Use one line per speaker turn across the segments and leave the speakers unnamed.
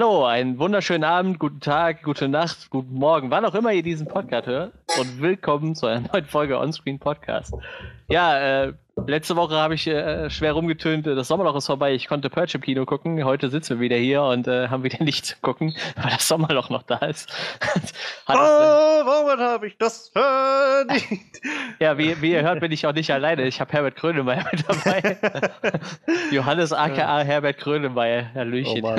Hallo, einen wunderschönen Abend, guten Tag, gute Nacht, guten Morgen, wann auch immer ihr diesen Podcast hört. Und willkommen zu einer neuen Folge Onscreen Podcast. Ja, äh, letzte Woche habe ich äh, schwer rumgetönt, das Sommerloch ist vorbei, ich konnte Perch im Kino gucken. Heute sitzen wir wieder hier und äh, haben wieder nichts zu gucken, weil das Sommerloch noch da ist.
oh, warum habe ich das verdient?
ja, wie, wie, ihr hört, bin ich auch nicht alleine. Ich habe Herbert Grönemeyer mit dabei. Johannes aka Herbert Grönemeyer, Hallöchen. Oh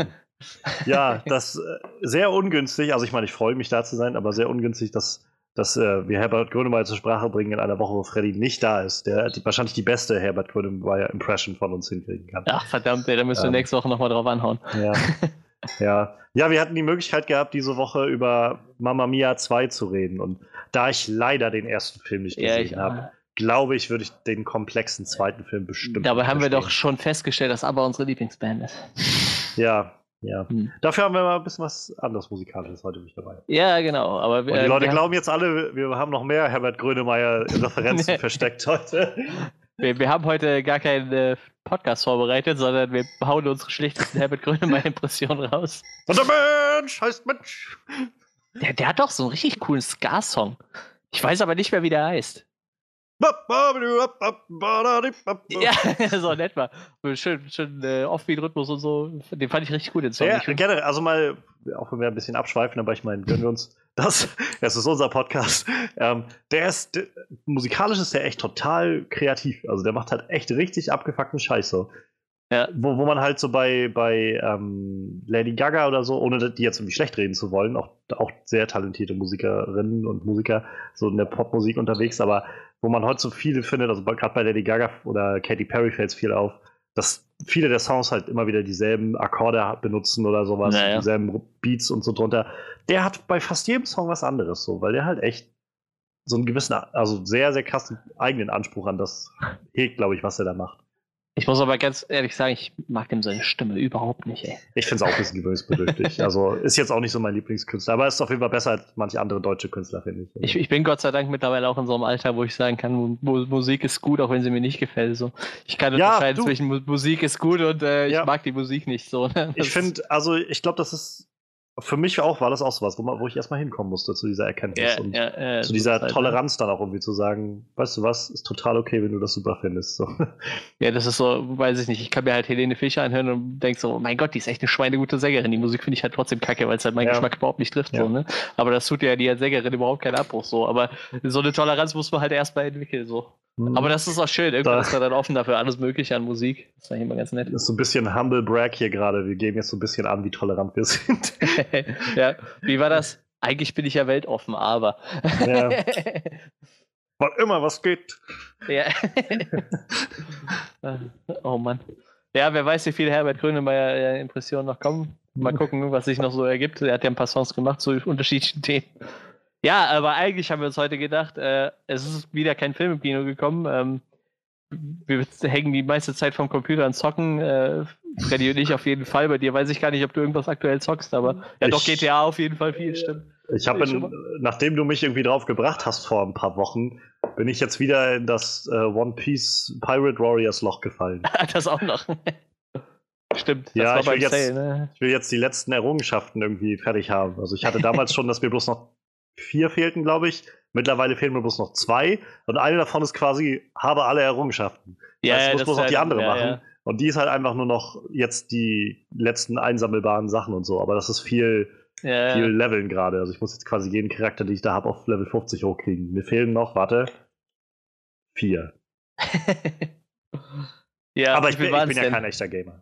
ja, das äh, sehr ungünstig. Also ich meine, ich freue mich da zu sein, aber sehr ungünstig, dass, dass äh, wir Herbert Grönemeyer zur Sprache bringen in einer Woche, wo Freddy nicht da ist, der die, wahrscheinlich die beste Herbert Grönemeyer-Impression von uns hinkriegen kann.
Ach verdammt, ey, da müssen wir ähm, nächste Woche nochmal drauf anhauen.
Ja. ja. Ja, wir hatten die Möglichkeit gehabt, diese Woche über Mamma Mia 2 zu reden. Und da ich leider den ersten Film nicht gesehen ja, habe, glaube ich, würde ich den komplexen zweiten Film bestimmt.
Dabei haben verstehen. wir doch schon festgestellt, dass aber unsere Lieblingsband ist.
Ja, ja. Hm. Dafür haben wir mal ein bisschen was anderes Musikalisches heute mit dabei.
Ja, genau. Aber
Und die äh, Leute glauben jetzt alle, wir haben noch mehr Herbert Grönemeyer-Referenzen versteckt heute.
Wir, wir, haben heute gar keinen äh, Podcast vorbereitet, sondern wir hauen unsere schlechtesten Herbert Grönemeyer-Impressionen raus.
Und der Mensch heißt Mensch.
Der, der hat doch so einen richtig coolen Ska-Song. Ich weiß aber nicht mehr, wie der heißt. Ja, so nett war. Schön, schön äh, Offbeat-Rhythmus und so. Den fand ich richtig gut, den
Song. Ja, gerne. Also mal, auch wenn wir ein bisschen abschweifen, aber ich meine, gönnen wir uns das. Das ist unser Podcast. Ähm, der ist, der, musikalisch ist der echt total kreativ. Also der macht halt echt richtig abgefuckten Scheiß so. Ja. Wo, wo man halt so bei, bei ähm, Lady Gaga oder so, ohne die jetzt irgendwie schlecht reden zu wollen, auch, auch sehr talentierte Musikerinnen und Musiker so in der Popmusik unterwegs, aber wo man heute so viele findet, also gerade bei Lady Gaga oder Katy Perry fällt es viel auf, dass viele der Songs halt immer wieder dieselben Akkorde benutzen oder sowas, naja. dieselben Beats und so drunter. Der hat bei fast jedem Song was anderes so, weil der halt echt so einen gewissen, also sehr, sehr krassen eigenen Anspruch an das hegt, glaube ich, was er da macht.
Ich muss aber ganz ehrlich sagen, ich mag ihm seine Stimme überhaupt nicht, ey.
Ich finde es auch ein bisschen gewöhnungsbedürftig. also ist jetzt auch nicht so mein Lieblingskünstler, aber ist auf jeden Fall besser als manche andere deutsche Künstler, finde ich.
ich. Ich bin Gott sei Dank mittlerweile auch in so einem Alter, wo ich sagen kann, Musik ist gut, auch wenn sie mir nicht gefällt. So. Ich kann unterscheiden ja, zwischen Musik ist gut und äh, ich ja. mag die Musik nicht so.
Ne? Ich finde, also ich glaube, das ist für mich auch war das auch so was, wo, man, wo ich erstmal hinkommen musste zu dieser Erkenntnis ja, und ja, ja, zu dieser halt, Toleranz dann auch irgendwie zu sagen, weißt du was, ist total okay, wenn du das super findest. So.
Ja, das ist so, weiß ich nicht, ich kann mir halt Helene Fischer anhören und denk so, mein Gott, die ist echt eine schweinegute Sängerin. Die Musik finde ich halt trotzdem kacke, weil es halt meinen Geschmack überhaupt nicht trifft. So, ne? Aber das tut ja die als Sängerin überhaupt keinen Abbruch. So. Aber so eine Toleranz muss man halt erstmal entwickeln. So. Mhm. Aber das ist auch schön, irgendwann da, ist man dann offen dafür alles Mögliche an Musik. Das ist eigentlich immer ganz nett.
Das ist so ein bisschen Humble Brag hier gerade. Wir geben jetzt so ein bisschen an, wie tolerant wir sind.
ja, wie war das? Eigentlich bin ich ja weltoffen, aber. ja.
Wann immer was geht.
Ja. oh Mann. Ja, wer weiß, wie viele Herbert Grönemeyer Impressionen noch kommen. Mal gucken, was sich noch so ergibt. Er hat ja ein paar Songs gemacht zu unterschiedlichen Themen. Ja, aber eigentlich haben wir uns heute gedacht, äh, es ist wieder kein Film im Kino gekommen. Ähm, wir hängen die meiste Zeit vom Computer und zocken. Äh, Freddy und ich auf jeden Fall. Bei dir weiß ich gar nicht, ob du irgendwas aktuell zockst, aber ja, ich, doch GTA auf jeden Fall viel, stimmt.
Ich habe, nachdem du mich irgendwie drauf gebracht hast vor ein paar Wochen, bin ich jetzt wieder in das äh, One Piece Pirate Warriors Loch gefallen.
das auch noch. Stimmt.
ja, ich will, jetzt, Sale, ne? ich will jetzt die letzten Errungenschaften irgendwie fertig haben. Also ich hatte damals schon, dass mir bloß noch vier fehlten, glaube ich. Mittlerweile fehlen mir bloß noch zwei. Und eine davon ist quasi, habe alle Errungenschaften.
Ja,
das heißt,
ich
muss bloß noch die andere ja, machen. Ja. Und die ist halt einfach nur noch jetzt die letzten einsammelbaren Sachen und so. Aber das ist viel, ja, viel Leveln gerade. Also ich muss jetzt quasi jeden Charakter, den ich da habe, auf Level 50 hochkriegen. Mir fehlen noch, warte, vier.
ja,
aber ich bin, ich bin ja kein echter Gamer.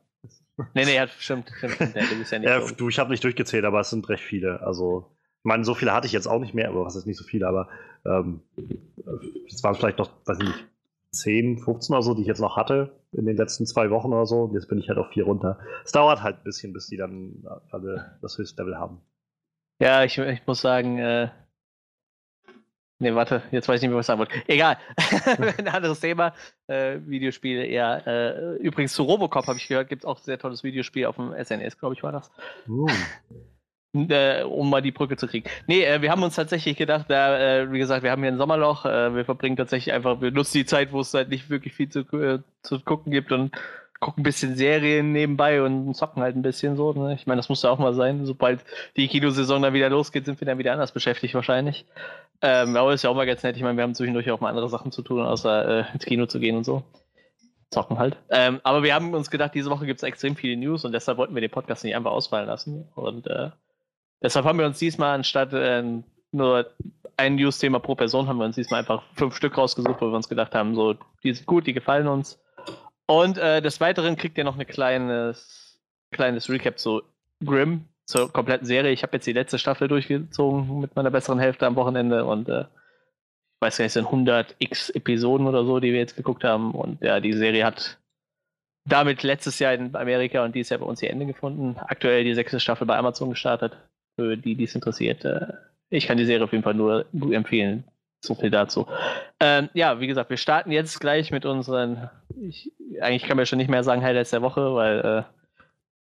Nee, nee, stimmt, stimmt. stimmt. Ja, ja ja,
du, ich habe nicht durchgezählt, aber es sind recht viele. Also ich meine, so viele hatte ich jetzt auch nicht mehr, aber was ist nicht so viele, aber ähm, es waren vielleicht noch, weiß ich nicht, 10, 15 oder so, die ich jetzt noch hatte in den letzten zwei Wochen oder so. Jetzt bin ich halt auf vier runter. Es dauert halt ein bisschen, bis die dann alle das höchste Level haben.
Ja, ich, ich muss sagen, äh, Ne, warte, jetzt weiß ich nicht mehr, was ich sagen wollte. Egal. ein anderes Thema. Äh, Videospiele eher. Äh, übrigens zu Robocop habe ich gehört, gibt es auch ein sehr tolles Videospiel auf dem SNS, glaube ich, war das. Uh äh, um mal die Brücke zu kriegen. Nee, äh, wir haben uns tatsächlich gedacht, da, äh, wie gesagt, wir haben hier ein Sommerloch, äh, wir verbringen tatsächlich einfach, wir nutzen die Zeit, wo es halt nicht wirklich viel zu, äh, zu gucken gibt und gucken ein bisschen Serien nebenbei und zocken halt ein bisschen so. Ne? Ich meine, das muss ja auch mal sein. Sobald die Kinosaison dann wieder losgeht, sind wir dann wieder anders beschäftigt wahrscheinlich. Ähm, aber ist ja auch mal ganz nett. Ich meine, wir haben zwischendurch auch mal andere Sachen zu tun, außer äh, ins Kino zu gehen und so. Zocken halt. Ähm, aber wir haben uns gedacht, diese Woche gibt es extrem viele News und deshalb wollten wir den Podcast nicht einfach ausfallen lassen. Und äh, deshalb haben wir uns diesmal anstatt äh, nur ein News-Thema pro Person, haben wir uns diesmal einfach fünf Stück rausgesucht, wo wir uns gedacht haben, so, die sind gut, die gefallen uns. Und äh, des Weiteren kriegt ihr noch ein kleines, kleines Recap zu Grimm, zur kompletten Serie. Ich habe jetzt die letzte Staffel durchgezogen mit meiner besseren Hälfte am Wochenende und äh, ich weiß gar nicht, es sind 100 x Episoden oder so, die wir jetzt geguckt haben. Und ja, die Serie hat damit letztes Jahr in Amerika und dieses Jahr bei uns ihr Ende gefunden. Aktuell die sechste Staffel bei Amazon gestartet. Für die, die es interessiert. Äh, ich kann die Serie auf jeden Fall nur empfehlen. So viel dazu. Ähm, ja, wie gesagt, wir starten jetzt gleich mit unseren. Ich, eigentlich kann man schon nicht mehr sagen Highlights der Woche, weil äh,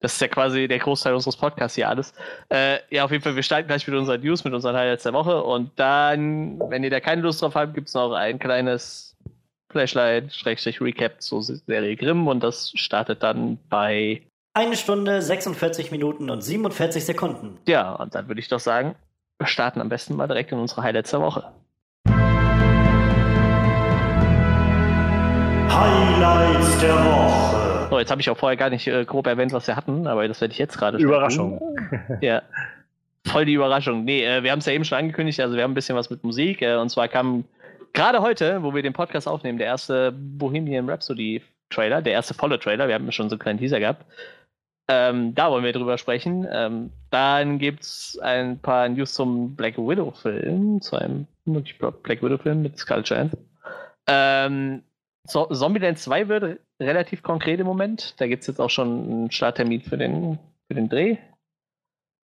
das ist ja quasi der Großteil unseres Podcasts hier alles. Äh, ja, auf jeden Fall, wir starten gleich mit unseren News, mit unseren Highlights der Woche. Und dann, wenn ihr da keine Lust drauf habt, gibt es noch ein kleines Flashlight-Recap zur Serie Grimm. Und das startet dann bei.
Eine Stunde, 46 Minuten und 47 Sekunden.
Ja, und dann würde ich doch sagen, wir starten am besten mal direkt in unsere Highlights der Woche.
Highlights der Woche.
So, jetzt habe ich auch vorher gar nicht äh, grob erwähnt, was wir hatten, aber das werde ich jetzt gerade
Überraschung.
ja. Voll die Überraschung. Nee, äh, wir haben es ja eben schon angekündigt, also wir haben ein bisschen was mit Musik. Äh, und zwar kam gerade heute, wo wir den Podcast aufnehmen, der erste Bohemian Rhapsody Trailer, der erste volle Trailer. Wir haben schon so einen kleinen Teaser gehabt. Ähm, da wollen wir drüber sprechen. Ähm, dann gibt es ein paar News zum Black Widow-Film, zu einem Black Widow-Film mit Scarlett Johansson. Ähm, so Zombieland 2 wird relativ konkret im Moment. Da gibt es jetzt auch schon einen Starttermin für den, für den Dreh.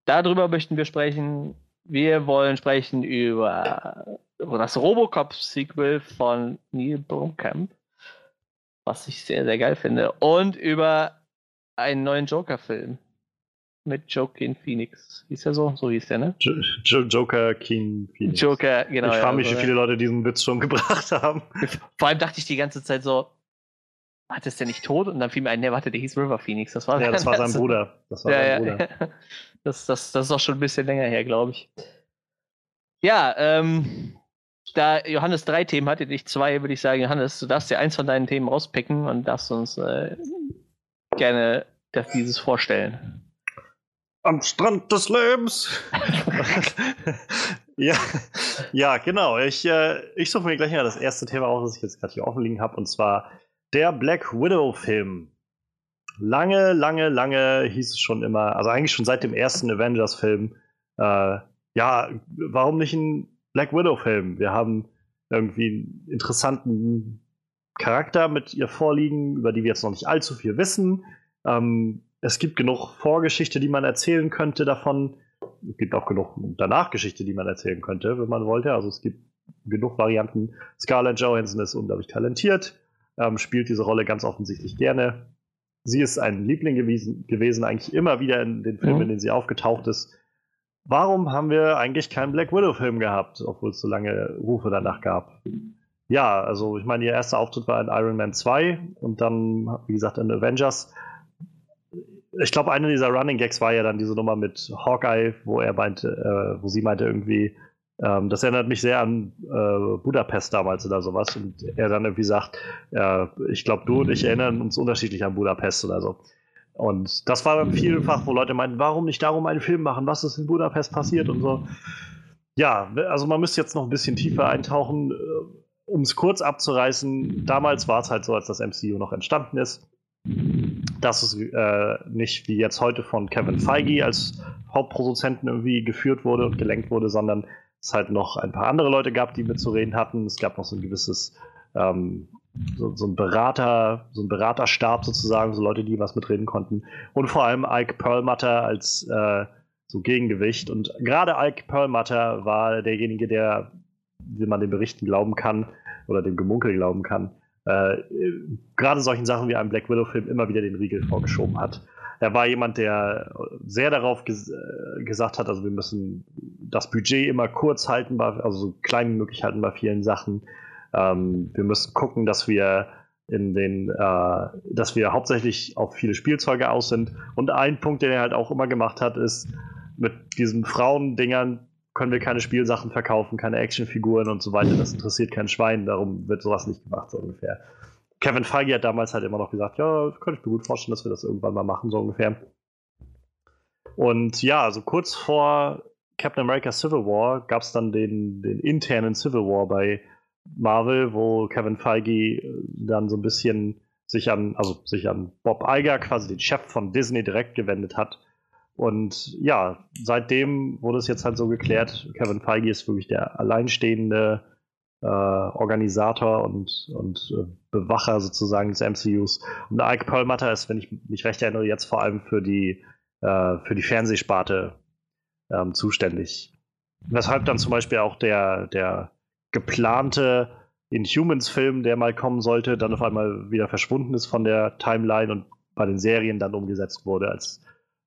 Darüber möchten wir sprechen. Wir wollen sprechen über, über das Robocop-Sequel von Neil Blomkamp, was ich sehr, sehr geil finde. Und über einen neuen Joker-Film mit Joaquin Phoenix. Hieß er so? So hieß der, ne?
Jo jo Joker King Phoenix.
Joker, genau.
Ich frage mich, ja, wie viele Leute diesen Witz schon gebracht haben.
Vor allem dachte ich die ganze Zeit so, hat es der nicht tot? Und dann fiel mir ein, ne, warte, der hieß River Phoenix. Das war
ja, das war sein Bruder. Das war
ja, sein Bruder. Ja. Das, das, das ist auch schon ein bisschen länger her, glaube ich. Ja, ähm, da Johannes drei Themen hatte, ich zwei, würde ich sagen, Johannes, du darfst dir eins von deinen Themen rauspicken und darfst uns äh, gerne das, dieses vorstellen
am Strand des Lebens. ja, ja, genau. Ich, äh, ich suche mir gleich mal das erste Thema aus, das ich jetzt gerade hier offen liegen habe, und zwar der Black Widow-Film. Lange, lange, lange hieß es schon immer, also eigentlich schon seit dem ersten Avengers-Film, äh, ja, warum nicht ein Black Widow-Film? Wir haben irgendwie einen interessanten Charakter mit ihr vorliegen, über die wir jetzt noch nicht allzu viel wissen. Ähm, es gibt genug Vorgeschichte, die man erzählen könnte davon. Es gibt auch genug Danachgeschichte, die man erzählen könnte, wenn man wollte. Also es gibt genug Varianten. Scarlett Johansson ist unglaublich talentiert, ähm, spielt diese Rolle ganz offensichtlich gerne. Sie ist ein Liebling gewesen, gewesen eigentlich immer wieder in den Filmen, mhm. in denen sie aufgetaucht ist. Warum haben wir eigentlich keinen Black Widow-Film gehabt, obwohl es so lange Rufe danach gab? Ja, also ich meine, ihr erster Auftritt war in Iron Man 2 und dann, wie gesagt, in Avengers ich glaube, einer dieser Running Gags war ja dann diese Nummer mit Hawkeye, wo er meinte, äh, wo sie meinte irgendwie, ähm, das erinnert mich sehr an äh, Budapest damals oder sowas. Und er dann irgendwie sagt, äh, ich glaube, du und ich erinnern uns unterschiedlich an Budapest oder so. Und das war dann vielfach, wo Leute meinten, warum nicht darum einen Film machen, was ist in Budapest passiert und so. Ja, also man müsste jetzt noch ein bisschen tiefer eintauchen, äh, um es kurz abzureißen. Damals war es halt so, als das MCU noch entstanden ist dass es äh, nicht wie jetzt heute von Kevin Feige als Hauptproduzenten irgendwie geführt wurde und gelenkt wurde, sondern es halt noch ein paar andere Leute gab, die mitzureden hatten. Es gab noch so ein gewisses ähm, so, so, ein Berater, so ein Beraterstab sozusagen, so Leute, die was mitreden konnten. Und vor allem Ike Perlmutter als äh, so Gegengewicht. Und gerade Ike Perlmutter war derjenige, der, wie man den Berichten glauben kann, oder dem Gemunkel glauben kann, äh, gerade solchen Sachen wie einem Black Widow-Film immer wieder den Riegel vorgeschoben hat. Er war jemand, der sehr darauf ges äh, gesagt hat, also wir müssen das Budget immer kurz halten, also so klein wie möglich halten bei vielen Sachen. Ähm, wir müssen gucken, dass wir in den, äh, dass wir hauptsächlich auf viele Spielzeuge aus sind. Und ein Punkt, den er halt auch immer gemacht hat, ist, mit diesen Frauendingern können wir keine Spielsachen verkaufen, keine Actionfiguren und so weiter. Das interessiert kein Schwein, darum wird sowas nicht gemacht, so ungefähr. Kevin Feige hat damals halt immer noch gesagt, ja, könnte ich mir gut vorstellen, dass wir das irgendwann mal machen, so ungefähr. Und ja, also kurz vor Captain America Civil War gab es dann den, den internen Civil War bei Marvel, wo Kevin Feige äh, dann so ein bisschen sich an, also sich an Bob Iger, quasi den Chef von Disney, direkt gewendet hat. Und ja, seitdem wurde es jetzt halt so geklärt, Kevin Feige ist wirklich der alleinstehende äh, Organisator und, und äh, Bewacher sozusagen des MCUs. Und Ike Perlmutter ist, wenn ich mich recht erinnere, jetzt vor allem für die, äh, für die Fernsehsparte ähm, zuständig. Weshalb dann zum Beispiel auch der, der geplante Inhumans-Film, der mal kommen sollte, dann auf einmal wieder verschwunden ist von der Timeline und bei den Serien dann umgesetzt wurde als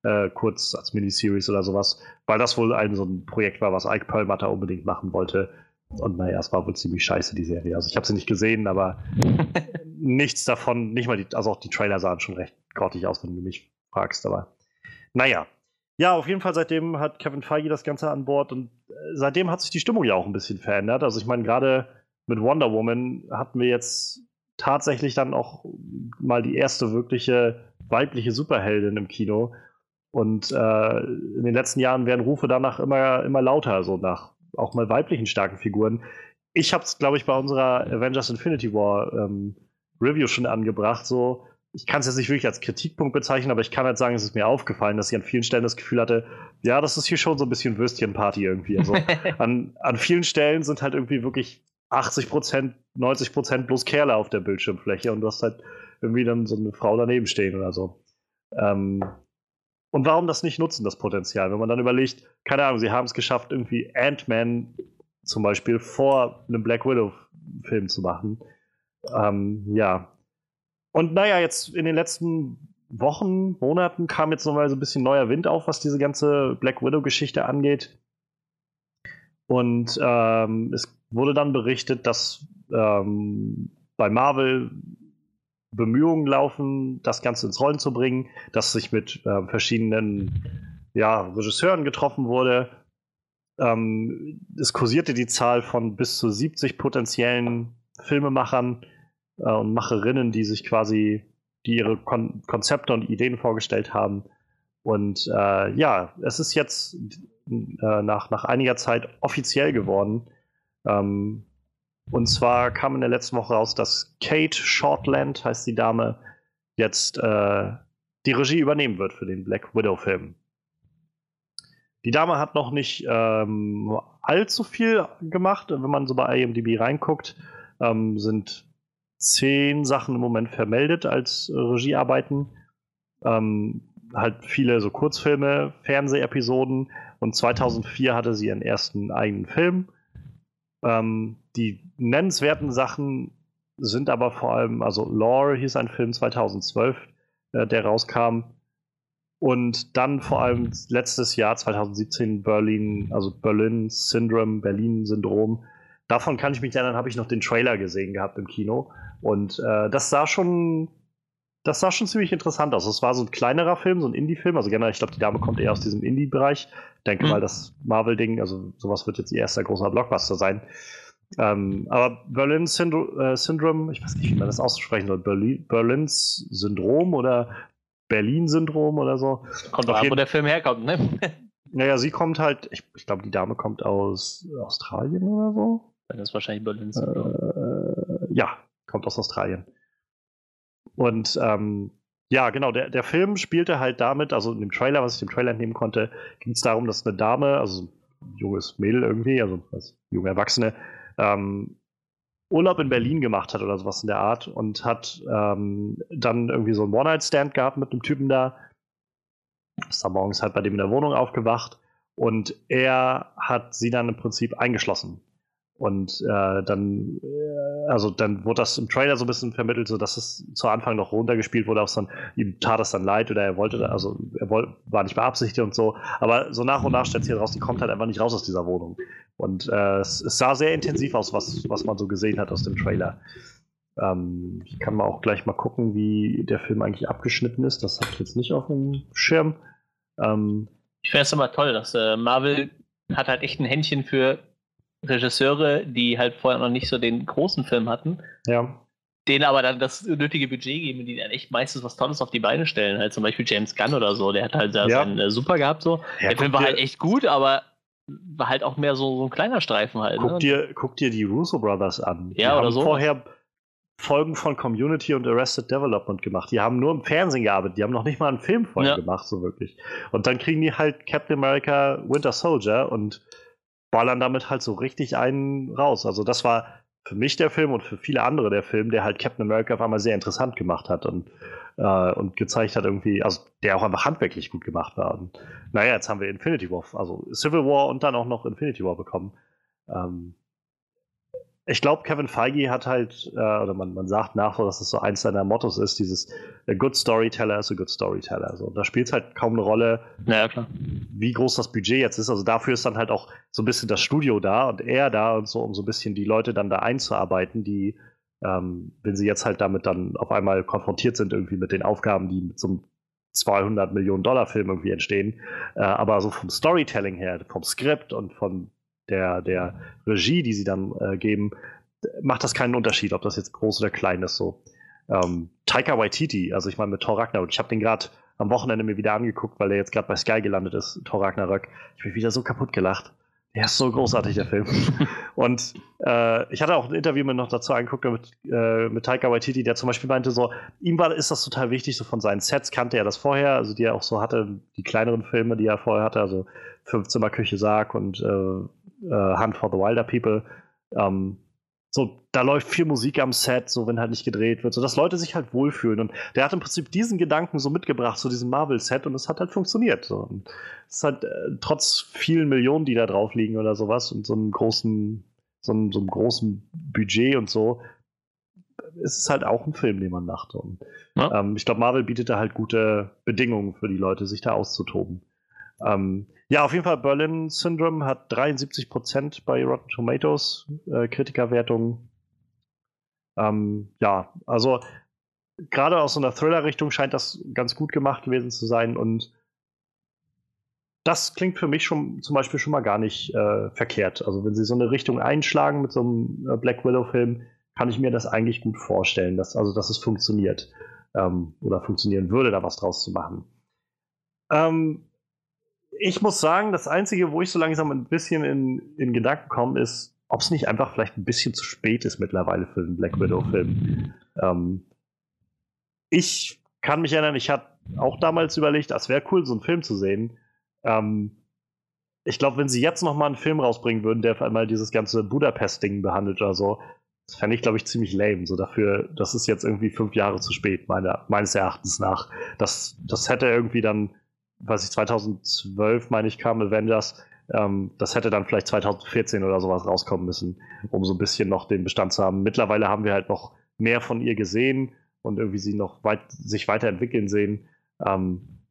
äh, kurz als Miniseries oder sowas, weil das wohl ein so ein Projekt war, was Ike Perlmutter unbedingt machen wollte. Und naja, es war wohl ziemlich scheiße, die Serie. Also ich habe sie nicht gesehen, aber nichts davon, nicht mal die, also auch die Trailer sahen schon recht grottig aus, wenn du mich fragst, aber naja. Ja, auf jeden Fall seitdem hat Kevin Feige das Ganze an Bord und äh, seitdem hat sich die Stimmung ja auch ein bisschen verändert. Also ich meine, gerade mit Wonder Woman hatten wir jetzt tatsächlich dann auch mal die erste wirkliche weibliche Superheldin im Kino. Und äh, in den letzten Jahren werden Rufe danach immer, immer lauter, so nach auch mal weiblichen starken Figuren. Ich habe es, glaube ich, bei unserer Avengers Infinity War ähm, Review schon angebracht. So, ich kann es jetzt nicht wirklich als Kritikpunkt bezeichnen, aber ich kann halt sagen, es ist mir aufgefallen, dass ich an vielen Stellen das Gefühl hatte, ja, das ist hier schon so ein bisschen Würstchenparty irgendwie. Also an, an vielen Stellen sind halt irgendwie wirklich 80 Prozent, 90 Prozent bloß Kerle auf der Bildschirmfläche und du hast halt irgendwie dann so eine Frau daneben stehen oder so. Ähm, und warum das nicht nutzen, das Potenzial? Wenn man dann überlegt, keine Ahnung, sie haben es geschafft, irgendwie Ant-Man zum Beispiel vor einem Black Widow-Film zu machen. Ähm, ja. Und naja, jetzt in den letzten Wochen, Monaten kam jetzt nochmal so ein bisschen neuer Wind auf, was diese ganze Black Widow-Geschichte angeht. Und ähm, es wurde dann berichtet, dass ähm, bei Marvel Bemühungen laufen, das Ganze ins Rollen zu bringen, dass sich mit äh, verschiedenen ja, Regisseuren getroffen wurde. Ähm, es kursierte die Zahl von bis zu 70 potenziellen Filmemachern äh, und Macherinnen, die sich quasi, die ihre Kon Konzepte und Ideen vorgestellt haben. Und äh, ja, es ist jetzt äh, nach, nach einiger Zeit offiziell geworden. Ähm, und zwar kam in der letzten Woche raus, dass Kate Shortland, heißt die Dame, jetzt äh, die Regie übernehmen wird für den Black Widow-Film. Die Dame hat noch nicht ähm, allzu viel gemacht. Wenn man so bei IMDb reinguckt, ähm, sind zehn Sachen im Moment vermeldet als äh, Regiearbeiten. Ähm, halt viele so Kurzfilme, Fernsehepisoden und 2004 hatte sie ihren ersten eigenen Film. Ähm, die nennenswerten Sachen sind aber vor allem, also Lore hieß ein Film 2012, äh, der rauskam. Und dann vor allem letztes Jahr, 2017, Berlin, also Berlin Syndrome, Berlin-Syndrom. Davon kann ich mich erinnern, habe ich noch den Trailer gesehen gehabt im Kino. Und äh, das sah schon das sah schon ziemlich interessant aus. Es war so ein kleinerer Film, so ein Indie-Film. Also generell, ich glaube, die Dame kommt eher aus diesem Indie-Bereich. Denke mhm. mal, das Marvel-Ding, also sowas wird jetzt ihr erster großer Blockbuster sein. Ähm, aber Berlin Syndro äh, Syndrome, ich weiß nicht, wie man das aussprechen soll. Berlin, Berlins Syndrom oder Berlin-Syndrom oder so.
Kommt auch an, wo der Film herkommt, ne?
Naja, sie kommt halt, ich, ich glaube, die Dame kommt aus Australien oder so.
Dann ist wahrscheinlich Berlin-Syndrom.
Äh, ja, kommt aus Australien. Und ähm, ja, genau, der, der Film spielte halt damit, also in dem Trailer, was ich im Trailer entnehmen konnte, ging es darum, dass eine Dame, also ein junges Mädel irgendwie, also als junge Erwachsene, ähm, Urlaub in Berlin gemacht hat oder sowas in der Art und hat ähm, dann irgendwie so einen One-Night-Stand gehabt mit einem Typen da. Ist dann morgens halt bei dem in der Wohnung aufgewacht und er hat sie dann im Prinzip eingeschlossen. Und äh, dann, äh, also dann wurde das im Trailer so ein bisschen vermittelt, so dass es zu Anfang noch runtergespielt wurde, auch so, ihm tat es dann leid oder er wollte, also er wollte, war nicht beabsichtigt und so. Aber so nach und nach stellt sich raus, die kommt halt einfach nicht raus aus dieser Wohnung. Und äh, es, es, sah sehr intensiv aus, was, was man so gesehen hat aus dem Trailer. Ähm, ich kann mal auch gleich mal gucken, wie der Film eigentlich abgeschnitten ist. Das habe ich jetzt nicht auf dem Schirm. Ähm,
ich finde es immer toll, dass äh, Marvel hat halt echt ein Händchen für Regisseure, die halt vorher noch nicht so den großen Film hatten.
Ja.
Denen aber dann das nötige Budget geben, die dann echt meistens was Tolles auf die Beine stellen. Halt zum Beispiel James Gunn oder so, der hat halt ja. seinen äh, Super gehabt so. Ja, der Film war halt echt gut, aber war halt auch mehr so, so ein kleiner Streifen halt.
Guck, ne? dir, guck dir die Russo Brothers an.
Ja, die oder so.
vorher Folgen von Community und Arrested Development gemacht. Die haben nur im Fernsehen gearbeitet, die haben noch nicht mal einen Film vorher ja. gemacht, so wirklich. Und dann kriegen die halt Captain America Winter Soldier und ballern damit halt so richtig einen raus. Also das war für mich der Film und für viele andere der Film, der halt Captain America auf einmal sehr interessant gemacht hat und, äh, und gezeigt hat irgendwie, also der auch einfach handwerklich gut gemacht war. Und naja, jetzt haben wir Infinity War, also Civil War und dann auch noch Infinity War bekommen. Ähm, ich glaube, Kevin Feige hat halt, äh, oder man, man sagt nach, dass es so eins seiner Mottos ist, dieses a good storyteller is a good storyteller. So, da spielt es halt kaum eine Rolle,
naja, klar.
wie groß das Budget jetzt ist. Also dafür ist dann halt auch so ein bisschen das Studio da und er da und so, um so ein bisschen die Leute dann da einzuarbeiten, die, ähm, wenn sie jetzt halt damit dann auf einmal konfrontiert sind, irgendwie mit den Aufgaben, die mit so einem 200 Millionen Dollar Film irgendwie entstehen. Äh, aber so vom Storytelling her, vom Skript und von der, der Regie, die sie dann äh, geben, macht das keinen Unterschied, ob das jetzt groß oder klein ist. So. Ähm, Taika Waititi, also ich meine mit Thor Ragnarök, ich habe den gerade am Wochenende mir wieder angeguckt, weil er jetzt gerade bei Sky gelandet ist, Thor Ragnarök. Ich bin wieder so kaputt gelacht. Der ist so großartig, der Film. und äh, ich hatte auch ein Interview mir noch dazu angeguckt mit, äh, mit Taika Waititi, der zum Beispiel meinte, so, ihm war, ist das total wichtig, so von seinen Sets kannte er das vorher, also die er auch so hatte, die kleineren Filme, die er vorher hatte, also Fünfzimmer Küche Sarg und äh, äh, Hunt for the Wilder People. Ähm, so, da läuft viel Musik am Set, so wenn halt nicht gedreht wird, so dass Leute sich halt wohlfühlen. Und der hat im Prinzip diesen Gedanken so mitgebracht zu diesem Marvel-Set und es hat halt funktioniert. So. es hat äh, trotz vielen Millionen, die da drauf liegen oder sowas und so einem großen, so einem, so einem großen Budget und so, ist es halt auch ein Film, den man macht. Und, ja. ähm, ich glaube, Marvel bietet da halt gute Bedingungen für die Leute, sich da auszutoben. Ähm, ja, auf jeden Fall Berlin Syndrome hat 73% bei Rotten Tomatoes äh, Kritikerwertung. Ähm, ja, also gerade aus so einer Thriller-Richtung scheint das ganz gut gemacht gewesen zu sein und das klingt für mich schon zum Beispiel schon mal gar nicht äh, verkehrt. Also wenn sie so eine Richtung einschlagen mit so einem äh, Black Widow-Film, kann ich mir das eigentlich gut vorstellen, dass, also dass es funktioniert ähm, oder funktionieren würde, da was draus zu machen. Ähm, ich muss sagen, das Einzige, wo ich so langsam ein bisschen in, in Gedanken komme, ist, ob es nicht einfach vielleicht ein bisschen zu spät ist mittlerweile für den Black Widow-Film. Ähm, ich kann mich erinnern, ich hatte auch damals überlegt, es wäre cool, so einen Film zu sehen. Ähm, ich glaube, wenn sie jetzt noch mal einen Film rausbringen würden, der einmal dieses ganze Budapest-Ding behandelt oder so, das fände ich, glaube ich, ziemlich lame. So dafür, das ist jetzt irgendwie fünf Jahre zu spät, meine, meines Erachtens nach. Das, das hätte irgendwie dann was ich 2012 meine ich kam Avengers, ähm, das hätte dann vielleicht 2014 oder sowas rauskommen müssen, um so ein bisschen noch den Bestand zu haben. Mittlerweile haben wir halt noch mehr von ihr gesehen und irgendwie sie noch weit, sich weiterentwickeln sehen. Ähm,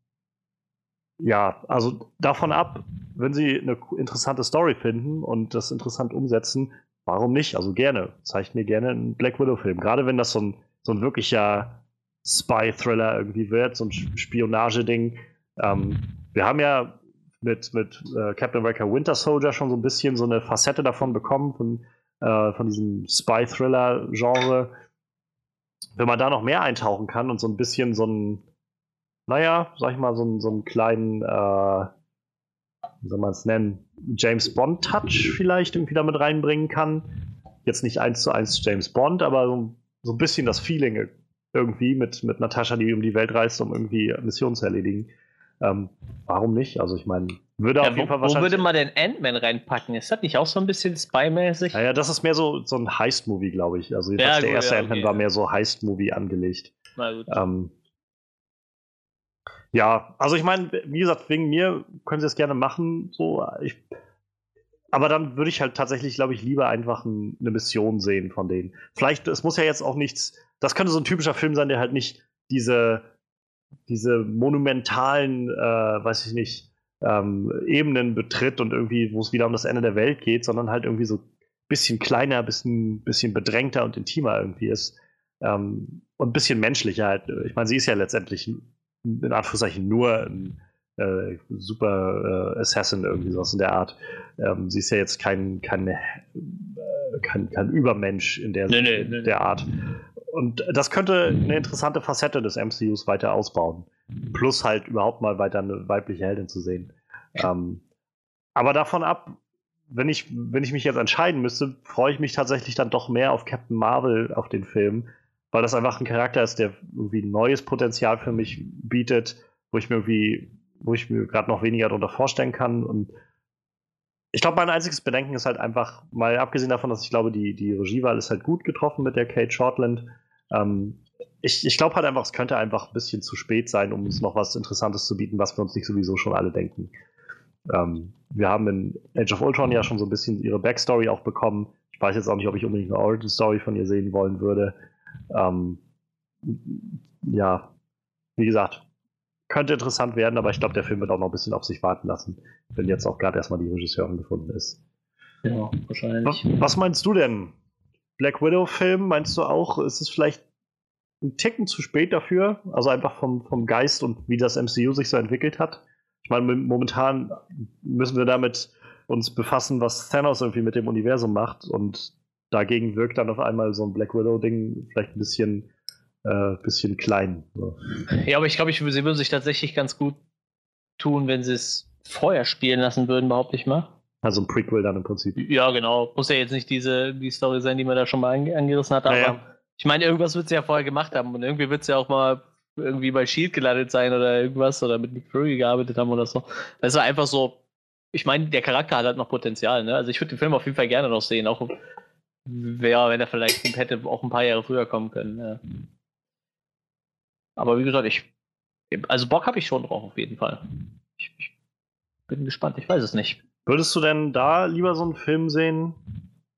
ja, also davon ab, wenn sie eine interessante Story finden und das interessant umsetzen, warum nicht? Also gerne. Zeigt mir gerne einen Black Widow-Film. Gerade wenn das so ein, so ein wirklicher Spy-Thriller irgendwie wird, so ein Spionageding, ähm, wir haben ja mit, mit äh, Captain America Winter Soldier schon so ein bisschen so eine Facette davon bekommen, von, äh, von diesem Spy-Thriller-Genre. Wenn man da noch mehr eintauchen kann und so ein bisschen so ein, naja, sag ich mal, so, so einen kleinen, äh, wie soll man es nennen, James Bond-Touch vielleicht irgendwie damit reinbringen kann. Jetzt nicht eins zu eins James Bond, aber so, so ein bisschen das Feeling irgendwie mit, mit Natascha, die um die Welt reist, um irgendwie Missionen zu erledigen. Ähm, warum nicht? Also ich meine, würde ja, auf jeden Fall
wahrscheinlich. Wo würde man denn Ant-Man reinpacken? Ist das nicht auch so ein bisschen Spy-mäßig?
Naja, das ist mehr so, so ein Heist-Movie, glaube ich. Also ja, der erste ja, Ant-Man okay. war mehr so Heist-Movie angelegt. Na gut. Ähm, ja, also ich meine, wie gesagt, wegen mir können sie es gerne machen. So, ich, aber dann würde ich halt tatsächlich, glaube ich, lieber einfach ein, eine Mission sehen von denen. Vielleicht, es muss ja jetzt auch nichts, das könnte so ein typischer Film sein, der halt nicht diese diese monumentalen, äh, weiß ich nicht, ähm, Ebenen betritt und irgendwie, wo es wieder um das Ende der Welt geht, sondern halt irgendwie so ein bisschen kleiner, bisschen, bisschen bedrängter und intimer irgendwie ist. Ähm, und ein bisschen menschlicher halt. Ich meine, sie ist ja letztendlich in Anführungszeichen nur ein äh, super äh, Assassin irgendwie sowas in der Art. Ähm, sie ist ja jetzt kein, kein, äh, kein, kein Übermensch in der,
nee, nee, nee.
der Art. Und das könnte eine interessante Facette des MCUs weiter ausbauen. Plus halt überhaupt mal weiter eine weibliche Heldin zu sehen. Ähm, aber davon ab, wenn ich, wenn ich mich jetzt entscheiden müsste, freue ich mich tatsächlich dann doch mehr auf Captain Marvel, auf den Film, weil das einfach ein Charakter ist, der irgendwie neues Potenzial für mich bietet, wo ich mir irgendwie, wo ich mir gerade noch weniger darunter vorstellen kann. Und ich glaube, mein einziges Bedenken ist halt einfach, mal abgesehen davon, dass ich glaube, die, die Regiewahl ist halt gut getroffen mit der Kate Shortland. Ähm, ich, ich glaube halt einfach, es könnte einfach ein bisschen zu spät sein, um uns noch was Interessantes zu bieten, was wir uns nicht sowieso schon alle denken. Ähm, wir haben in Age of Ultron ja schon so ein bisschen ihre Backstory auch bekommen. Ich weiß jetzt auch nicht, ob ich unbedingt eine Origin Story von ihr sehen wollen würde. Ähm, ja, wie gesagt, könnte interessant werden, aber ich glaube, der Film wird auch noch ein bisschen auf sich warten lassen, wenn jetzt auch gerade erstmal die Regisseurin gefunden ist.
Ja, wahrscheinlich.
Was, was meinst du denn? Black Widow-Film, meinst du auch, ist es vielleicht ein Ticken zu spät dafür? Also einfach vom, vom Geist und wie das MCU sich so entwickelt hat? Ich meine, momentan müssen wir damit uns befassen, was Thanos irgendwie mit dem Universum macht und dagegen wirkt dann auf einmal so ein Black Widow-Ding vielleicht ein bisschen, äh, bisschen klein. So.
Ja, aber ich glaube, ich, sie würden sich tatsächlich ganz gut tun, wenn sie es vorher spielen lassen würden, behaupte ich mal.
Also ein Prequel dann im Prinzip.
Ja, genau. Muss ja jetzt nicht diese die Story sein, die man da schon mal angerissen hat, aber
Naja.
ich meine, irgendwas wird sie ja vorher gemacht haben und irgendwie wird sie ja auch mal irgendwie bei Shield gelandet sein oder irgendwas oder mit Nick Fury gearbeitet haben oder so. Das war einfach so, ich meine, der Charakter hat halt noch Potenzial, ne? Also ich würde den Film auf jeden Fall gerne noch sehen, auch ja, wenn er vielleicht hätte auch ein paar Jahre früher kommen können. Ja. Aber wie gesagt, ich also Bock habe ich schon drauf auf jeden Fall. Ich, ich bin gespannt, ich weiß es nicht.
Würdest du denn da lieber so einen Film sehen,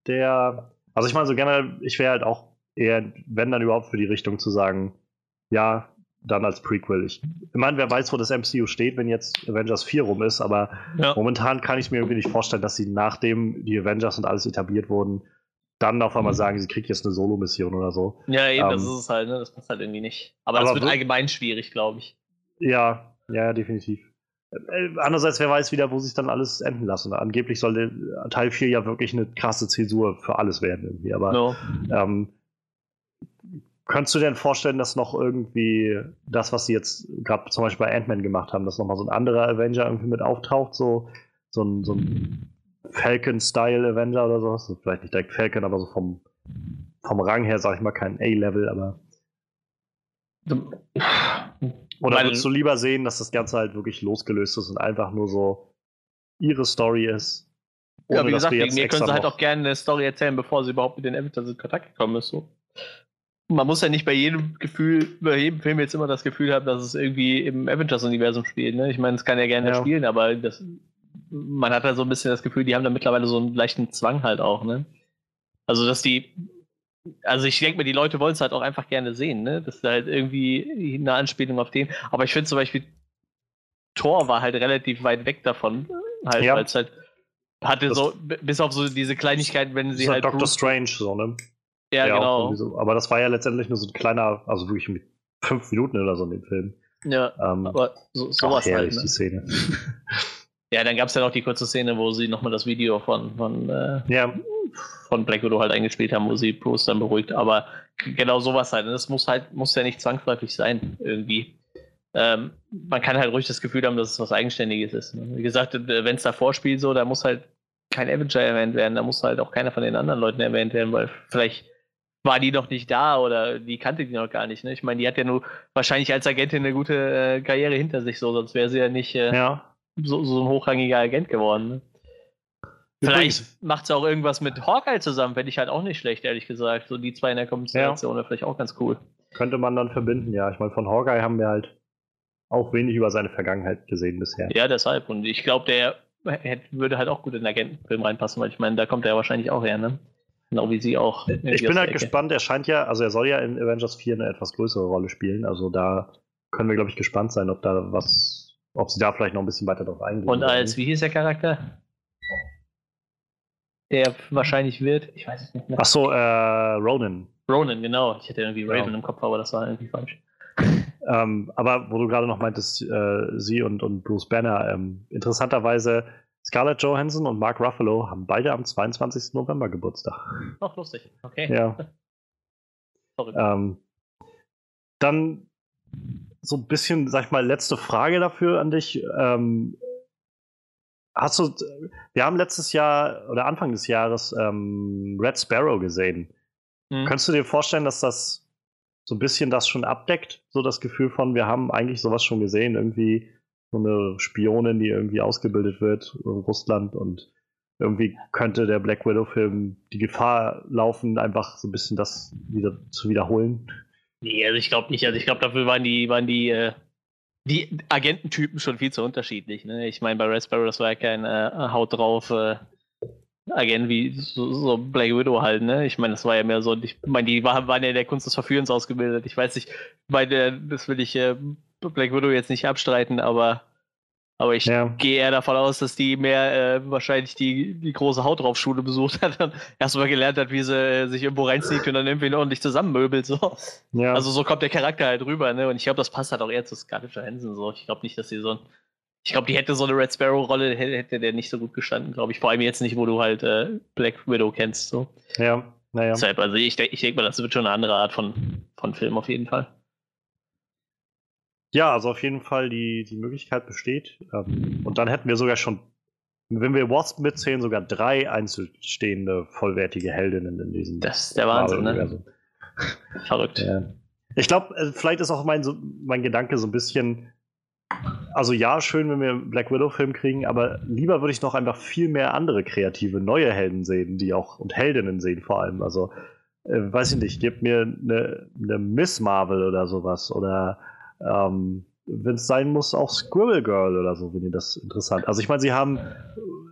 der. Also ich meine, so generell, ich wäre halt auch eher, wenn dann überhaupt für die Richtung zu sagen, ja, dann als Prequel. Ich, ich meine, wer weiß, wo das MCU steht, wenn jetzt Avengers 4 rum ist, aber
Ja.
momentan kann ich mir irgendwie nicht vorstellen, dass sie nachdem die Avengers und alles etabliert wurden, dann auf einmal sagen, sie kriegt jetzt eine Solo-Mission oder so.
Ja, eben, das
Ähm,
ist es halt, ne? Das passt halt irgendwie nicht. Aber,
aber
das wird
wir-
allgemein schwierig, glaube ich.
Ja, ja, definitiv. Äh, Andererseits, wer weiß wieder, wo sich dann alles enden lassen. Angeblich soll der Teil 4 ja wirklich eine krasse Zäsur für alles werden irgendwie. Aber
No.
ähm, könntest du dir denn vorstellen, dass noch irgendwie das, was sie jetzt gerade zum Beispiel bei Ant-Man gemacht haben, dass nochmal so ein anderer Avenger irgendwie mit auftaucht, so, so ein, so ein Falcon-Style Avenger oder sowas? Also vielleicht nicht direkt Falcon, aber so vom, vom Rang her, sag ich mal, kein A-Level, aber. Oder
Weil-
würdest du lieber sehen, dass das Ganze halt wirklich losgelöst ist und einfach nur so ihre Story ist?
ja, wie gesagt, mir können sie halt auch gerne eine Story erzählen, bevor sie überhaupt mit den Avengers in Kontakt gekommen ist. So. Man muss ja nicht bei jedem Gefühl, bei jedem Film jetzt immer das Gefühl haben, dass es irgendwie im Avengers-Universum spielt. Ne? Ich meine, es kann ja gerne
Ja.
spielen, aber das, man hat halt so ein bisschen das Gefühl, die haben da mittlerweile so einen leichten Zwang halt auch. Ne? Also, dass die, also ich denke mir, die Leute wollen es halt auch einfach gerne sehen. Ne? Das ist halt irgendwie eine Anspielung auf den. Aber ich finde zum Beispiel, Thor war halt relativ weit weg davon. Halt,
Ja.
weil es halt hatte
Das-
so, bis auf so diese Kleinigkeiten, wenn sie
halt
halt.
Doctor Strange, so, ne?
ja,
auch
genau.
So, aber das war ja letztendlich nur so ein kleiner, also wirklich mit fünf Minuten oder so in dem Film.
Ja,
Ähm,
aber so, sowas halt.
herrlich,
Ne?
die Szene.
Ja, dann gab es ja noch die kurze Szene, wo sie nochmal das Video von, von, äh,
ja,
von Black Widow halt eingespielt haben, wo sie Bruce dann beruhigt. Aber genau sowas halt. Und das muss halt, muss ja nicht zwangsläufig sein, irgendwie. Ähm, man kann halt ruhig das Gefühl haben, dass es was Eigenständiges ist. Ne? Wie gesagt, wenn es davor spielt, so, da muss halt kein Avenger erwähnt werden, da muss halt auch keiner von den anderen Leuten erwähnt werden, weil vielleicht war die noch nicht da oder die kannte die noch gar nicht. Ne? Ich meine, die hat ja nur wahrscheinlich als Agentin eine gute äh, Karriere hinter sich, so, sonst wäre sie ja nicht äh,
ja.
so, so ein hochrangiger Agent geworden. Ne? Vielleicht macht sie auch irgendwas mit Hawkeye zusammen, fände ich halt auch nicht schlecht, ehrlich gesagt. So die zwei in der Kombination wäre vielleicht auch ganz cool.
Könnte man dann verbinden, ja. Ich meine, von Hawkeye haben wir halt auch wenig über seine Vergangenheit gesehen bisher.
Ja, deshalb. Und ich glaube, der hätte, würde halt auch gut in den Agentenfilm reinpassen, weil ich meine, da kommt er ja wahrscheinlich auch her, ne? Genau wie sie auch.
Ich bin halt
Ecke.
gespannt, er scheint ja, also er soll ja in Avengers 4 eine etwas größere Rolle spielen. Also da können wir, glaube ich, gespannt sein, ob da was, ob sie da vielleicht noch ein bisschen weiter drauf eingehen.
Und als, wie hieß der Charakter? Der wahrscheinlich wird. Ich weiß es nicht mehr.
Achso, äh, Ronan.
Ronan, genau. Ich hatte irgendwie Raven
Genau.
im Kopf, aber das war irgendwie falsch.
Ähm, aber wo du gerade noch meintest, äh, sie und, und Bruce Banner, ähm, interessanterweise Scarlett Johansson und Mark Ruffalo haben beide am 22. November Geburtstag.
Ach, lustig. Okay.
Ja. Ähm, dann so ein bisschen, sag ich mal, letzte Frage dafür an dich. Ähm, hast du, wir haben letztes Jahr oder Anfang des Jahres ähm, Red Sparrow gesehen.
Hm.
Könntest du dir vorstellen, dass das so ein bisschen das schon abdeckt? So das Gefühl von, wir haben eigentlich sowas schon gesehen, irgendwie so eine Spionin, die irgendwie ausgebildet wird in Russland und irgendwie könnte der Black Widow-Film die Gefahr laufen, einfach so ein bisschen das wieder zu wiederholen.
Nee, also ich glaube nicht. Also ich glaube, dafür waren die, waren die, äh, die Agententypen schon viel zu unterschiedlich. Ne? Ich meine, bei Sparrow, das war ja kein äh, Haut drauf äh, Agent wie so, so Black Widow halt. Ne? Ich meine, das war ja mehr so, ich meine, die war, waren ja in der Kunst des Verführens ausgebildet. Ich weiß nicht, bei der, das will ich äh, Black Widow jetzt nicht abstreiten, aber, aber ich
Ja.
gehe eher davon aus, dass die mehr äh, wahrscheinlich die, die große Haut drauf Schule besucht hat und erstmal gelernt hat, wie sie äh, sich irgendwo reinsneakt und dann irgendwie ordentlich zusammenmöbelt. So.
Ja,
Also so kommt der Charakter halt rüber, ne? Und ich glaube, das passt halt auch eher zu Scarlett Johansson so. Ich glaube nicht, dass sie so ein. Ich glaube, die hätte so eine Red Sparrow-Rolle, hätte, hätte der nicht so gut gestanden, glaube ich. Vor allem jetzt nicht, wo du halt äh, Black Widow kennst. So.
ja, naja.
Deshalb, also ich, ich denke mal, das wird schon eine andere Art von, von Film auf jeden Fall.
Ja, also auf jeden Fall die, die Möglichkeit besteht. Ähm, und dann hätten wir sogar schon, wenn wir Wasp mitzählen, sogar drei einzelstehende, vollwertige Heldinnen in diesem
Das ist der Wahnsinn, ne? Verrückt.
Ja. Ich glaube, äh, vielleicht ist auch mein, so, mein Gedanke so ein bisschen, also ja, schön, wenn wir einen Black Widow-Film kriegen, aber lieber würde ich noch einfach viel mehr andere kreative, neue Helden sehen, die auch, und Heldinnen sehen vor allem. Also, äh, weiß ich nicht, gebt mir eine, eine Miss Marvel oder sowas oder ähm, wenn es sein muss, auch Squirrel Girl oder so, wenn ihr das interessant. Also ich meine, sie haben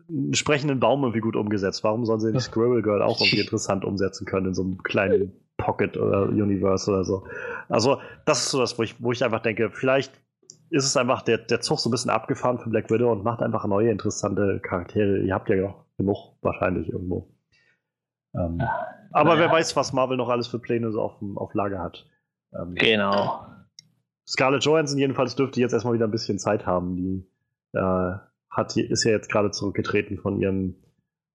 einen sprechenden Baum irgendwie gut umgesetzt. Warum sollen sie nicht Squirrel Girl auch irgendwie interessant umsetzen können in so einem kleinen Pocket oder Universe oder so? Also das ist so das, wo ich, wo ich einfach denke, vielleicht ist es einfach der, der Zug so ein bisschen abgefahren für Black Widow und macht einfach neue interessante Charaktere. Ihr habt ja noch genug wahrscheinlich irgendwo. Ähm, aber
naja.
wer weiß, was Marvel noch alles für Pläne so auf, auf Lager hat. Ähm,
Genau.
Scarlett Johansson jedenfalls dürfte jetzt erstmal wieder ein bisschen Zeit haben. Die äh, hat, ist ja jetzt gerade zurückgetreten von ihrem,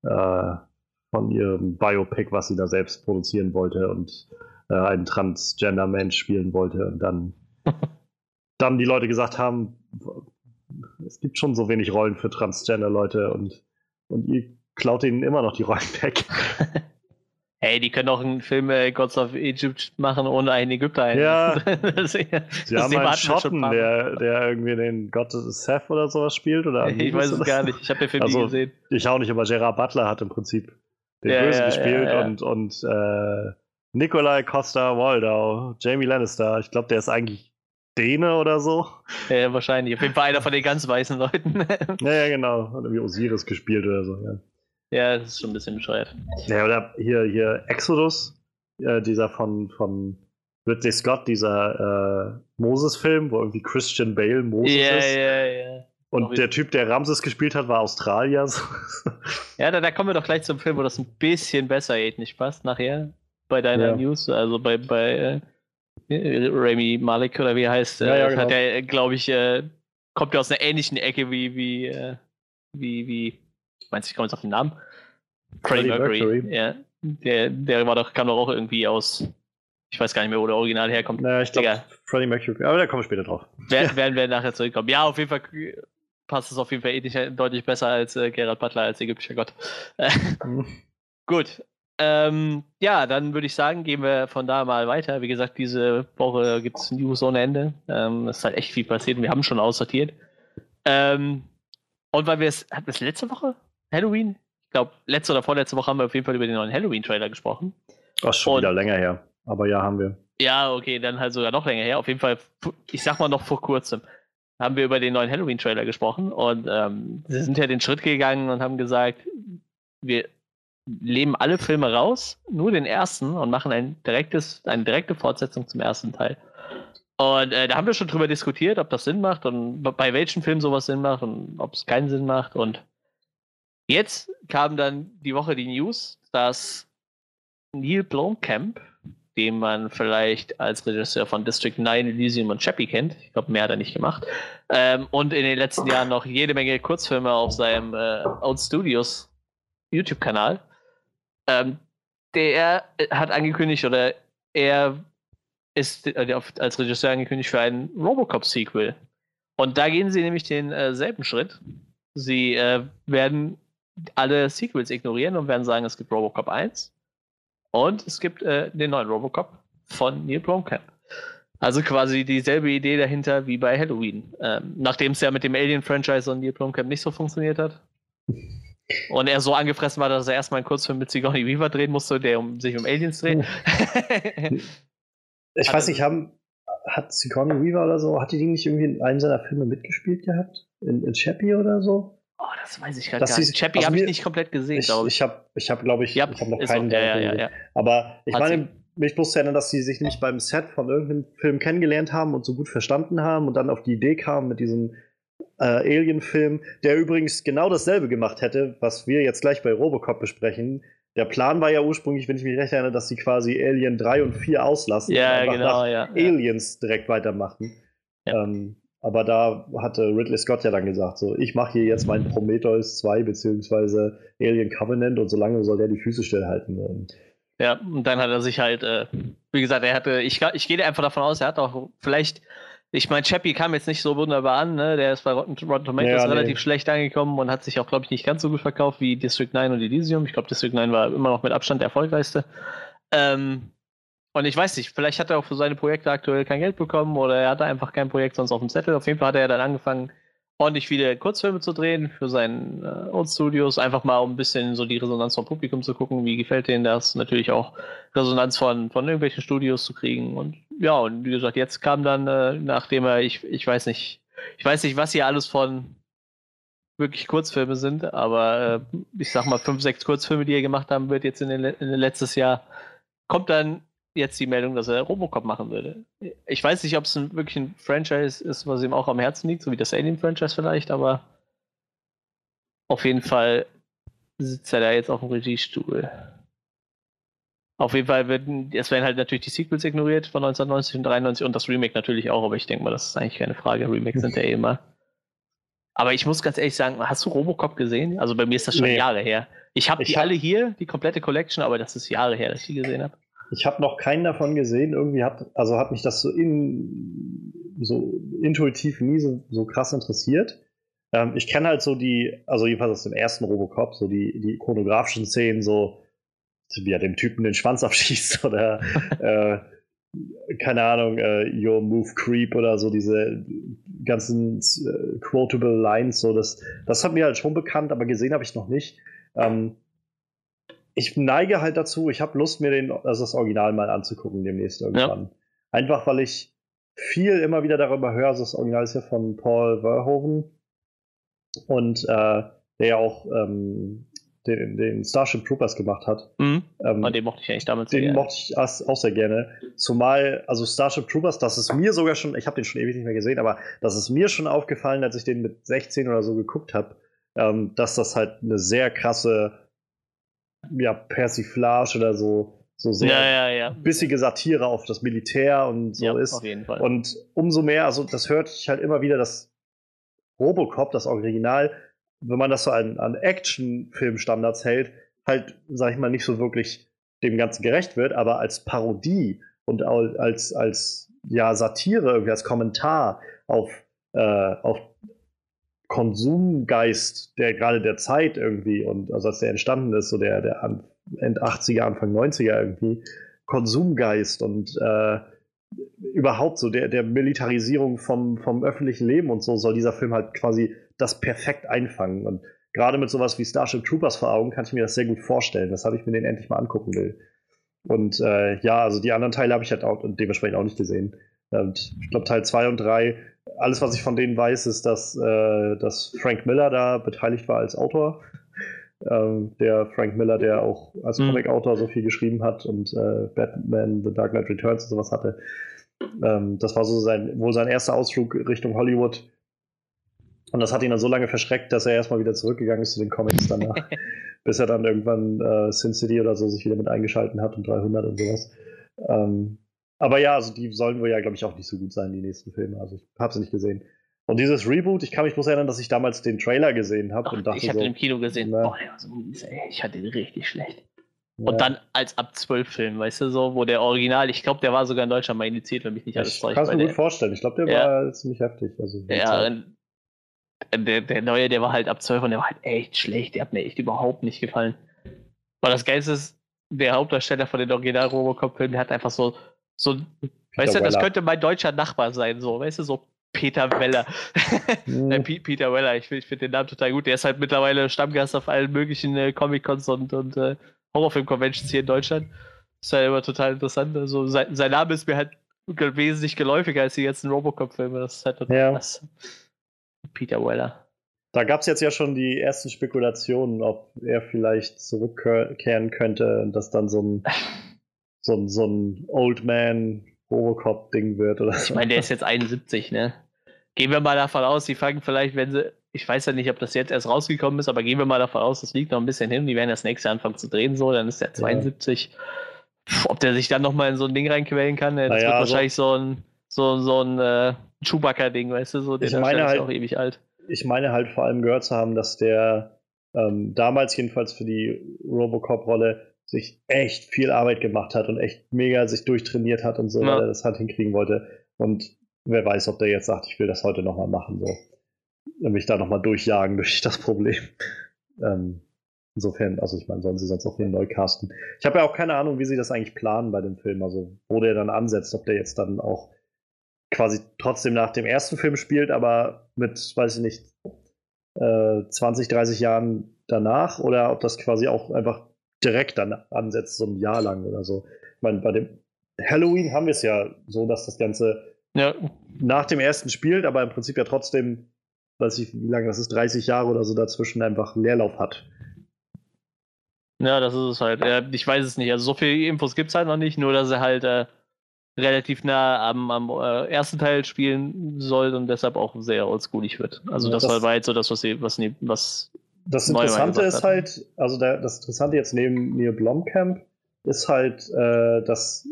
äh, von ihrem Biopic, was sie da selbst produzieren wollte und äh, einen Transgender-Mensch spielen wollte und dann, dann die Leute gesagt haben, es gibt schon so wenig Rollen für Transgender-Leute und, und ihr klaut ihnen immer noch die Rollen weg.
Hey, die können auch einen Film äh, Gods of Egypt machen ohne einen Ägypter.
Ja.
das,
Sie
das
haben einen Schotten, der, der irgendwie den Gott Seth oder sowas spielt. Oder
Ich weiß es gar nicht. Ich habe den Film
Also,
nie gesehen.
Ich auch nicht, aber Gerard Butler hat im Prinzip den
Ja,
Bösen
ja,
gespielt
ja.
und, und äh, Nikolai Costa Waldau, Jamie Lannister, ich glaube, der ist eigentlich Däne oder so.
Ja, wahrscheinlich. Auf jeden Fall einer von den ganz weißen Leuten.
Ja, ja, genau. Hat irgendwie Osiris gespielt oder so, ja.
Ja, das ist schon ein bisschen bescheuert.
Ja, oder hier, hier Exodus, äh, dieser von, von Ridley Scott, dieser äh, Moses-Film, wo irgendwie Christian Bale Moses
Ja,
ist.
ja, ja.
Und der Typ, der Ramses gespielt hat, war Australier.
Ja, da, da kommen wir doch gleich zum Film, wo das ein bisschen besser geht, nicht passt nachher bei deiner
Ja.
News, also bei, bei äh, Rami Malek oder wie er heißt, äh,
Ja, ja, genau.
hat er, glaube ich, äh, kommt ja aus einer ähnlichen Ecke wie, wie, äh, wie, wie, meinst du, ich komme jetzt auf den Namen? Freddie Mercury.
Mercury.
Ja, der, der war doch, kam doch auch irgendwie aus, ich weiß gar nicht mehr, wo der Original herkommt.
naja, ich glaube. Freddie Mercury. Aber da kommen wir später drauf.
Werden, werden wir nachher zurückkommen. Ja, auf jeden Fall passt es auf jeden Fall ethisch deutlich besser als äh, Gerald Butler als ägyptischer Gott. Äh,
Hm.
Gut. Ähm, ja, dann würde ich sagen, gehen wir von da mal weiter. Wie gesagt, diese Woche gibt es News ohne Ende. Ähm, es ist halt echt viel passiert und wir haben schon aussortiert. Ähm, und weil wir es, hatten wir es letzte Woche? Halloween? Ich glaube, letzte oder vorletzte Woche haben wir auf jeden Fall über den neuen Halloween-Trailer gesprochen.
Ach, schon
Und-
wieder länger her. Aber ja, haben wir.
Ja, okay, dann halt sogar noch länger her. Auf jeden Fall, ich sag mal noch vor kurzem, haben wir über den neuen Halloween-Trailer gesprochen und ähm, sie sind ja den Schritt gegangen und haben gesagt, wir leben alle Filme raus, nur den ersten und machen ein direktes, eine direkte Fortsetzung zum ersten Teil. Und äh, da haben wir schon drüber diskutiert, ob das Sinn macht und bei welchen Filmen sowas Sinn macht und ob es keinen Sinn macht. Und Jetzt kam dann die Woche die News, dass Neil Blomkamp, den man vielleicht als Regisseur von District 9, Elysium und Chappie kennt, ich glaube, mehr hat er nicht gemacht, ähm, und in den letzten Jahren noch jede Menge Kurzfilme auf seinem äh, Old Studios YouTube-Kanal, ähm, der hat angekündigt oder er ist äh, als Regisseur angekündigt für ein Robocop-Sequel. Und da gehen sie nämlich denselben äh, Schritt. Sie äh, werden alle Sequels ignorieren und werden sagen, es gibt Robocop 1 und es gibt äh, den neuen Robocop von Neil Blomkamp. Also quasi dieselbe Idee dahinter wie bei Halloween. Ähm, Nachdem es ja mit dem Alien-Franchise und Neil Blomkamp nicht so funktioniert hat. Und er so angefressen war, dass er erstmal einen Kurzfilm mit Sigourney Weaver drehen musste, der um, sich um Aliens dreht.
ich weiß nicht, haben, hat Sigourney Weaver oder so, hat die nicht irgendwie in einem seiner Filme mitgespielt gehabt? In, in Chappie oder so?
Oh, das weiß ich gar nicht. Chappie also habe ich nicht komplett gesehen,
ich. glaube ich. Ich habe, ich hab, glaube ich, ja, ich habe noch keinen.
So, ja, ja, ja,
Aber ich hat meine, sie. mich bloß zu erinnern, dass sie sich nicht beim Set von irgendeinem Film kennengelernt haben und so gut verstanden haben und dann auf die Idee kamen mit diesem äh, Alien-Film, der übrigens genau dasselbe gemacht hätte, was wir jetzt gleich bei Robocop besprechen. Der Plan war ja ursprünglich, wenn ich mich recht erinnere, dass sie quasi Alien 3 und 4 auslassen
ja,
und
genau,
ja, Aliens direkt weitermachen. Ja. Ähm, aber da hatte Ridley Scott ja dann gesagt, so, ich mache hier jetzt meinen Prometheus 2 beziehungsweise Alien Covenant und solange soll der die Füße stillhalten. Und
ja, und dann hat er sich halt, äh, wie gesagt, er hatte, ich, ich gehe einfach davon aus, er hat auch vielleicht, ich meine, Chappie kam jetzt nicht so wunderbar an, ne? der ist bei Rotten, Rotten Tomatoes ja, relativ nee. schlecht angekommen und hat sich auch, glaube ich, nicht ganz so gut verkauft wie District 9 und Elysium. Ich glaube, District 9 war immer noch mit Abstand der erfolgreichste. Ähm, und ich weiß nicht, vielleicht hat er auch für seine Projekte aktuell kein Geld bekommen oder er hatte einfach kein Projekt sonst auf dem Zettel. Auf jeden Fall hat er dann angefangen, ordentlich viele Kurzfilme zu drehen für seinen äh, Old Studios, einfach mal um ein bisschen so die Resonanz vom Publikum zu gucken, wie gefällt denen das, natürlich auch Resonanz von, von irgendwelchen Studios zu kriegen. Und ja, und wie gesagt, jetzt kam dann, äh, nachdem er, ich, ich weiß nicht, ich weiß nicht, was hier alles von wirklich Kurzfilme sind, aber äh, ich sag mal, fünf, sechs Kurzfilme, die er gemacht haben wird jetzt in den, in den letztes Jahr, kommt dann jetzt die Meldung, dass er Robocop machen würde. Ich weiß nicht, ob es ein, wirklich ein Franchise ist, was ihm auch am Herzen liegt, so wie das Alien-Franchise vielleicht, aber auf jeden Fall sitzt er da jetzt auf dem Regiestuhl. Auf jeden Fall werden, es werden halt natürlich die Sequels ignoriert von 1990 und 93 und das Remake natürlich auch, aber ich denke mal, das ist eigentlich keine Frage. Remakes sind ja eh immer. Aber ich muss ganz ehrlich sagen, hast du Robocop gesehen? Also bei mir ist das schon nee. Jahre her. Ich habe die hab... alle hier, die komplette Collection, aber das ist Jahre her, dass ich die gesehen habe.
Ich habe noch keinen davon gesehen. Irgendwie hat, also hat mich das so, in, so intuitiv nie so, so krass interessiert. Ähm, ich kenne halt so die, also jedenfalls aus dem ersten Robocop, so die, die ikonografischen Szenen, so wie er dem Typen den Schwanz abschießt oder äh, keine Ahnung, äh, Your Move Creep oder so, diese ganzen äh, quotable Lines, so das, das hat mir halt schon bekannt, aber gesehen habe ich noch nicht. Ähm, ich neige halt dazu, ich habe Lust, mir den, also das Original mal anzugucken demnächst irgendwann. Ja. Einfach weil ich viel immer wieder darüber höre, also das Original ist ja von Paul Verhoeven und äh, der ja auch ähm, den, den, Starship Troopers gemacht hat.
Mhm. Ähm, den mochte ich eigentlich damals
Den mochte ich auch sehr gerne. Zumal, also Starship Troopers, das ist mir sogar schon, ich habe den schon ewig nicht mehr gesehen, aber das ist mir schon aufgefallen, als ich den mit 16 oder so geguckt habe, ähm, dass das halt eine sehr krasse ja, Persiflage oder so, so sehr
ja, ja, ja.
bissige Satire auf das Militär und so ist.
Auf jeden Fall.
Und umso mehr, also das hört ich halt immer wieder, dass Robocop, das Original, wenn man das so an, an Action-Film-Standards hält, halt, sag ich mal, nicht so wirklich dem Ganzen gerecht wird, aber als Parodie und als, als ja, Satire, irgendwie als Kommentar auf, äh, auf Konsumgeist, der gerade der Zeit irgendwie und also als der entstanden ist, so der, der End 80er, Anfang 90er irgendwie, Konsumgeist und äh, überhaupt so der, der Militarisierung vom, vom öffentlichen Leben und so soll dieser Film halt quasi das perfekt einfangen. Und gerade mit sowas wie Starship Troopers vor Augen kann ich mir das sehr gut vorstellen, weshalb ich mir den endlich mal angucken will. Und äh, ja, also die anderen Teile habe ich halt auch dementsprechend auch nicht gesehen. Und ich glaube, Teil 2 und 3 alles, was ich von denen weiß, ist, dass, äh, dass Frank Miller da beteiligt war als Autor. Ähm, der Frank Miller, der auch als mhm. Comic-Autor so viel geschrieben hat und äh, Batman, The Dark Knight Returns und sowas hatte. Ähm, das war so sein, wohl sein erster Ausflug Richtung Hollywood. Und das hat ihn dann so lange verschreckt, dass er erstmal wieder zurückgegangen ist zu den Comics danach. bis er dann irgendwann äh, Sin City oder so sich wieder mit eingeschalten hat und 300 und sowas. Ähm, aber ja, also die sollen wohl ja, glaube ich, auch nicht so gut sein, die nächsten Filme. Also ich habe sie nicht gesehen. Und dieses Reboot, ich kann mich bloß erinnern, dass ich damals den Trailer gesehen habe und dachte
ich habe
so,
den im Kino gesehen.
na.
Boah, der war so mies, ey. Ich hatte den richtig schlecht.
ja,
Und dann als ab 12 Film, weißt du, so, wo der Original, ich glaube, der war sogar in Deutschland mal indiziert, wenn mich nicht alles
ich
täuscht.
kann es
weil
mir gut vorstellen. Ich glaube, der
Ja.
war ziemlich heftig. Also
Ja, der, der neue, der war halt ab 12 und der war halt echt schlecht. Der hat mir echt überhaupt nicht gefallen. Weil das Geilste ist, der Hauptdarsteller von den original Robocop-Filmen, der hat einfach so, so weißt du, das
Weller.
könnte mein deutscher Nachbar sein, so, weißt du, so Peter Weller. Nein, Pe- Peter Weller, ich, ich finde den Namen total gut. Der ist halt mittlerweile Stammgast auf allen möglichen äh, Comic-Cons und, und äh, Horrorfilm-Conventions hier in Deutschland. ist halt immer total interessant. Also sein, sein Name ist mir halt wesentlich geläufiger als die ganzen Robocop-Filme. Das ist halt total
Ja.
krass. Peter Weller.
Da gab es jetzt ja schon die ersten Spekulationen, ob er vielleicht zurückkehren könnte und das dann so ein, so ein, so ein Old Man Robocop-Ding wird oder
Ich
so.
meine, der ist jetzt 71, ne? Gehen wir mal davon aus, die fangen vielleicht, wenn sie, ich weiß ja nicht, ob das jetzt erst rausgekommen ist, aber gehen wir mal davon aus, das liegt noch ein bisschen hin, die werden das nächste Jahr anfangen zu drehen, so, dann ist der 72. Puh, ob der sich dann nochmal in so ein Ding reinquälen kann, ne? das
Naja,
wird wahrscheinlich so ein, so, so ein äh, Chewbacca-Ding, weißt du, so, der
Ich meine
ist
halt-
ja auch ewig alt.
ich meine halt vor allem gehört zu haben, dass der ähm, damals jedenfalls für die Robocop-Rolle sich echt viel Arbeit gemacht hat und echt mega sich durchtrainiert hat und so,
Ja.
weil er das halt hinkriegen wollte. Und wer weiß, ob der jetzt sagt, ich will das heute nochmal machen, so. Und mich da nochmal durchjagen durch das Problem. Ähm, insofern, also ich meine, sollen sie sonst auch wieder neu casten. Ich habe ja auch keine Ahnung, wie sie das eigentlich planen bei dem Film, also wo der dann ansetzt, ob der jetzt dann auch quasi trotzdem nach dem ersten Film spielt, aber mit, weiß ich nicht, äh, 20, 30 Jahren danach oder ob das quasi auch einfach direkt dann ansetzt, so ein Jahr lang oder so. Ich meine, bei dem Halloween haben wir es ja so, dass das Ganze
Ja,
nach dem ersten spielt, aber im Prinzip ja trotzdem, weiß ich, wie lange das ist, 30 Jahre oder so dazwischen einfach Leerlauf hat.
ja, das ist es halt. Ja, ich weiß es nicht. Also so viele Infos gibt es halt noch nicht, nur dass er halt äh, relativ nah am, am äh, ersten Teil spielen soll und deshalb auch sehr oldschoolig wird. Also
Ja,
das,
das-
war jetzt so das, was sie, was, was
Das Interessante ist halt, also der, das Interessante jetzt neben Neil Blomkamp ist halt, äh, dass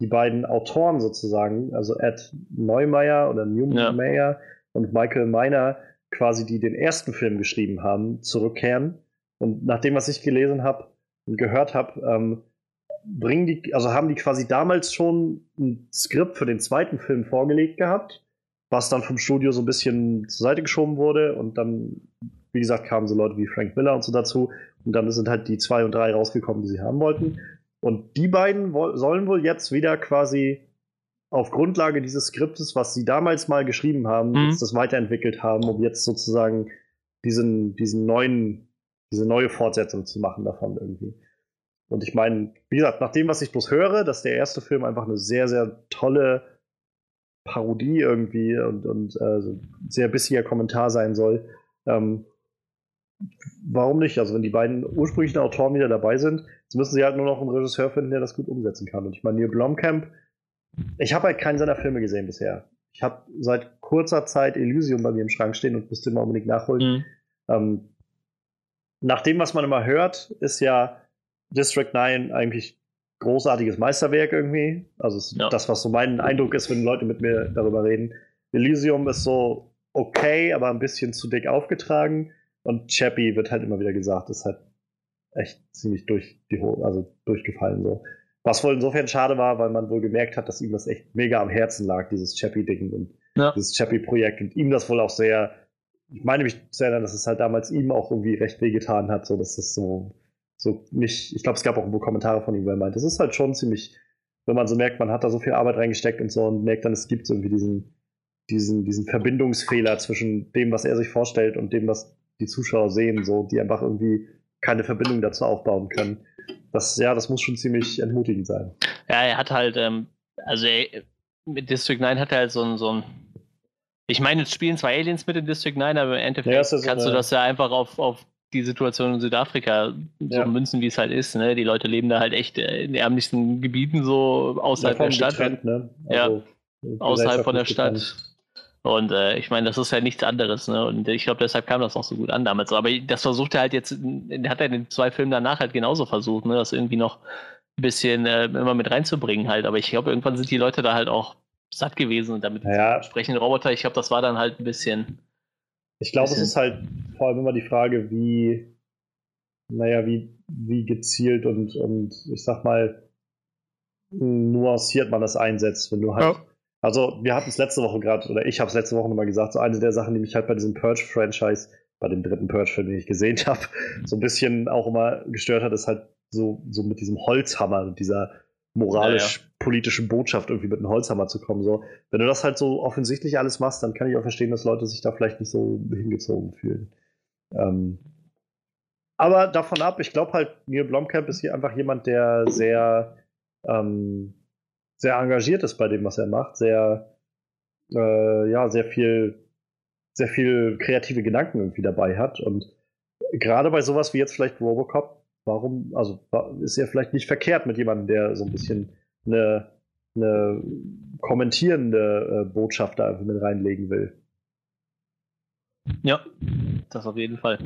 die beiden Autoren sozusagen, also Ed Neumeier oder Neumeier und Michael Miner, quasi die den ersten Film geschrieben haben, zurückkehren. Und nach dem, was ich gelesen habe und gehört habe, ähm, bringen die, also haben die quasi damals schon ein Skript für den zweiten Film vorgelegt gehabt, was dann vom Studio so ein bisschen zur Seite geschoben wurde und dann, wie gesagt, kamen so Leute wie Frank Miller und so dazu und dann sind halt die zwei und drei rausgekommen, die sie haben wollten. Und die beiden sollen wohl jetzt wieder quasi auf Grundlage dieses Skriptes, was sie damals mal geschrieben haben,
Mhm.
das weiterentwickelt haben, um jetzt sozusagen diesen, diesen neuen, diese neue Fortsetzung zu machen davon irgendwie. Und ich meine, wie gesagt, nach dem, was ich bloß höre, dass der erste Film einfach eine sehr, sehr tolle Parodie irgendwie und, und äh, sehr bissiger Kommentar sein soll. Ähm, warum nicht? Also, wenn die beiden ursprünglichen Autoren wieder dabei sind, jetzt müssen sie halt nur noch einen Regisseur finden, der das gut umsetzen kann. Und ich meine, Neil Blomkamp, ich habe halt keinen seiner Filme gesehen bisher. Ich habe seit kurzer Zeit Elysium bei mir im Schrank stehen und musste immer unbedingt nachholen.
Mhm.
Ähm, nach dem, was man immer hört, ist ja District 9 eigentlich großartiges Meisterwerk irgendwie. Also
Ja.
das, was so mein Eindruck ist, wenn Leute mit mir darüber reden. Elysium ist so okay, aber ein bisschen zu dick aufgetragen. Und Chappie wird halt immer wieder gesagt, ist halt echt ziemlich durch die Ho also durchgefallen so. Was wohl insofern schade war, weil man wohl gemerkt hat, dass ihm das echt mega am Herzen lag, dieses Chappie-Ding und
Ja.
dieses Chappie-Projekt und ihm das wohl auch sehr, ich meine mich zu erinnern, dass es halt damals ihm auch irgendwie recht wehgetan hat, so dass das so, so nicht, ich glaube, es gab auch irgendwo Kommentare von ihm, wo er meint, das ist halt schon ziemlich, wenn man so merkt, man hat da so viel Arbeit reingesteckt und so und merkt dann, es gibt irgendwie diesen, diesen, diesen Verbindungsfehler zwischen dem, was er sich vorstellt und dem, was die Zuschauer sehen, so, die einfach irgendwie keine Verbindung dazu aufbauen können. Das, ja, das muss schon ziemlich entmutigend sein.
Ja, er hat halt, ähm, also er, mit District 9 hat er halt so ein, so ein ich meine, es spielen zwei Aliens mit in District 9, aber im Endeffekt
Ja, so
kannst du
eine-
das ja einfach auf, auf die Situation in Südafrika so
Ja.
münzen, wie es halt ist. Ne? Die Leute leben da halt echt äh, in ärmlichsten Gebieten, so außerhalb der Stadt.
getrennt, ne?
Ja,
Also,
außerhalb von der Stadt. Und äh, ich meine, das ist ja nichts anderes, ne? Und ich glaube, deshalb kam das auch so gut an damals. Aber das versucht er halt jetzt, hat er in den zwei Filmen danach halt genauso versucht, ne? Das irgendwie noch ein bisschen äh, immer mit reinzubringen halt. Aber ich glaube, irgendwann sind die Leute da halt auch satt gewesen und damit
Ja.
sprechende Roboter. Ich glaube, das war dann halt ein bisschen.
Ich glaube, es ist halt vor allem immer die Frage, wie, naja, wie, wie gezielt und, und ich sag mal, nuanciert man das einsetzt, wenn du halt.
Ja.
Also, wir hatten es letzte Woche gerade, oder ich habe es letzte Woche nochmal gesagt, so eine der Sachen, die mich halt bei diesem Purge-Franchise, bei dem dritten Purge-Film, den ich gesehen habe, so ein bisschen auch immer gestört hat, ist halt so, so mit diesem Holzhammer, mit dieser moralisch-politischen Botschaft irgendwie mit einem Holzhammer zu kommen. So, wenn du das halt so offensichtlich alles machst, dann kann ich auch verstehen, dass Leute sich da vielleicht nicht so hingezogen fühlen. Ähm, aber davon ab, ich glaube halt, Neil Blomkamp ist hier einfach jemand, der sehr, ähm, sehr engagiert ist bei dem, was er macht, sehr, äh, ja, sehr viel, sehr viel kreative Gedanken irgendwie dabei hat und gerade bei sowas wie jetzt vielleicht Robocop, warum, also ist er vielleicht nicht verkehrt mit jemandem, der so ein bisschen eine, eine kommentierende äh, Botschaft da irgendwie mit reinlegen will.
Ja, das auf jeden Fall.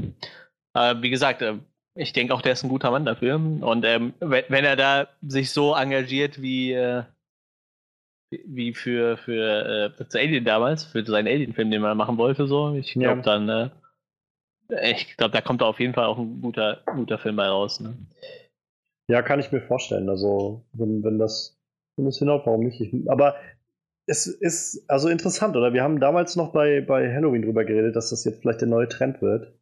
Äh, wie gesagt, äh, ich denke auch, der ist ein guter Mann dafür. Und ähm, wenn, wenn er da sich so engagiert wie, äh, wie für, für äh, zu Alien damals, für seinen Alien-Film, den man machen wollte, so, ich glaube
Ja.
dann, äh, ich glaube, da kommt da auf jeden Fall auch ein guter, guter Film bei raus. Ne?
Ja, kann ich mir vorstellen. Also, wenn, wenn das, wenn das hinhaut, warum nicht? Ich, aber es ist also interessant, oder? Wir haben damals noch bei, bei Halloween drüber geredet, dass das jetzt vielleicht der neue Trend wird.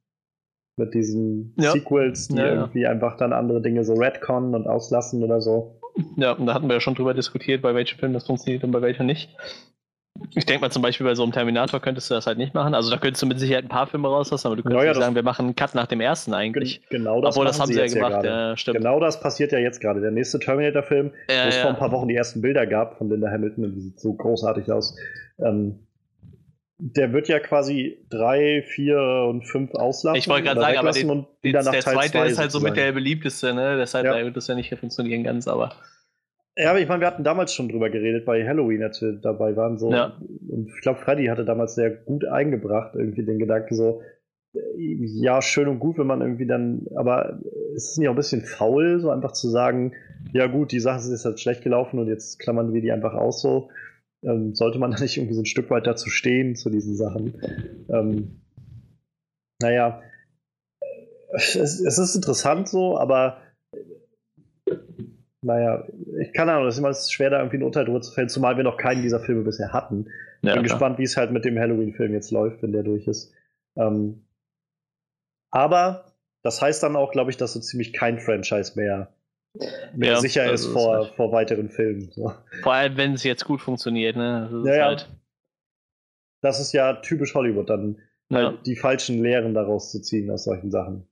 Mit diesen
Ja.
Sequels, die
Ja, ja.
irgendwie einfach dann andere Dinge so retconnen und auslassen oder so.
Ja, und da hatten wir ja schon drüber diskutiert, bei welchem Film das funktioniert und bei welchem nicht. Ich denke mal zum Beispiel bei so einem Terminator könntest du das halt nicht machen. Also da könntest du mit Sicherheit ein paar Filme rauslassen, aber du könntest
Ja,
nicht sagen, wir machen einen Cut nach dem ersten eigentlich.
Gen genau das
Obwohl, das haben sie ja gemacht, ja, stimmt.
Genau das passiert ja jetzt gerade. Der nächste Terminator-Film, wo es vor ein paar Wochen die ersten Bilder gab von Linda Hamilton und die sieht so großartig aus. Ähm, der wird ja quasi drei, vier und fünf auslassen.
Ich wollte gerade sagen, aber den,
und nach
der
Teil
zweite
zwei
ist halt so mit der beliebteste, ne? Deshalb
Ja.
wird das ja nicht funktionieren ganz, aber.
Ja, aber ich meine, wir hatten damals schon drüber geredet bei Halloween, als wir dabei waren. So.
Ja.
Und ich glaube, Freddy hatte damals sehr gut eingebracht, irgendwie den Gedanken so, äh, ja, schön und gut, wenn man irgendwie dann, aber es ist nicht auch ein bisschen faul, so einfach zu sagen, ja gut, die Sache ist jetzt halt schlecht gelaufen und jetzt klammern wir die einfach aus so. Ähm, sollte man da nicht irgendwie so ein Stück weit dazu stehen, zu diesen Sachen? Ähm, naja, es, es ist interessant so, aber naja, ich kann Ahnung, das ist immer schwer, da irgendwie ein Urteil drüber zu fällen, zumal wir noch keinen dieser Filme bisher hatten.
Ja,
Bin
klar.
gespannt, wie es halt mit dem Halloween-Film jetzt läuft, wenn der durch ist. Ähm, aber das heißt dann auch, glaube ich, dass so ziemlich kein Franchise mehr
Ja,
sicher ist
ist
vor, vor weiteren Filmen. So.
Vor allem, wenn es jetzt gut funktioniert, ne? Das ist
Ja,
halt.
Das ist ja typisch Hollywood, dann halt die falschen Lehren daraus zu ziehen aus solchen Sachen.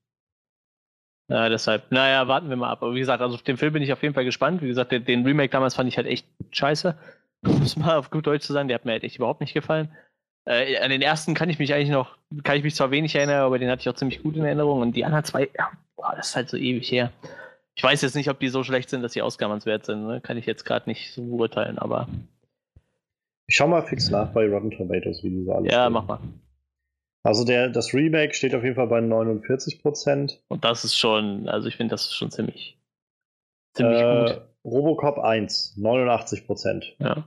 Ja, deshalb, naja, warten wir mal ab. Aber wie gesagt, also auf den Film bin ich auf jeden Fall gespannt. Wie gesagt, den, den Remake damals fand ich halt echt scheiße. Um es mal auf gut Deutsch zu sagen, der hat mir halt echt überhaupt nicht gefallen. Äh, an den ersten kann ich mich eigentlich noch, kann ich mich zwar wenig erinnern, aber den hatte ich auch ziemlich gut in Erinnerung. Und die anderen zwei, ja, boah, das ist halt so ewig her. Ich weiß jetzt nicht, ob die so schlecht sind, dass sie ausgabenwert sind. Ne? Kann ich jetzt gerade nicht so beurteilen, aber
Ich schau mal fix nach bei Rotten Tomatoes, wie die so alles
ja,
sind.
mach mal.
Also der, das Remake steht auf jeden Fall bei 49 Prozent.
Und das ist schon, also ich finde, das ist schon ziemlich, ziemlich
Äh,
gut.
Robocop 1, 89 Prozent.
Ja.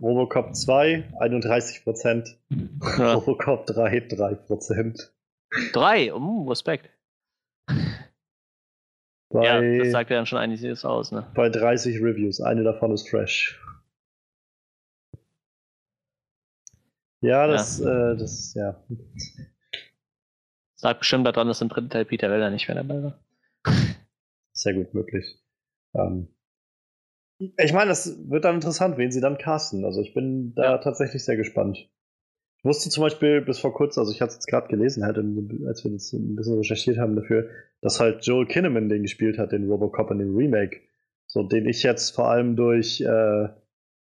Robocop 2, 31 Prozent.
ja.
Robocop 3, 3 Prozent.
Drei, um, Respekt.
Bei,
Ja, das sagt ja dann schon einiges aus, ne?
bei 30 Reviews, eine davon ist Trash. Ja, das, Äh, das, ja.
Sagt bestimmt daran, dass im dritten Teil Peter Weller nicht mehr dabei war.
Sehr gut möglich. Ähm, ich meine, das wird dann interessant, wen sie dann casten. Also ich bin da
Ja.
tatsächlich sehr gespannt. Ich wusste zum Beispiel bis vor kurzem, also ich hatte es jetzt gerade gelesen, halt, als wir das ein bisschen recherchiert haben dafür, dass halt Joel Kinnaman den gespielt hat, den Robocop in dem Remake. So, den ich jetzt vor allem durch äh,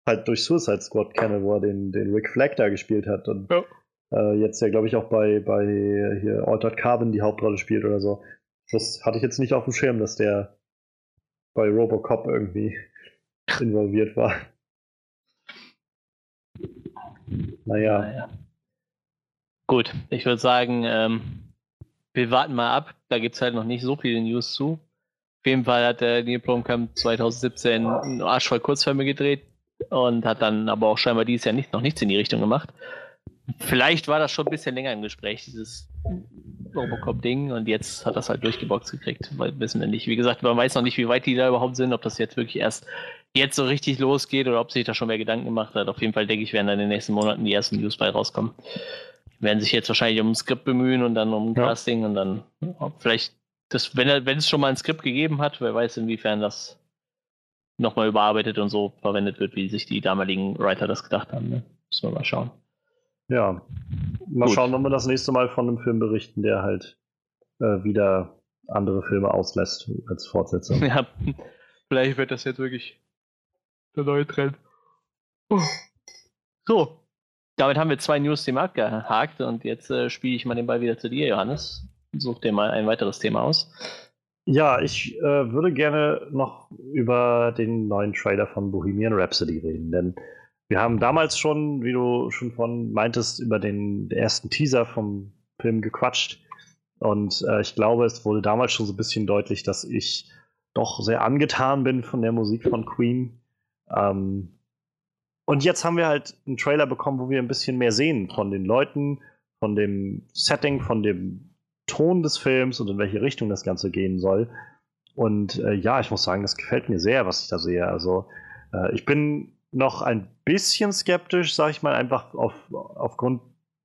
halt durch Suicide Squad kenne, wo er den, den Rick Flag da gespielt hat. Und
Ja.
äh, jetzt ja, glaube ich, auch bei, bei hier Altered Carbon die Hauptrolle spielt oder so. Das hatte ich jetzt nicht auf dem Schirm, dass der bei Robocop irgendwie involviert war. Naja. naja.
Gut, ich würde sagen, ähm, wir warten mal ab. Da gibt es halt noch nicht so viele News zu. Auf jeden Fall hat der Neil Blomkamp 2017 einen Arsch voll Kurzfilme gedreht und hat dann aber auch scheinbar dieses Jahr nicht, noch nichts in die Richtung gemacht. Vielleicht war das schon ein bisschen länger im Gespräch, dieses Robocop-Ding, und jetzt hat das halt durchgeboxt gekriegt, weil wissen wir nicht. Wie gesagt, man weiß noch nicht, wie weit die da überhaupt sind, ob das jetzt wirklich erst jetzt so richtig losgeht oder ob sich da schon mehr Gedanken gemacht hat. Auf jeden Fall denke ich, werden dann in den nächsten Monaten die ersten News bei rauskommen. Werden sich jetzt wahrscheinlich um ein Skript bemühen und dann um ein ja. Casting und dann vielleicht, das, wenn, er, wenn es schon mal ein Skript gegeben hat, wer weiß, inwiefern das nochmal überarbeitet und so verwendet wird, wie sich die damaligen Writer das gedacht haben. Ne? Müssen wir mal schauen.
Ja. Mal Gut. schauen, wenn wir das nächste Mal von einem Film berichten, der halt äh, wieder andere Filme auslässt als Fortsetzung.
Ja, vielleicht wird das jetzt wirklich der neue Trend. Oh. So, damit haben wir zwei News-Themen abgehakt und jetzt äh, spiele ich mal den Ball wieder zu dir, Johannes. Such dir mal ein weiteres Thema aus.
Ja, ich äh, würde gerne noch über den neuen Trailer von Bohemian Rhapsody reden, denn wir haben damals schon, wie du schon von meintest, über den ersten Teaser vom Film gequatscht. Und äh, ich glaube, es wurde damals schon so ein bisschen deutlich, dass ich doch sehr angetan bin von der Musik von Queen. Ähm, und jetzt haben wir halt einen Trailer bekommen, wo wir ein bisschen mehr sehen von den Leuten, von dem Setting, von dem Ton des Films und in welche Richtung das Ganze gehen soll. Und äh, ja, ich muss sagen, das gefällt mir sehr, was ich da sehe. Also äh, ich bin noch ein bisschen skeptisch, sag ich mal, einfach auf, aufgrund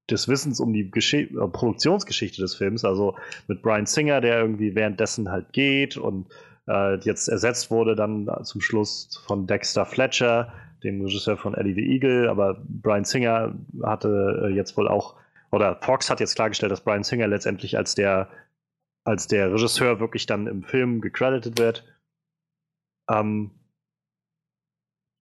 des Wissens um die Gesch äh, Produktionsgeschichte des Films. Also mit Brian Singer, der irgendwie währenddessen halt geht und äh, jetzt ersetzt wurde dann zum Schluss von Dexter Fletcher, dem Regisseur von Eddie the Eagle. Aber Brian Singer hatte äh, jetzt wohl auch, oder Fox hat jetzt klargestellt, dass Brian Singer letztendlich als der, als der Regisseur wirklich dann im Film gecredited wird. Ähm,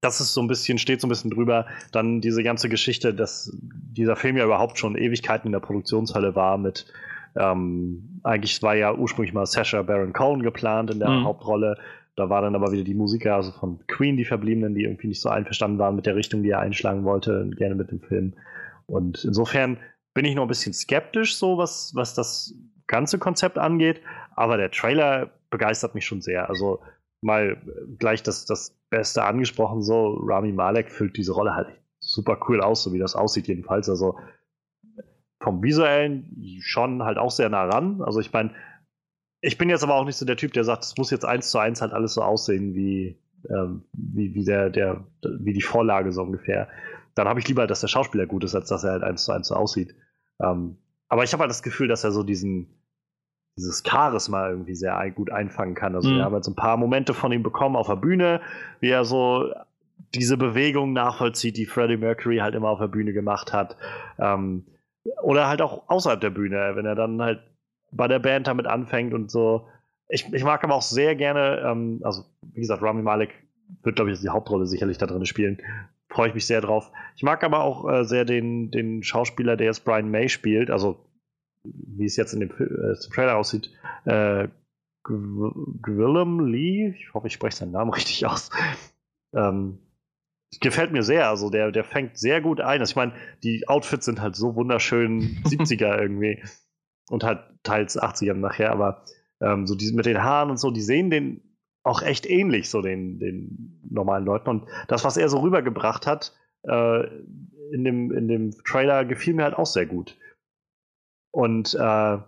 das ist so ein bisschen, steht so ein bisschen drüber. Dann diese ganze Geschichte, dass dieser Film ja überhaupt schon Ewigkeiten in der Produktionshölle war mit, ähm, eigentlich war ja ursprünglich mal Sasha Baron Cohen geplant in der mhm. Hauptrolle. Da war dann aber wieder die Musiker, also von Queen, die Verbliebenen, die irgendwie nicht so einverstanden waren mit der Richtung, die er einschlagen wollte, gerne mit dem Film. Und insofern bin ich noch ein bisschen skeptisch, so was, was das ganze Konzept angeht. Aber der Trailer begeistert mich schon sehr. Also mal gleich das, das Beste angesprochen, so Rami Malek füllt diese Rolle halt super cool aus, so wie das aussieht jedenfalls. Also vom visuellen schon halt auch sehr nah ran. Also ich meine, ich bin jetzt aber auch nicht so der Typ, der sagt, es muss jetzt eins zu eins halt alles so aussehen wie, ähm, wie, wie, der, der, wie die Vorlage so ungefähr. Dann habe ich lieber, dass der Schauspieler gut ist, als dass er halt eins zu eins so aussieht. Ähm, aber ich habe halt das Gefühl, dass er so diesen, dieses Charisma irgendwie sehr gut einfangen kann. Also mhm. wir haben jetzt ein paar Momente von ihm bekommen auf der Bühne, wie er so diese Bewegung nachvollzieht, die Freddie Mercury halt immer auf der Bühne gemacht hat. Ähm, oder halt auch außerhalb der Bühne, wenn er dann halt bei der Band damit anfängt und so. Ich, ich mag aber auch sehr gerne, ähm, also wie gesagt, Rami Malek wird, glaube ich, die Hauptrolle sicherlich da drin spielen. Freue ich mich sehr drauf. Ich mag aber auch äh, sehr den, den Schauspieler, der jetzt Brian May spielt, also wie es jetzt in dem äh, Trailer aussieht, äh, Gwillem Lee, ich hoffe, ich spreche seinen Namen richtig aus. Ähm, gefällt mir sehr. Also der, der fängt sehr gut ein. Also ich meine, die Outfits sind halt so wunderschön 70er irgendwie. Und halt teils 80er nachher, aber ähm, so die, mit den Haaren und so, die sehen den auch echt ähnlich, so den, den normalen Leuten. Und das, was er so rübergebracht hat, äh, in, dem, in dem Trailer gefiel mir halt auch sehr gut. Und äh,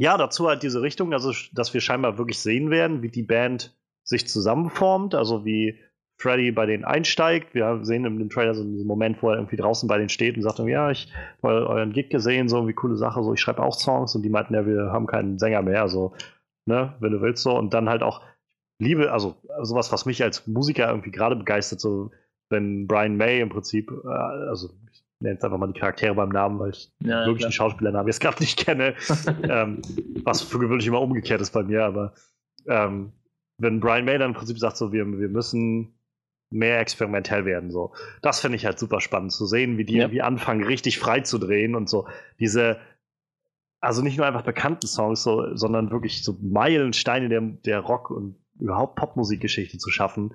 ja, dazu halt diese Richtung, also dass wir scheinbar wirklich sehen werden, wie die Band sich zusammenformt, also wie Freddy bei denen einsteigt. Wir sehen im, Trailer so einen Moment, wo er irgendwie draußen bei denen steht und sagt, ja, ich habe euren Gig gesehen, so wie coole Sache, so ich schreibe auch Songs und die meinten, ja, wir haben keinen Sänger mehr, also, ne, wenn du willst so. Und dann halt auch Liebe, also sowas, was mich als Musiker irgendwie gerade begeistert, so wenn Brian May im Prinzip, äh, also nenne jetzt einfach mal die Charaktere beim Namen, weil ich ja, wirklich klar. den Schauspielernamen jetzt gerade nicht kenne. ähm, was für gewöhnlich immer umgekehrt ist bei mir, aber ähm, wenn Brian May dann im Prinzip sagt, so, wir, wir müssen mehr experimentell werden, so. Das finde ich halt super spannend zu sehen, wie die ja. irgendwie anfangen, richtig frei zu drehen und so. Diese, also nicht nur einfach bekannten Songs, so, sondern wirklich so Meilensteine der, der Rock- und überhaupt Popmusikgeschichte zu schaffen.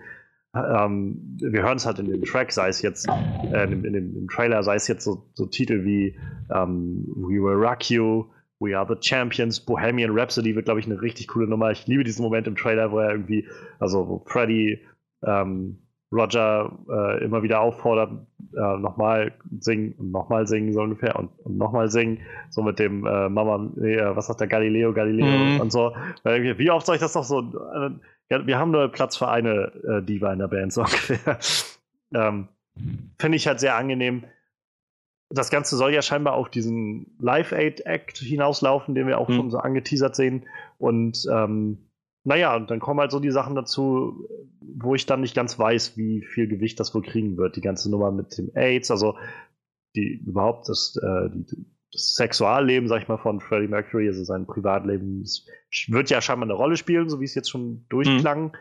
ähm, wir hören es halt in dem Track, sei es jetzt äh, in, in, dem, im Trailer, sei es jetzt so, so Titel wie ähm, We Will Rock You, We Are the Champions, Bohemian Rhapsody wird, glaube ich, eine richtig coole Nummer. Ich liebe diesen Moment im Trailer, wo er irgendwie, also wo Freddy ähm, Roger äh, immer wieder auffordert, äh, nochmal singen und nochmal singen, so ungefähr, und, und nochmal singen, so mit dem äh, Mama, äh, was sagt der Galileo, Galileo mhm. und so. Wie oft soll ich das noch so? Äh, wir haben nur Platz für eine äh, Diva in der Band, so ungefähr. ähm, Finde ich halt sehr angenehm. Das Ganze soll ja scheinbar auf diesen Live-Aid-Act hinauslaufen, den wir auch mhm. schon so angeteasert sehen. Und ähm, naja, und dann kommen halt so die Sachen dazu, wo ich dann nicht ganz weiß, wie viel Gewicht das wohl kriegen wird. Die ganze Nummer mit dem AIDS, also die überhaupt das, äh, die, das Sexualleben, sag ich mal, von Freddie Mercury, also sein Privatleben, wird ja scheinbar eine Rolle spielen, so wie es jetzt schon durchklang. Mhm.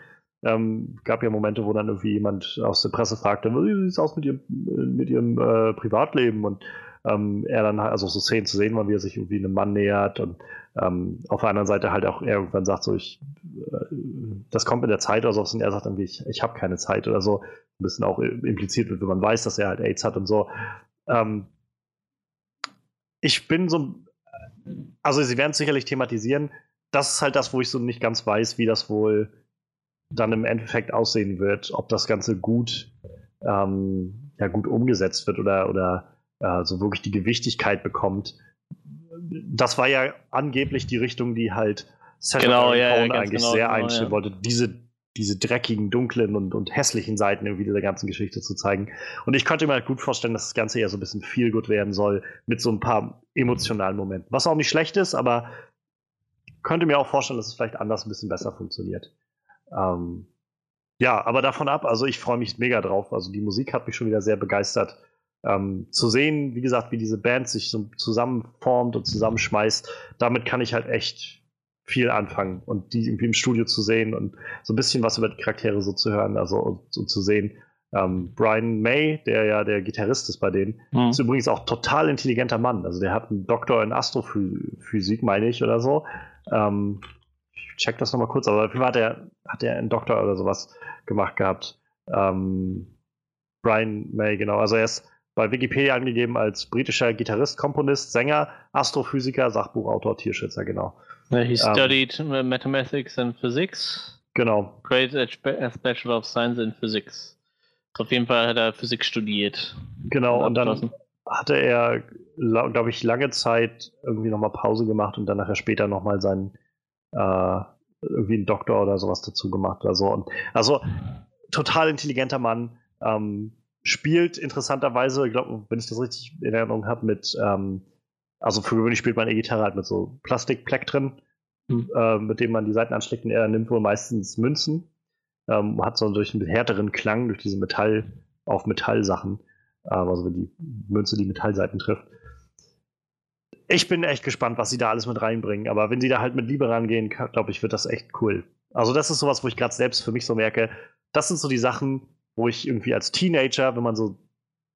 Ähm, gab ja Momente, wo dann irgendwie jemand aus der Presse fragte, wie sieht es aus mit ihrem, mit ihrem äh, Privatleben? Und ähm, er dann also so Szenen zu sehen, wie er sich irgendwie einem Mann nähert und ähm, auf der anderen Seite halt auch irgendwann sagt so, ich, äh, das kommt mit der Zeit oder so, und er sagt irgendwie, ich, ich habe keine Zeit oder so. Ein bisschen auch impliziert wird, wenn man weiß, dass er halt AIDS hat und so. Ähm, ich bin so, also sie werden es sicherlich thematisieren. Das ist halt das, wo ich so nicht ganz weiß, wie das wohl dann im Endeffekt aussehen wird, ob das Ganze gut, ähm, ja, gut umgesetzt wird oder, oder äh, so wirklich die Gewichtigkeit bekommt. Das war ja angeblich die Richtung, die halt
Saturday genau, ja, ja,
eigentlich genau, sehr genau, einstellen ja. wollte, diese, diese dreckigen, dunklen und, und hässlichen Seiten irgendwie dieser ganzen Geschichte zu zeigen. Und ich könnte mir halt gut vorstellen, dass das Ganze eher so ein bisschen viel gut werden soll, mit so ein paar emotionalen Momenten. Was auch nicht schlecht ist, aber könnte mir auch vorstellen, dass es vielleicht anders ein bisschen besser funktioniert. Ähm, ja, aber davon ab, also ich freue mich mega drauf. Also die Musik hat mich schon wieder sehr begeistert. Ähm, zu sehen, wie gesagt, wie diese Band sich so zusammenformt und zusammenschmeißt, damit kann ich halt echt viel anfangen und die irgendwie im Studio zu sehen und so ein bisschen was über die Charaktere so zu hören, also und, und zu sehen. Ähm, Brian May, der ja der Gitarrist ist bei denen, mhm. ist übrigens auch total intelligenter Mann. Also der hat einen Doktor in Astrophysik, meine ich, oder so. Ähm, ich check das nochmal kurz, aber hat er, hat er einen Doktor oder sowas gemacht gehabt. Ähm, Brian May, genau. Also er ist bei Wikipedia angegeben als britischer Gitarrist, Komponist, Sänger, Astrophysiker, Sachbuchautor, Tierschützer, genau.
He ähm, studied um, Mathematics and Physics.
Genau.
Great as Bachelor of Science in Physics. Auf jeden Fall hat er Physik studiert.
Genau, und dann hatte er, glaube ich, lange Zeit irgendwie nochmal Pause gemacht und dann nachher später nochmal seinen äh, irgendwie einen Doktor oder sowas dazu gemacht. Also, und, also total intelligenter Mann. Ähm, spielt interessanterweise, ich glaube, wenn ich das richtig in Erinnerung habe, mit, ähm, also für gewöhnlich spielt man E-Gitarre halt mit so Plastikpleck drin, mhm. äh, mit dem man die Seiten anschlägt und er nimmt wohl meistens Münzen. Ähm, hat so durch einen härteren Klang, durch diese Metall auf Metallsachen, äh, also wenn die Münze die Metallseiten trifft. Ich bin echt gespannt, was sie da alles mit reinbringen, aber wenn sie da halt mit Liebe rangehen, glaube ich, wird das echt cool. Also das ist sowas, wo ich gerade selbst für mich so merke, das sind so die Sachen, wo ich irgendwie als Teenager, wenn man so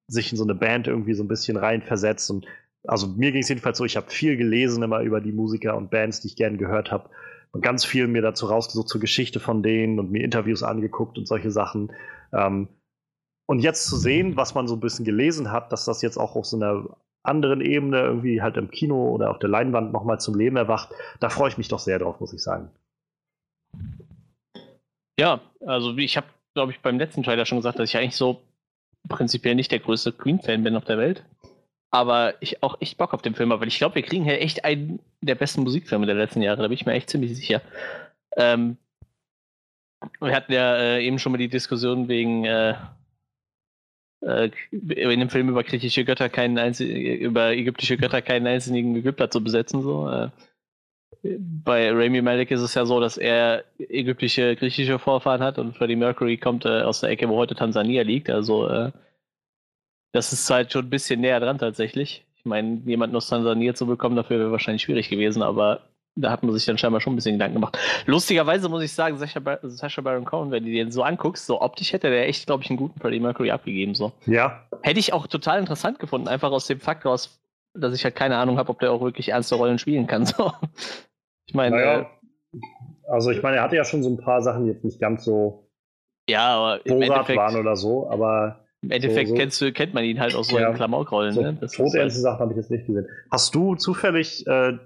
sich in so eine Band irgendwie so ein bisschen reinversetzt und also mir ging es jedenfalls so, ich habe viel gelesen immer über die Musiker und Bands, die ich gerne gehört habe und ganz viel mir dazu rausgesucht zur Geschichte von denen und mir Interviews angeguckt und solche Sachen. Ähm, und jetzt zu sehen, was man so ein bisschen gelesen hat, dass das jetzt auch auf so einer anderen Ebene irgendwie halt im Kino oder auf der Leinwand nochmal zum Leben erwacht, da freue ich mich doch sehr drauf, muss ich sagen.
Ja, also ich habe glaube ich, beim letzten Trailer schon gesagt, dass ich eigentlich so prinzipiell nicht der größte Queen-Fan bin auf der Welt. Aber ich auch echt Bock auf den Film habe, weil ich glaube, wir kriegen hier echt einen der besten Musikfilme der letzten Jahre, da bin ich mir echt ziemlich sicher. Ähm, wir hatten ja äh, eben schon mal die Diskussion wegen äh, äh, in dem Film über griechische Götter keinen über ägyptische Götter keinen einzigen Ägypter zu besetzen. So. Bei Rami Malek ist es ja so, dass er ägyptische, griechische Vorfahren hat und Freddie Mercury kommt äh, aus der Ecke, wo heute Tansania liegt. Also äh, das ist halt schon ein bisschen näher dran tatsächlich. Ich meine, jemanden aus Tansania zu bekommen, dafür wäre wahrscheinlich schwierig gewesen, aber da hat man sich dann scheinbar schon ein bisschen Gedanken gemacht. Lustigerweise muss ich sagen, Sacha, Bar Sacha Baron Cohen, wenn du den so anguckst, so optisch hätte der echt, glaube ich, einen guten Freddie Mercury abgegeben. So.
Ja.
Hätte ich auch total interessant gefunden, einfach aus dem Fakt raus, dass ich halt keine Ahnung habe, ob der auch wirklich ernste Rollen spielen kann. So.
Ich meine. Naja, äh, also ich meine, er hatte ja schon so ein paar Sachen, die jetzt nicht ganz so
Ja, aber im Endeffekt,
waren oder so, aber
im Endeffekt
so- so-
kennst du, kennt man ihn halt aus so
Ja.
einem Klamaukrollen.
so
ne? Das ist
todernste
halt,
Sachen habe ich jetzt nicht gesehen. Hast du zufällig äh,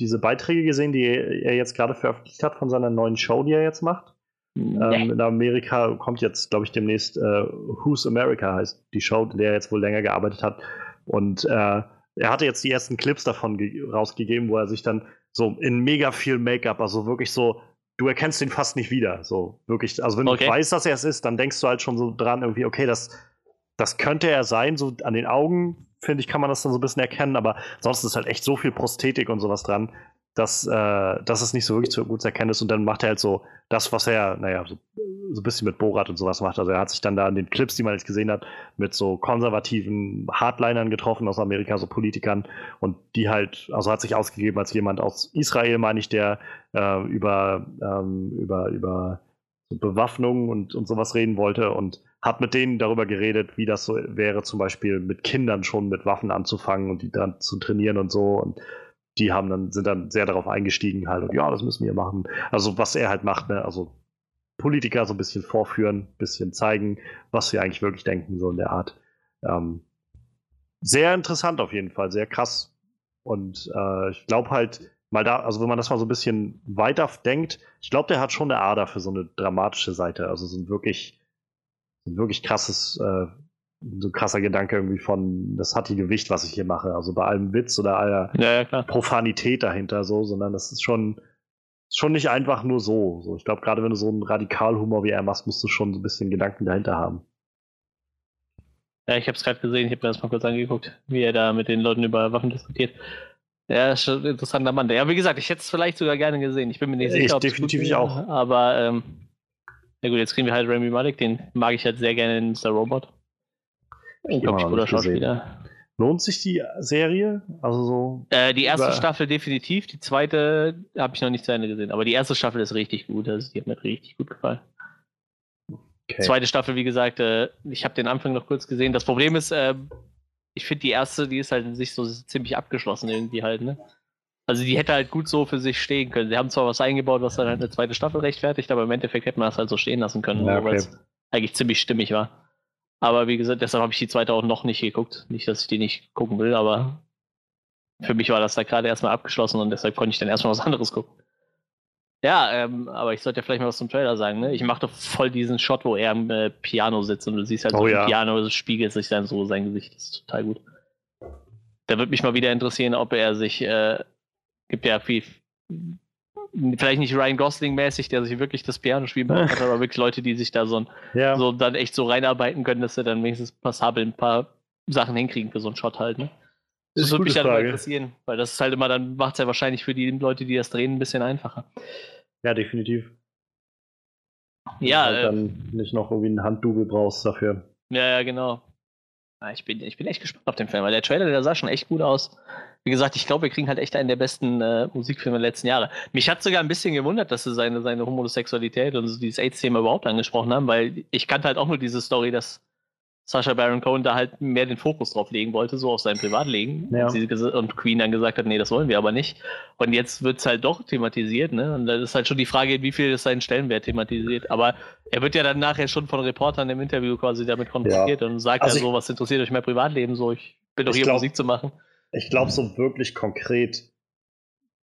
diese Beiträge gesehen, die er jetzt gerade veröffentlicht hat von seiner neuen Show, die er jetzt macht?
nee.
Ähm, in Amerika kommt jetzt, glaube ich, demnächst äh, Who's America heißt die Show, in der er jetzt wohl länger gearbeitet hat. Und äh, er hatte jetzt die ersten Clips davon ge- rausgegeben, wo er sich dann so in mega viel Make-up, also wirklich so, du erkennst ihn fast nicht wieder. So wirklich, also wenn
Okay.
du weißt, dass er es ist, dann denkst du halt schon so dran, irgendwie, okay, das, das könnte er sein, so an den Augen, finde ich, kann man das dann so ein bisschen erkennen, aber sonst ist halt echt so viel Prosthetik und sowas dran, dass, äh, dass es nicht so wirklich zu gut zu erkennen ist. Und dann macht er halt so das, was er, naja, so, so ein bisschen mit Borat und sowas macht. Also er hat sich dann da in den Clips, die man jetzt gesehen hat, mit so konservativen Hardlinern getroffen aus Amerika, so Politikern. Und die halt, also hat sich ausgegeben als jemand aus Israel, meine ich, der äh, über, ähm, über, über so Bewaffnung und, und sowas reden wollte und hat mit denen darüber geredet, wie das so wäre, zum Beispiel mit Kindern schon mit Waffen anzufangen und die dann zu trainieren und so. Und die haben dann, sind dann sehr darauf eingestiegen halt und ja, das müssen wir machen. Also was er halt macht, ne, also Politiker so ein bisschen vorführen, ein bisschen zeigen, was sie eigentlich wirklich denken, so in der Art. Ähm, sehr interessant auf jeden Fall, sehr krass. Und äh, ich glaube halt, mal da, also wenn man das mal so ein bisschen weiter denkt, ich glaube, der hat schon eine Ader für so eine dramatische Seite. Also so ein wirklich, ein wirklich krasses, äh, so ein krasser Gedanke irgendwie von, das hat die Gewicht, was ich hier mache. Also bei allem Witz oder aller
ja, ja.
Profanität dahinter so, sondern das ist schon, schon nicht einfach nur so. so ich glaube, gerade wenn du so einen Radikalhumor wie er machst, musst du schon so ein bisschen Gedanken dahinter haben.
Ja, ich habe es gerade gesehen, ich habe mir das mal kurz angeguckt, wie er da mit den Leuten über Waffen diskutiert. Ja, ist schon ein interessanter Mann. Ja, wie gesagt, ich hätte es vielleicht sogar gerne gesehen. Ich bin mir nicht
Ich
sicher, ob's
definitiv
gut
ich auch.
Aber, ähm, ja gut, jetzt kriegen wir halt Remy Malek, den mag ich halt sehr gerne in Mr. Robot.
Ich
Unglaublich
gesehen.
Schauspieler.
Lohnt sich die Serie? Also so.
Äh, die erste Staffel definitiv, die zweite habe ich noch nicht zu Ende gesehen, aber die erste Staffel ist richtig gut, also die hat mir richtig gut gefallen.
Okay.
Zweite Staffel, wie gesagt, äh, ich habe den Anfang noch kurz gesehen. Das Problem ist, äh, ich finde die erste, die ist halt in sich so ziemlich abgeschlossen irgendwie halt, ne? Also die hätte halt gut so für sich stehen können. Sie haben zwar was eingebaut, was dann halt eine zweite Staffel rechtfertigt, aber im Endeffekt hätte man das halt so stehen lassen können,
Ja,
so, weil
okay.
es eigentlich ziemlich stimmig war. Aber wie gesagt, deshalb habe ich die zweite auch noch nicht geguckt. Nicht, dass ich die nicht gucken will, aber für mich war das da gerade erstmal abgeschlossen und deshalb konnte ich dann erstmal was anderes gucken. Ja, ähm, aber ich sollte ja vielleicht mal was zum Trailer sagen. Ne? Ich mache doch voll diesen Shot, wo er am äh, Piano sitzt und du siehst halt
Oh
so
ja.
Piano, es spiegelt sich dann so sein Gesicht. Das ist total gut. Da würde mich mal wieder interessieren, ob er sich, äh, gibt ja viel, vielleicht nicht Ryan Gosling-mäßig, der sich wirklich das Piano spielen hat, aber wirklich Leute, die sich da so, ein,
Ja.
so dann echt so reinarbeiten können, dass sie dann wenigstens passabel ein paar Sachen hinkriegen für so einen Shot halt. Ne?
Das
Das würde mich dann mal
Frage.
interessieren, weil das ist halt immer, dann macht es ja wahrscheinlich für die Leute, die das drehen, ein bisschen einfacher.
ja, definitiv.
Ja,
halt
äh,
dann nicht noch irgendwie einen Handdouble brauchst dafür.
ja, ja, genau. Ja, ich, bin, ich bin echt gespannt auf den Film, weil der Trailer, der sah schon echt gut aus. Wie gesagt, ich glaube, wir kriegen halt echt einen der besten äh, Musikfilme der letzten Jahre. Mich hat sogar ein bisschen gewundert, dass sie seine, seine Homosexualität und so dieses AIDS-Thema überhaupt angesprochen haben, weil ich kannte halt auch nur diese Story, dass Sacha Baron Cohen da halt mehr den Fokus drauf legen wollte, so auf sein Privatleben.
Ja.
Und, sie und Queen dann gesagt hat, nee, das wollen wir aber nicht. Und jetzt wird es halt doch thematisiert, ne? Und das ist halt schon die Frage, wie viel ist sein Stellenwert thematisiert. Aber er wird ja dann nachher schon von Reportern im Interview quasi damit konfrontiert und sagt
Also
ja so, was interessiert euch mein Privatleben? So, ich bin doch hier,
glaub-
Musik zu machen.
Ich glaube, so wirklich konkret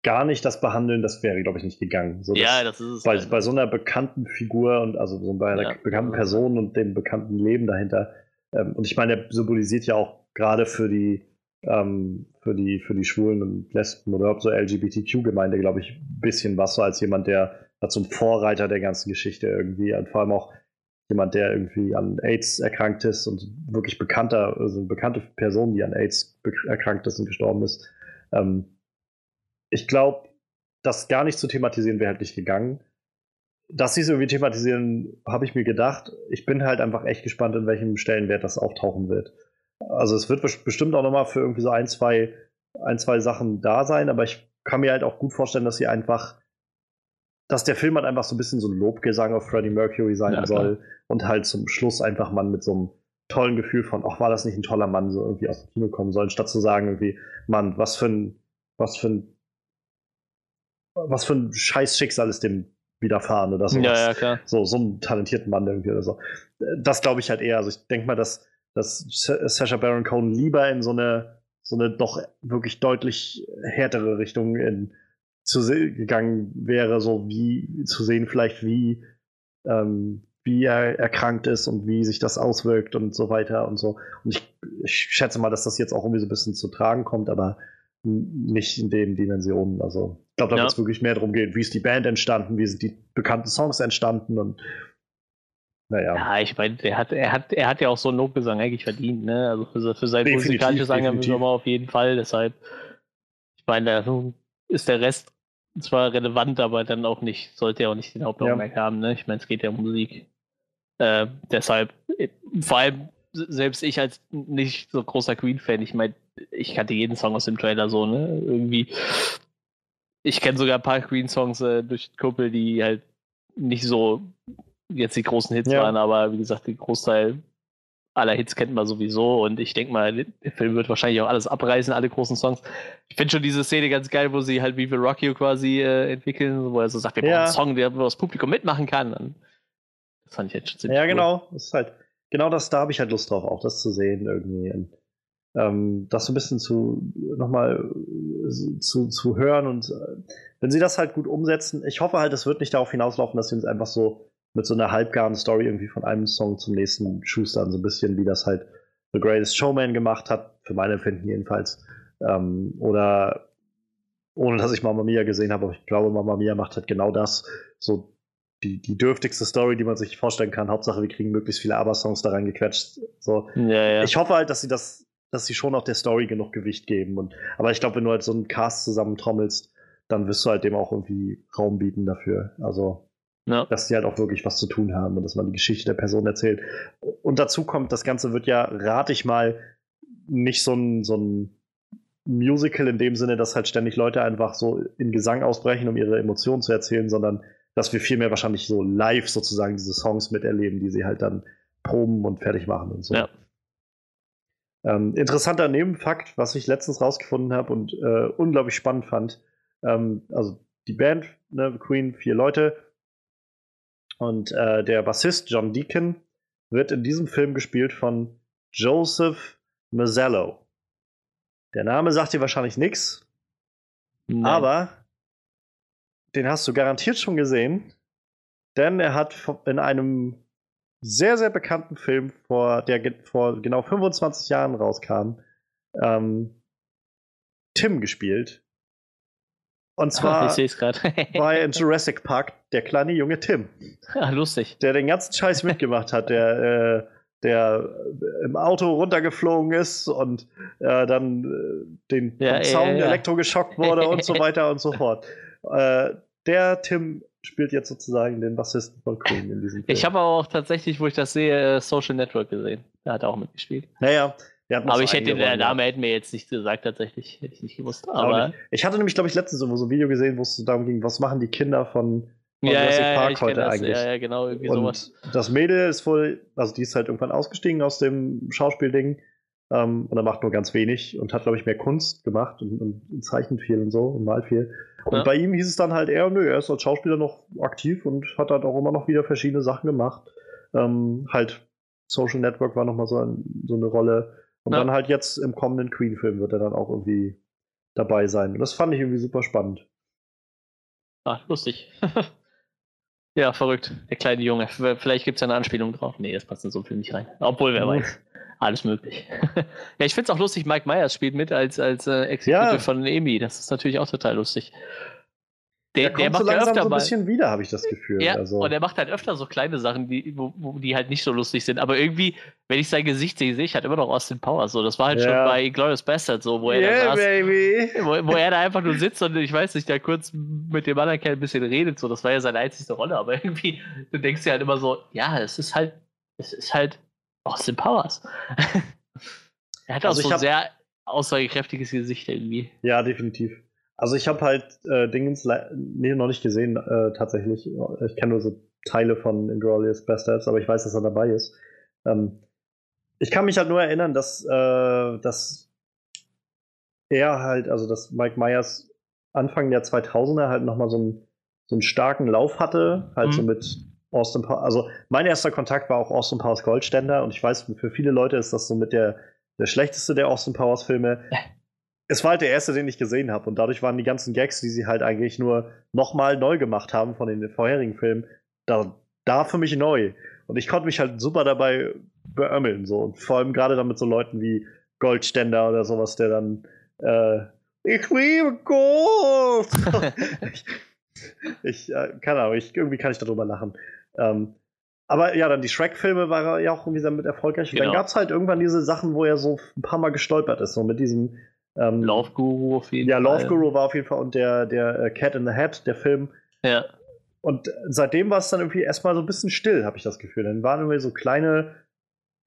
gar nicht das behandeln, das wäre, glaube ich, nicht gegangen. So,
ja,
das,
ist es.
bei,
halt.
bei so einer bekannten Figur und also so bei einer
Ja.
bekannten Person und dem bekannten Leben dahinter. Ähm, und ich meine, der symbolisiert ja auch gerade für die ähm, für die für die Schwulen und Lesben oder überhaupt so LGBTQ-Gemeinde, glaube ich, ein bisschen was so als jemand, der als so ein Vorreiter der ganzen Geschichte irgendwie und vor allem auch jemand, der irgendwie an AIDS erkrankt ist und wirklich bekannter, also eine bekannte Person, die an AIDS erkrankt ist und gestorben ist. Ähm, ich glaube, das gar nicht zu thematisieren wäre halt nicht gegangen. Dass sie es irgendwie thematisieren, habe ich mir gedacht. Ich bin halt einfach echt gespannt, in welchem Stellenwert das auftauchen wird. Also es wird bes- bestimmt auch nochmal für irgendwie so ein, zwei, ein, zwei Sachen da sein, aber ich kann mir halt auch gut vorstellen, dass sie einfach, dass der Film halt einfach so ein bisschen so ein Lobgesang auf Freddie Mercury sein
Ja, klar.
soll und halt zum Schluss einfach man mit so einem tollen Gefühl von, ach, war das nicht ein toller Mann, so irgendwie aus dem Kino kommen soll, statt zu sagen irgendwie, Mann, was für ein, was für ein, was für ein scheiß Schicksal es dem widerfahren oder so.
Ja, ja, klar.
So, so einen talentierten Mann irgendwie oder so. Das glaube ich halt eher. Also ich denke mal, dass, dass Sasha Baron Cohen lieber in so eine, so eine doch wirklich deutlich härtere Richtung in, zu gegangen wäre, so wie zu sehen, vielleicht wie, ähm, wie er erkrankt ist und wie sich das auswirkt und so weiter und so. Und ich, ich schätze mal, dass das jetzt auch irgendwie so ein bisschen zu tragen kommt, aber nicht in den Dimensionen. Also ich glaube, da ja. wird es wirklich mehr darum gehen, wie ist die Band entstanden, wie sind die bekannten Songs entstanden und naja.
Ja, ich meine, er hat, er hat, er hat ja auch so einen Lobgesang eigentlich verdient, ne? Also für, für sein musikalisches Engagement auf jeden Fall. Deshalb, ich meine, da ist der Rest zwar relevant, aber dann auch nicht, sollte er auch nicht den Hauptaugenmerk ja. haben, ne? Ich meine, es geht ja um Musik. Äh, deshalb, vor allem selbst ich als nicht so großer Queen-Fan, ich meine, ich kannte jeden Song aus dem Trailer so, ne? Irgendwie. Ich kenne sogar ein paar Queen-Songs äh, durch Kumpel, die halt nicht so jetzt die großen Hits ja. waren, aber wie gesagt, den Großteil aller Hits kennt man sowieso und ich denke mal, der Film wird wahrscheinlich auch alles abreißen, alle großen Songs. Ich finde schon diese Szene ganz geil, wo sie halt wie We Rock You quasi äh, entwickeln, wo er so sagt, wir ja. brauchen einen Song, der wo das Publikum mitmachen kann. Das fand ich jetzt schon ziemlich
Ja, genau. Das ist halt, genau das, da habe ich halt Lust drauf, auch das zu sehen irgendwie. Und, ähm, das so ein bisschen zu nochmal zu, zu hören und äh, wenn sie das halt gut umsetzen, ich hoffe halt, es wird nicht darauf hinauslaufen, dass sie uns einfach so mit so einer halbgaren Story irgendwie von einem Song zum nächsten schustern, so ein bisschen wie das halt The Greatest Showman gemacht hat, für meine Empfinden jedenfalls. Ähm, oder ohne dass ich Mamma Mia gesehen habe, aber ich glaube, Mamma Mia macht halt genau das. So die, die dürftigste Story, die man sich vorstellen kann. Hauptsache, wir kriegen möglichst viele Aber-Songs da reingequetscht. So. Ja, ja. Ich hoffe halt, dass sie das, dass sie schon auch der Story genug Gewicht geben. Und, aber ich glaube, wenn du halt so einen Cast zusammentrommelst, dann wirst du halt dem auch irgendwie Raum bieten dafür. Also ja. Dass sie halt auch wirklich was zu tun haben und dass man die Geschichte der Person erzählt. Und dazu kommt, das Ganze wird ja, rate ich mal, nicht so ein, so ein Musical in dem Sinne, dass halt ständig Leute einfach so in Gesang ausbrechen, um ihre Emotionen zu erzählen, sondern dass wir vielmehr wahrscheinlich so live sozusagen diese Songs miterleben, die sie halt dann proben und fertig machen und so. Ja. Ähm, interessanter Nebenfakt, was ich letztens rausgefunden habe und äh, unglaublich spannend fand. Ähm, also die Band, ne, Queen, vier Leute, und äh, der Bassist John Deacon wird in diesem Film gespielt von Joseph Mazzello. Der Name sagt dir wahrscheinlich nichts, aber den hast du garantiert schon gesehen, denn er hat in einem sehr, sehr bekannten Film, vor, der vor genau 25 Jahren rauskam, ähm, Tim gespielt. Und zwar
sehe gerade.
bei Jurassic Park der kleine junge Tim.
Ja, lustig.
Der den ganzen Scheiß mitgemacht hat, der, äh, der im Auto runtergeflogen ist und äh, dann äh, den ja, Zaun ja, elektrogeschockt wurde und so weiter und so fort. Äh, der Tim spielt jetzt sozusagen den Bassisten von Queen in diesem Film.
Ich habe auch tatsächlich, wo ich das sehe, äh, Social Network gesehen. Da hat er auch mitgespielt.
Naja,
aber ich hätte, der Name hätte mir jetzt nicht gesagt, tatsächlich. Hätte ich nicht gewusst. Aber
ich hatte nämlich, glaube ich, letztens so ein Video gesehen, wo es darum ging, was machen die Kinder von,
von ja, Jurassic ja, Park heute eigentlich. Ja, ja, genau, irgendwie und sowas.
Das Mädel ist wohl, also die ist halt irgendwann ausgestiegen aus dem Schauspielding ähm, und er macht nur ganz wenig und hat, glaube ich, mehr Kunst gemacht und, und, zeichnet viel und so und malt viel. Und ja. bei ihm hieß es dann halt eher, nö, er ist als Schauspieler noch aktiv und hat halt auch immer noch wieder verschiedene Sachen gemacht. Ähm, halt Social Network war nochmal so, ein, so eine Rolle und ja. dann halt jetzt im kommenden Queen-Film wird er dann auch irgendwie dabei sein. Und das fand ich irgendwie super spannend.
Ah, lustig. ja, verrückt. Der kleine Junge. Vielleicht gibt es ja eine Anspielung drauf. Nee, das passt in so einen Film nicht rein. Obwohl, wer weiß. Alles möglich. ja, ich finde es auch lustig, Mike Myers spielt mit als, als äh, Executive ja. von Amy. Das ist natürlich auch total lustig.
Der, der, der macht so ja öfter so ein bisschen wieder, habe ich das Gefühl.
Ja, also. und er macht halt öfter so kleine Sachen, die, wo, wo, die halt nicht so lustig sind. Aber irgendwie, wenn ich sein Gesicht sehe, sehe ich halt immer noch Austin Powers. So. Das war halt ja. schon bei Glorious Bastard so, wo er yeah, da saß, baby. Wo, wo, er da einfach nur sitzt und ich weiß nicht, da kurz mit dem anderen Kerl ein bisschen redet. So. Das war ja seine einzige Rolle. Aber irgendwie, du denkst dir halt immer so, ja, es ist halt, es ist halt Austin Powers. er hat auch also so ein sehr aussagekräftiges Gesicht irgendwie.
Ja, definitiv. Also ich habe halt äh, Dingens nee, noch nicht gesehen, äh, tatsächlich. Ich kenne nur so Teile von Inglourious Bastards, aber ich weiß, dass er dabei ist. Ähm, ich kann mich halt nur erinnern, dass, äh, dass er halt, also dass Mike Myers Anfang der 2000er halt nochmal so ein so einen starken Lauf hatte, halt
Mhm.
so mit Austin Powers. Also mein erster Kontakt war auch Austin Powers Goldständer und ich weiß, für viele Leute ist das so mit der, der schlechteste der Austin Powers Filme. Es war halt der erste, den ich gesehen habe und dadurch waren die ganzen Gags, die sie halt eigentlich nur nochmal neu gemacht haben von den vorherigen Filmen, da, da für mich neu. Und ich konnte mich halt super dabei beömmeln so und vor allem gerade dann mit so Leuten wie Goldständer oder sowas, der dann äh, ich liebe Gold. ich, ich äh, keine Ahnung, ich, irgendwie kann ich darüber lachen. Ähm, aber ja, dann die Shrek-Filme war ja auch irgendwie damit erfolgreich. Und
Genau.
dann gab es halt irgendwann diese Sachen, wo er so ein paar Mal gestolpert ist, so mit diesem ähm,
Love Guru auf jeden
Ja,
Fall.
Love Guru war auf jeden Fall und der, der äh, Cat in the Hat, der Film.
Ja.
Und seitdem war es dann irgendwie erstmal so ein bisschen still, habe ich das Gefühl. Dann waren irgendwie so kleine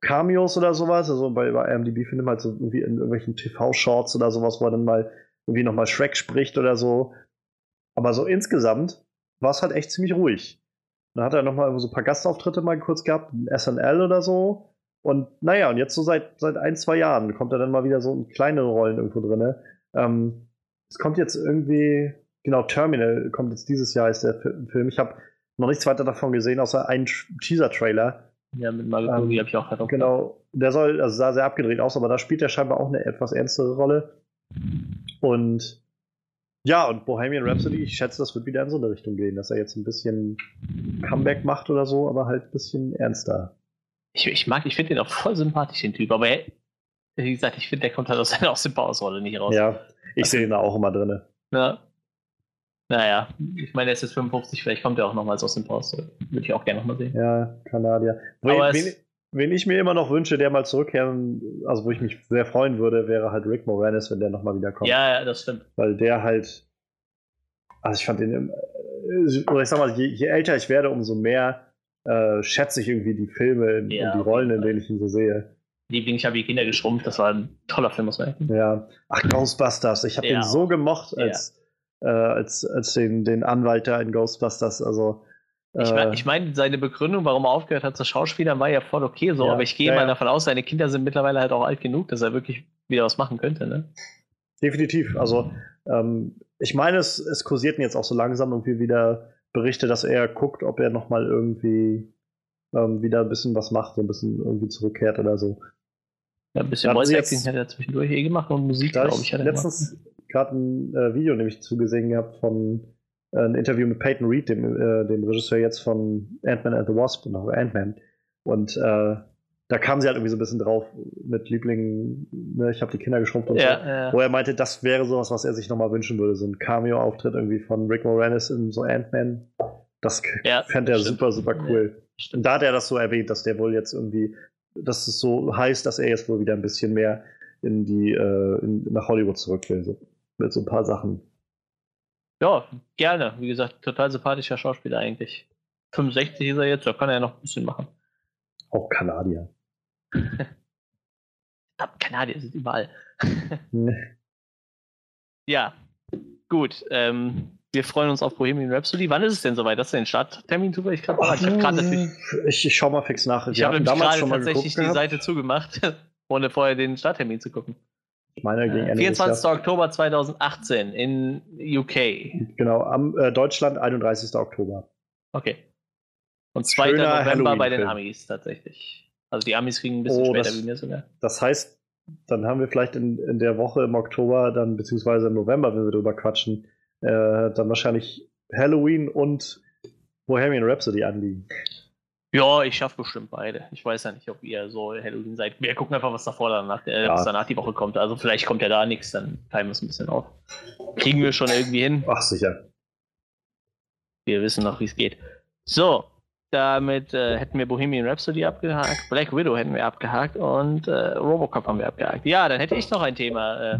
Cameos oder sowas. Also bei, bei IMDb findet man halt so irgendwie in irgendwelchen TV-Shorts oder sowas, wo er dann mal irgendwie nochmal Shrek spricht oder so. Aber so insgesamt war es halt echt ziemlich ruhig. Dann hat er nochmal so ein paar Gastauftritte mal kurz gehabt, SNL oder so. Und naja, und jetzt so seit, seit ein, zwei Jahren kommt er dann mal wieder so in kleinere Rollen irgendwo drin. Ähm, es kommt jetzt irgendwie, genau, Terminal kommt jetzt dieses Jahr, ist der Fi- Film. Ich habe noch nichts weiter davon gesehen, außer einen Teaser-Trailer.
Ja, mit Margot
Ähm,
habe ich auch gerade
Genau, der soll, also sah sehr abgedreht aus, aber da spielt er scheinbar auch eine etwas ernstere Rolle. Und ja, und Bohemian Rhapsody, ich schätze, das wird wieder in so eine Richtung gehen, dass er jetzt ein bisschen Comeback macht oder so, aber halt ein bisschen ernster.
Ich, ich mag, ich finde den auch voll sympathisch, den Typ. Aber er, wie gesagt, ich finde, der kommt halt aus seiner aus Rolle nicht raus.
Ja, ich sehe ihn da auch immer drin.
Ja. Naja, ich meine, er ist jetzt 55, vielleicht kommt er auch nochmals aus dem Pause. Würde ich auch gerne nochmal sehen.
Ja, Kanadier. Wen, wen, wen ich mir immer noch wünsche, der mal zurückkehren, also wo ich mich sehr freuen würde, wäre halt Rick Moranis, wenn der nochmal wiederkommt.
Ja, ja, das stimmt.
Weil der halt, also ich fand den, äh, oder ich sag mal, je, je älter ich werde, umso mehr äh, schätze ich irgendwie die Filme
Ja,
und die Rollen, in denen ich ihn so sehe.
Liebling, ich habe die Kinder geschrumpft. Das war ein toller Film, muss man sagen.
Ja. Ach, Ghostbusters. Ich habe
Ja.
den so gemocht
Ja.
als, äh, als, als den, den Anwalt da in Ghostbusters. Also,
Ich,
äh,
mein, ich meine, seine Begründung, warum er aufgehört hat zu Schauspielern, war ja voll okay so,
Ja,
aber ich gehe
ja,
mal
ja.
davon aus, seine Kinder sind mittlerweile halt auch alt genug, dass er wirklich wieder was machen könnte, ne?
Definitiv. Also, ähm, ich meine, es, es kursierten jetzt auch so langsam irgendwie wieder Berichte, dass er guckt, ob er nochmal irgendwie ähm, wieder ein bisschen was macht, so ein bisschen irgendwie zurückkehrt oder so.
Ja, ein bisschen
Da hatten
Voice
sie
Acting
jetzt-
hat er zwischendurch eh gemacht und Musik, glaube ich, hat er gemacht.
letztens gerade ein äh, Video nämlich zugesehen gehabt von äh, ein Interview mit Peyton Reed, dem, äh, dem Regisseur jetzt von Ant-Man and the Wasp und auch Ant-Man. Und äh, da kam sie halt irgendwie so ein bisschen drauf mit Lieblingen, ne, ich habe die Kinder geschrumpft und so.
Ja, ja.
Wo er meinte, das wäre sowas, was er sich nochmal wünschen würde. So ein Cameo-Auftritt irgendwie von Rick Moranis in so Ant-Man. Das
Ja,
fände er super, super cool. Und da hat er das so erwähnt, dass der wohl jetzt irgendwie, dass es so heißt, dass er jetzt wohl wieder ein bisschen mehr in die, äh, in, nach Hollywood zurück will. So, mit so ein paar Sachen.
Ja, gerne. Wie gesagt, total sympathischer Schauspieler eigentlich. 65 ist er jetzt, da kann er ja noch ein bisschen machen.
Auch Kanadier.
Ab Kanadier sind überall. Ja, gut. Ähm, wir freuen uns auf Bohemian Rhapsody. Wann ist es denn soweit? Das ist den Starttermin parat? Ich gerade natürlich,
Ich, ich schau mal fix nach.
ich habe
damals
gerade
schon mal
tatsächlich die
gehabt.
Seite zugemacht, ohne vorher den Starttermin zu gucken.
Ich meine, gegen
Äh,
Ende des
24.
Jahres.
Oktober 2018 in UK.
Genau, am äh, Deutschland 31. Oktober.
Okay. Und 2.
Schöner
November bei den. Amis tatsächlich. Also die Amis kriegen ein bisschen
Oh,
später
das-
wie mir sogar.
Das heißt, dann haben wir vielleicht in, in der Woche im Oktober, dann beziehungsweise im November, wenn wir drüber quatschen, äh, dann wahrscheinlich Halloween und Bohemian Rhapsody anliegen.
Ja, ich schaffe bestimmt beide. Ich weiß ja nicht, ob ihr so Halloween seid. Wir gucken einfach, was davor danach, äh,
Ja.
was danach die Woche kommt. Also vielleicht kommt ja da nichts, dann teilen wir es ein bisschen auf. Kriegen wir schon irgendwie hin.
Ach, sicher.
Wir wissen noch, wie es geht. So, damit äh, hätten wir Bohemian Rhapsody abgehakt, Black Widow hätten wir abgehakt und äh, Robocop haben wir abgehakt. Ja, dann hätte ich noch ein Thema. Äh,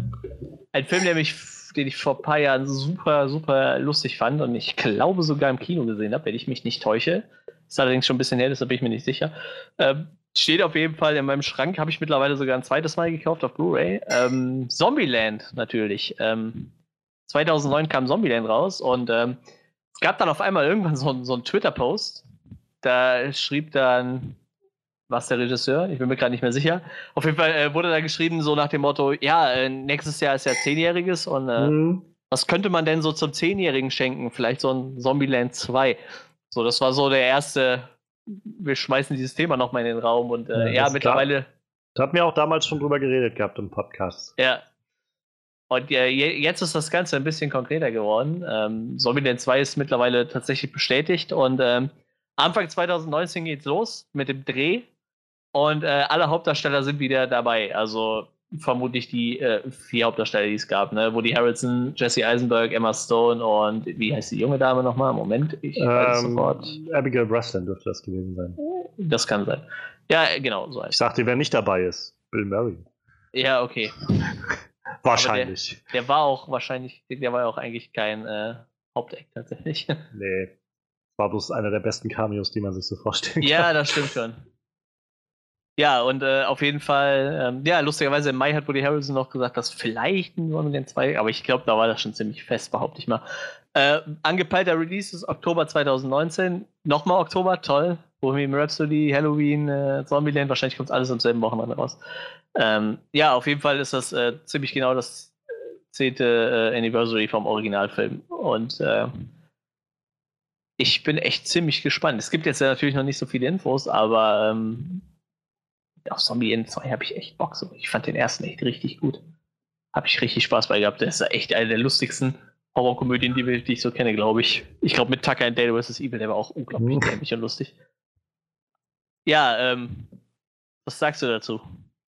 ein Film, der mich, den ich vor ein paar Jahren super, super lustig fand und ich glaube sogar im Kino gesehen habe, wenn ich mich nicht täusche. Ist allerdings schon ein bisschen her, deshalb bin ich mir nicht sicher. Ähm, steht auf jeden Fall in meinem Schrank, habe ich mittlerweile sogar ein zweites Mal gekauft auf Blu-ray. Ähm, Zombieland natürlich. Ähm, 2009 kam Zombieland raus und ähm, es gab dann auf einmal irgendwann so, so einen Twitter-Post. Da schrieb dann, was der Regisseur? Ich bin mir gerade nicht mehr sicher. Auf jeden Fall äh, wurde da geschrieben, so nach dem Motto: Ja, äh, nächstes Jahr ist ja Zehnjähriges und äh,
Mhm.
was könnte man denn so zum Zehnjährigen schenken? Vielleicht so ein Zombieland 2. So, das war so der erste, wir schmeißen dieses Thema nochmal in den Raum und äh, ja, ja mittlerweile.
Da hatten wir auch damals schon drüber geredet gehabt im Podcast.
Ja. Und äh, jetzt ist das Ganze ein bisschen konkreter geworden. Ähm, Zombieland 2 ist mittlerweile tatsächlich bestätigt und ähm, Anfang 2019 geht's los mit dem Dreh und äh, alle Hauptdarsteller sind wieder dabei. Also vermutlich die äh, vier Hauptdarsteller, die es gab, ne? Woody Harrelson, Jesse Eisenberg, Emma Stone und wie heißt die junge Dame nochmal? Moment, ich weiß
ähm, sofort. Abigail Breslin dürfte das gewesen sein.
Das kann sein. Ja, genau, so
heißt Ich sagte, wer nicht dabei ist, Bill Murray.
Ja, okay.
wahrscheinlich.
Der, der, war auch wahrscheinlich, der war ja auch eigentlich kein äh, Haupteck tatsächlich.
Nee. War bloß einer der besten Cameos, die man sich so vorstellen
kann. Ja, das stimmt schon. Ja, und äh, auf jeden Fall, ähm, ja, lustigerweise im Mai hat Woody Harrelson noch gesagt, dass vielleicht ein Wonderland 2, aber ich glaube, da war das schon ziemlich fest, behaupte ich mal. Äh, angepeilter Release ist Oktober 2019. Nochmal Oktober, toll. Bohemian Rhapsody, Halloween, äh, Zombieland, wahrscheinlich kommt alles am selben Wochenende raus. Ähm, ja, auf jeden Fall ist das äh, ziemlich genau das zehnte äh, Anniversary vom Originalfilm. Und äh, ich bin echt ziemlich gespannt. Es gibt jetzt ja natürlich noch nicht so viele Infos, aber ähm, auf Zombie in 2 habe ich echt Bock. So. Ich fand den ersten echt richtig gut. Habe ich richtig Spaß bei gehabt. Der ist echt eine der lustigsten Horrorkomödien, die, die ich so kenne, glaube ich. Ich glaube, mit Tucker and Dale vs. Evil, der war auch unglaublich mhm. dämlich und lustig. Ja, ähm, was sagst du dazu?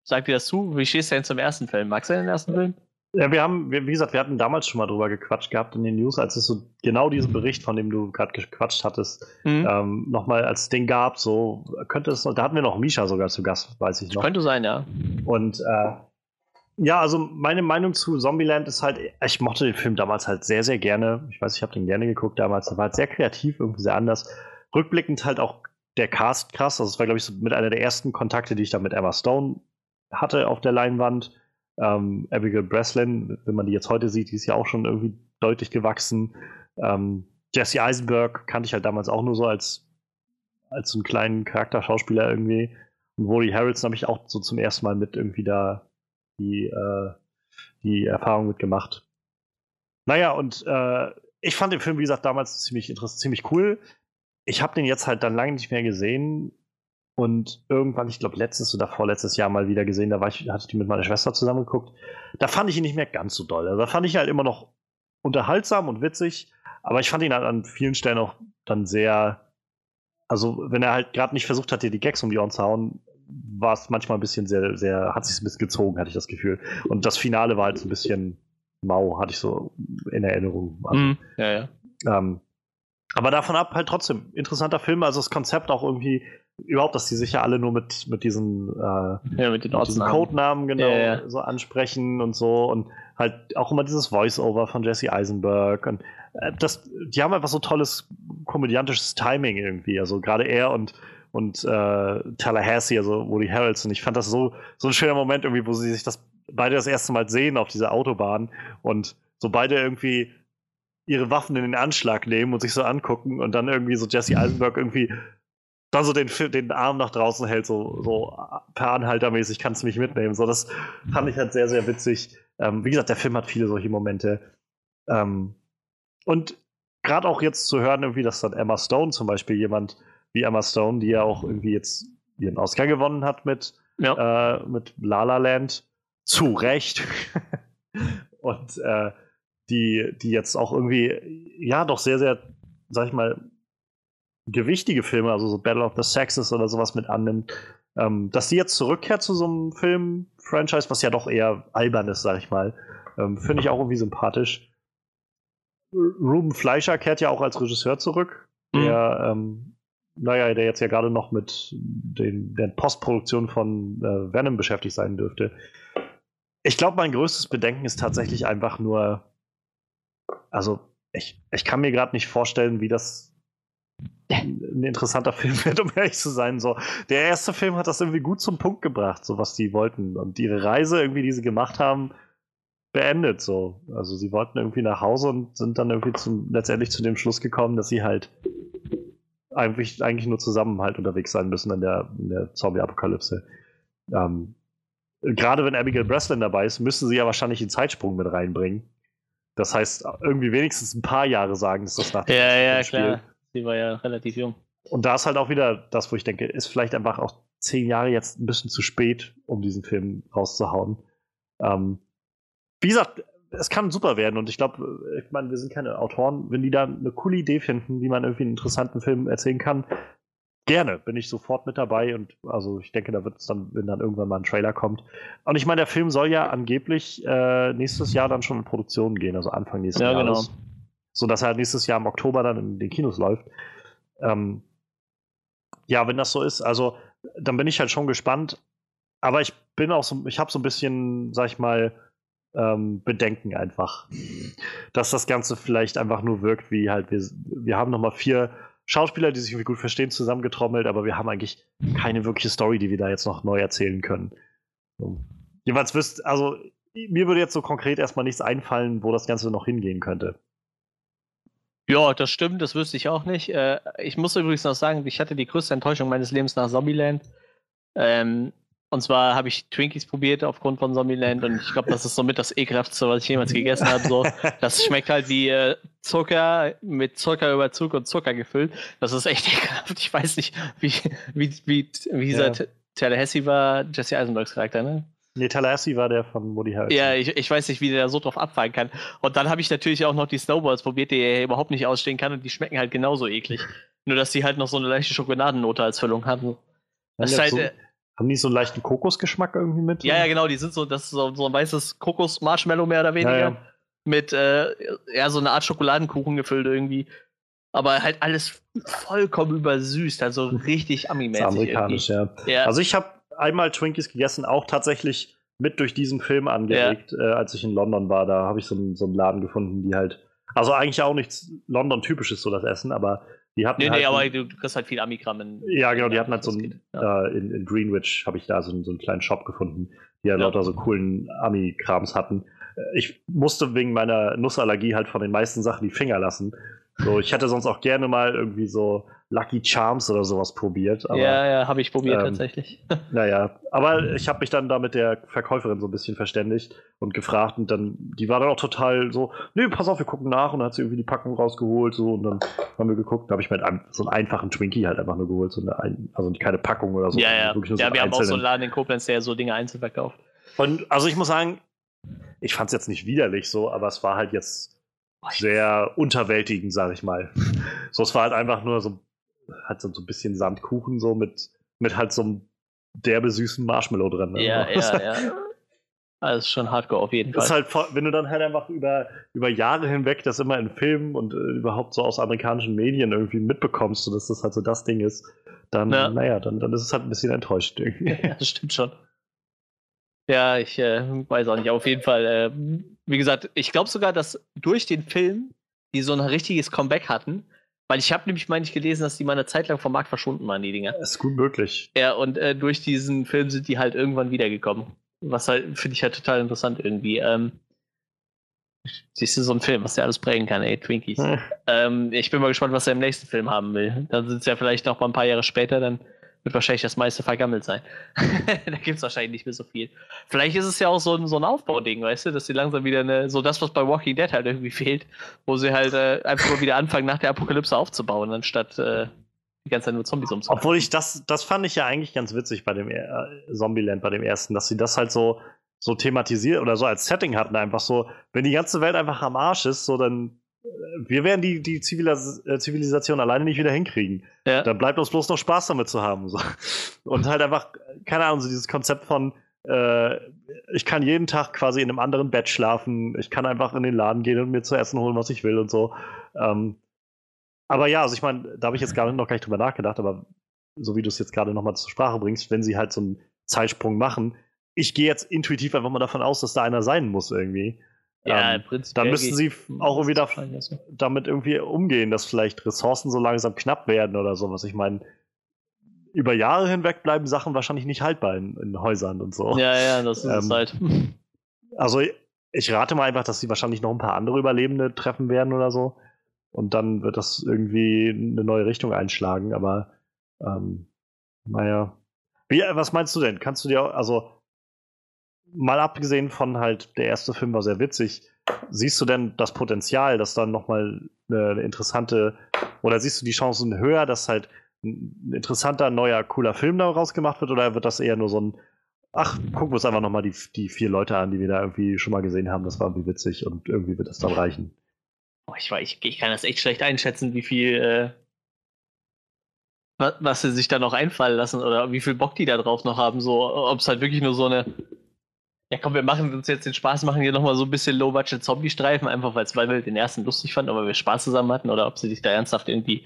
Sag dir das zu? Wie stehst du denn zum ersten Film? Magst du den ersten Film?
Ja, wir haben, wie gesagt, wir hatten damals schon mal drüber gequatscht gehabt in den News, als es so genau diesen Bericht, von dem du gerade gequatscht hattest, mhm. ähm, nochmal als Ding gab, so könnte es, da hatten wir noch Misha sogar zu Gast, weiß ich noch.
Könnte sein, ja.
Und äh, ja, also meine Meinung zu Zombieland ist halt, ich mochte den Film damals halt sehr, sehr gerne. Ich weiß, ich habe den gerne geguckt damals. Der war halt sehr kreativ, irgendwie sehr anders. Rückblickend halt auch der Cast krass. Also, das war, glaube ich, so mit einer der ersten Kontakte, die ich da mit Emma Stone hatte auf der Leinwand. Ähm, Abigail Breslin, wenn man die jetzt heute sieht, die ist ja auch schon irgendwie deutlich gewachsen. Ähm, Jesse Eisenberg kannte ich halt damals auch nur so als, als so einen kleinen Charakterschauspieler irgendwie. Und Woody Harrelson habe ich auch so zum ersten Mal mit irgendwie da die, äh, die Erfahrung mitgemacht. Naja, und äh, ich fand den Film, wie gesagt, damals ziemlich, ziemlich cool. Ich habe den jetzt halt dann lange nicht mehr gesehen und irgendwann, ich glaube, letztes oder vorletztes Jahr mal wieder gesehen, da war ich, hatte ich die mit meiner Schwester zusammengeguckt. Da fand ich ihn nicht mehr ganz so doll. Also da fand ich ihn halt immer noch unterhaltsam und witzig, aber ich fand ihn halt an vielen Stellen auch dann sehr, also wenn er halt gerade nicht versucht hat, dir die Gags um die Ohren zu hauen, war es manchmal ein bisschen sehr, sehr, hat sich ein bisschen gezogen, hatte ich das Gefühl. Und das Finale war halt so ein bisschen mau, hatte ich so in Erinnerung.
Mm, ja, ja.
Ähm, aber davon ab halt trotzdem interessanter Film, also das Konzept auch irgendwie überhaupt, dass die sich ja alle nur mit, mit diesen, äh,
ja, mit den
mit diesen Codenamen genau ja, ja. so ansprechen und so und halt auch immer dieses Voice-Over von Jesse Eisenberg und äh, das, die haben einfach so tolles komödiantisches Timing irgendwie, also gerade er und und äh, Tallahassee, also Woody Harrelson. Ich fand das so, so ein schöner Moment irgendwie, wo sie sich das beide das erste Mal sehen auf dieser Autobahn und so beide irgendwie ihre Waffen in den Anschlag nehmen und sich so angucken und dann irgendwie so Jesse Eisenberg irgendwie dann so den, den Arm nach draußen hält, so, so per Anhaltermäßig kannst du mich mitnehmen. So, das fand ich halt sehr, sehr witzig. Ähm, wie gesagt, der Film hat viele solche Momente. Ähm, und gerade auch jetzt zu hören, irgendwie, dass dann Emma Stone zum Beispiel jemand wie Emma Stone, die ja auch irgendwie jetzt ihren Oscar gewonnen hat mit, ja. äh, mit La La Land, zu Recht. und äh, die, die jetzt auch irgendwie, ja, doch sehr, sehr, sag ich mal, gewichtige Filme, also so Battle of the Sexes oder sowas mit annimmt, ähm, dass sie jetzt zurückkehrt zu so einem Film-Franchise, was ja doch eher albern ist, sag ich mal, ähm, finde ich auch irgendwie sympathisch. Ruben Fleischer kehrt ja auch als Regisseur zurück, der, mhm. ähm, naja, der jetzt ja gerade noch mit den, der Postproduktion von äh, Venom beschäftigt sein dürfte. Ich glaube, mein größtes Bedenken ist tatsächlich einfach nur, also ich, ich kann mir gerade nicht vorstellen, wie das ein interessanter Film wird, um ehrlich zu sein. So, der erste Film hat das irgendwie gut zum Punkt gebracht, so was die wollten. Und ihre Reise, irgendwie, die sie gemacht haben, beendet. So. Also sie wollten irgendwie nach Hause und sind dann irgendwie zum, letztendlich zu dem Schluss gekommen, dass sie halt eigentlich, eigentlich nur zusammen halt unterwegs sein müssen in der, in der Zombie-Apokalypse. Ähm, Gerade wenn Abigail Breslin dabei ist, müssen sie ja wahrscheinlich den Zeitsprung mit reinbringen. Das heißt, irgendwie wenigstens ein paar Jahre sagen, dass das nach dem
Ja, ja,
Spiel.
klar. Sie war ja relativ jung.
Und da ist halt auch wieder das, wo ich denke, ist vielleicht einfach auch zehn Jahre jetzt ein bisschen zu spät, um diesen Film rauszuhauen. Ähm, wie gesagt, es kann super werden und ich glaube, ich meine, wir sind keine Autoren, wenn die da eine coole Idee finden, wie man irgendwie einen interessanten Film erzählen kann, gerne bin ich sofort mit dabei und also ich denke, da wird es dann, wenn dann irgendwann mal ein Trailer kommt. Und ich meine, der Film soll ja angeblich äh, nächstes Jahr dann schon in Produktion gehen, also Anfang nächsten
Ja,
Jahres.
genau.
So dass er nächstes Jahr im Oktober dann in den Kinos läuft. Ähm, ja, wenn das so ist, also dann bin ich halt schon gespannt. Aber ich bin auch so, ich habe so ein bisschen, sag ich mal, ähm, Bedenken einfach, dass das Ganze vielleicht einfach nur wirkt, wie halt wir, wir haben nochmal vier Schauspieler, die sich irgendwie gut verstehen, zusammengetrommelt, aber wir haben eigentlich keine wirkliche Story, die wir da jetzt noch neu erzählen können. So. Jeweils wisst, also mir würde jetzt so konkret erstmal nichts einfallen, wo das Ganze noch hingehen könnte.
Ja, das stimmt, das wüsste ich auch nicht. Äh, ich muss übrigens noch sagen, ich hatte die größte Enttäuschung meines Lebens nach Zombieland. Ähm, und zwar habe ich Twinkies probiert aufgrund von Zombieland und ich glaube, das ist somit das ekelhaftste, was ich jemals gegessen habe. So, das schmeckt halt wie äh, Zucker mit Zuckerüberzug und Zucker gefüllt. Das ist echt ekelhaft. Ich weiß nicht, wie, wie, wie, wie dieser
Ja.
Tallahassee war Jesse Eisenbergs Charakter, ne?
Nee, Tallahassee war der von Woody Harrelson.
Ja, ich, ich weiß nicht, wie der da so drauf abfallen kann. Und dann habe ich natürlich auch noch die Snowballs probiert, die er überhaupt nicht ausstehen kann und die schmecken halt genauso eklig. Nur, dass die halt noch so eine leichte Schokoladennote als Füllung haben. Das ist
Ja,
halt,
so-
äh,
Haben die so einen leichten Kokosgeschmack irgendwie mit?
ja, ja, genau, die sind so, das ist so, so ein weißes Kokos-Marshmallow mehr oder weniger.
Ja, ja.
Mit, äh, ja, so eine Art Schokoladenkuchen gefüllt irgendwie. Aber halt alles vollkommen übersüßt, also richtig Ami-mäßig.
amerikanisch, ja.
irgendwie. Ja,
Also ich habe einmal Twinkies gegessen, auch tatsächlich mit durch diesen Film angeregt, äh, als ich in London war. Da habe ich so, einen- so einen Laden gefunden, die halt, also eigentlich auch nichts London-typisches so das Essen, aber die hatten
nee,
halt
nee, aber
ein-
du, kriegst halt viel Amikram in.
ja genau, die hatten halt so einen,
ja.
äh, in, in Greenwich habe ich da so, einen- so einen kleinen Shop gefunden, die halt
Ja.
lauter so coolen Ami-Krams hatten. Ich musste wegen meiner Nussallergie halt von den meisten Sachen die Finger lassen. So, ich hätte sonst auch gerne mal irgendwie so Lucky Charms oder sowas probiert. Aber
ja, ja, habe ich probiert
ähm,
tatsächlich.
Naja, aber ich habe mich dann da mit der Verkäuferin so ein bisschen verständigt und gefragt und dann, die war dann auch total so, nee, pass auf, wir gucken nach und dann hat sie irgendwie die Packung rausgeholt so und dann haben wir geguckt, da habe ich mir halt so einen einfachen Twinkie halt einfach nur geholt, so eine, ein, also keine Packung oder so.
ja, ja. Ja,
so
wir haben auch so einen. Laden in Koblenz, der so Dinge einzeln verkauft.
Und also ich muss sagen, ich fand es jetzt nicht widerlich so, aber es war halt jetzt sehr unterwältigend, sag ich mal. So, es war halt einfach nur so, halt so so ein bisschen Sandkuchen so mit, mit halt so einem derbe süßen Marshmallow drin. ne?
Ja, ja, ja. Also schon hardcore auf jeden
Das ist
Fall.
halt, wenn du dann halt einfach über, über Jahre hinweg das immer in Filmen und äh, überhaupt so aus amerikanischen Medien irgendwie mitbekommst, so dass das halt so das Ding ist, dann,
Ja.
naja, dann, dann ist es halt ein bisschen enttäuscht irgendwie.
Ja, das stimmt schon. Ja, ich äh, weiß auch nicht. Auf jeden Fall, äh, wie gesagt, ich glaube sogar, dass durch den Film die so ein richtiges Comeback hatten, weil ich habe nämlich, meine ich, gelesen, dass die mal eine Zeit lang vom Markt verschwunden waren, die Dinger.
ist gut möglich.
Ja, und äh, durch diesen Film sind die halt irgendwann wiedergekommen. Was halt, finde ich halt total interessant irgendwie. Ähm, siehst du, so ein Film, was der alles prägen kann, ey, Twinkies.
Hm.
Ähm, ich bin mal gespannt, was er im nächsten Film haben will. Dann sind es ja vielleicht noch mal ein paar Jahre später, dann wird wahrscheinlich das meiste vergammelt sein. da gibt es wahrscheinlich nicht mehr so viel. Vielleicht ist es ja auch so ein, so ein Aufbauding, weißt du, dass sie langsam wieder eine, so das, was bei Walking Dead halt irgendwie fehlt, wo sie halt äh, einfach mal wieder anfangen, nach der Apokalypse aufzubauen, anstatt äh, die ganze Zeit nur Zombies umzubauen.
Obwohl ich das, das fand ich ja eigentlich ganz witzig bei dem äh, Zombieland, bei dem ersten, dass sie das halt so, so thematisiert oder so als Setting hatten, einfach so, wenn die ganze Welt einfach am Arsch ist, so dann, wir werden die, die Zivilis äh, Zivilisation alleine nicht wieder hinkriegen.
Ja.
Dann bleibt uns bloß noch Spaß damit zu haben. So. Und halt einfach, keine Ahnung, so dieses Konzept von, äh, ich kann jeden Tag quasi in einem anderen Bett schlafen, ich kann einfach in den Laden gehen und mir zu essen holen, was ich will und so. Ähm, aber ja, also ich meine, da habe ich jetzt gar nicht, noch gar nicht drüber nachgedacht, aber so wie du es jetzt gerade nochmal zur Sprache bringst, wenn sie halt so einen Zeitsprung machen, ich gehe jetzt intuitiv einfach mal davon aus, dass da einer sein muss irgendwie.
Ja,
Ähm,
im Prinzip.
dann müssen sie auch wieder
Also.
damit irgendwie umgehen, dass vielleicht Ressourcen so langsam knapp werden oder sowas. Ich meine, über Jahre hinweg bleiben Sachen wahrscheinlich nicht haltbar in, in Häusern und so.
Ja, ja, das ist es
Ähm,
halt.
Also ich rate mal einfach, dass sie wahrscheinlich noch ein paar andere Überlebende treffen werden oder so. Und dann wird das irgendwie eine neue Richtung einschlagen. Aber ähm, naja. Wie, was meinst du denn? Kannst du dir, auch- also mal abgesehen von halt, der erste Film war sehr witzig, siehst du denn das Potenzial, dass dann nochmal eine interessante, oder siehst du die Chancen höher, dass halt ein interessanter, neuer, cooler Film daraus gemacht wird, oder wird das eher nur so ein, ach, gucken wir uns einfach nochmal die, die vier Leute an, die wir da irgendwie schon mal gesehen haben, das war irgendwie witzig und irgendwie wird das dann reichen.
Ich, ich, ich kann das echt schlecht einschätzen, wie viel, äh, was, was sie sich da noch einfallen lassen oder wie viel Bock die da drauf noch haben, so, ob es halt wirklich nur so eine, ja komm, wir machen uns jetzt den Spaß, machen hier nochmal so ein bisschen Low-Budget-Zombie-Streifen, einfach weil wir den ersten lustig fanden, aber wir Spaß zusammen hatten oder ob sie sich da ernsthaft irgendwie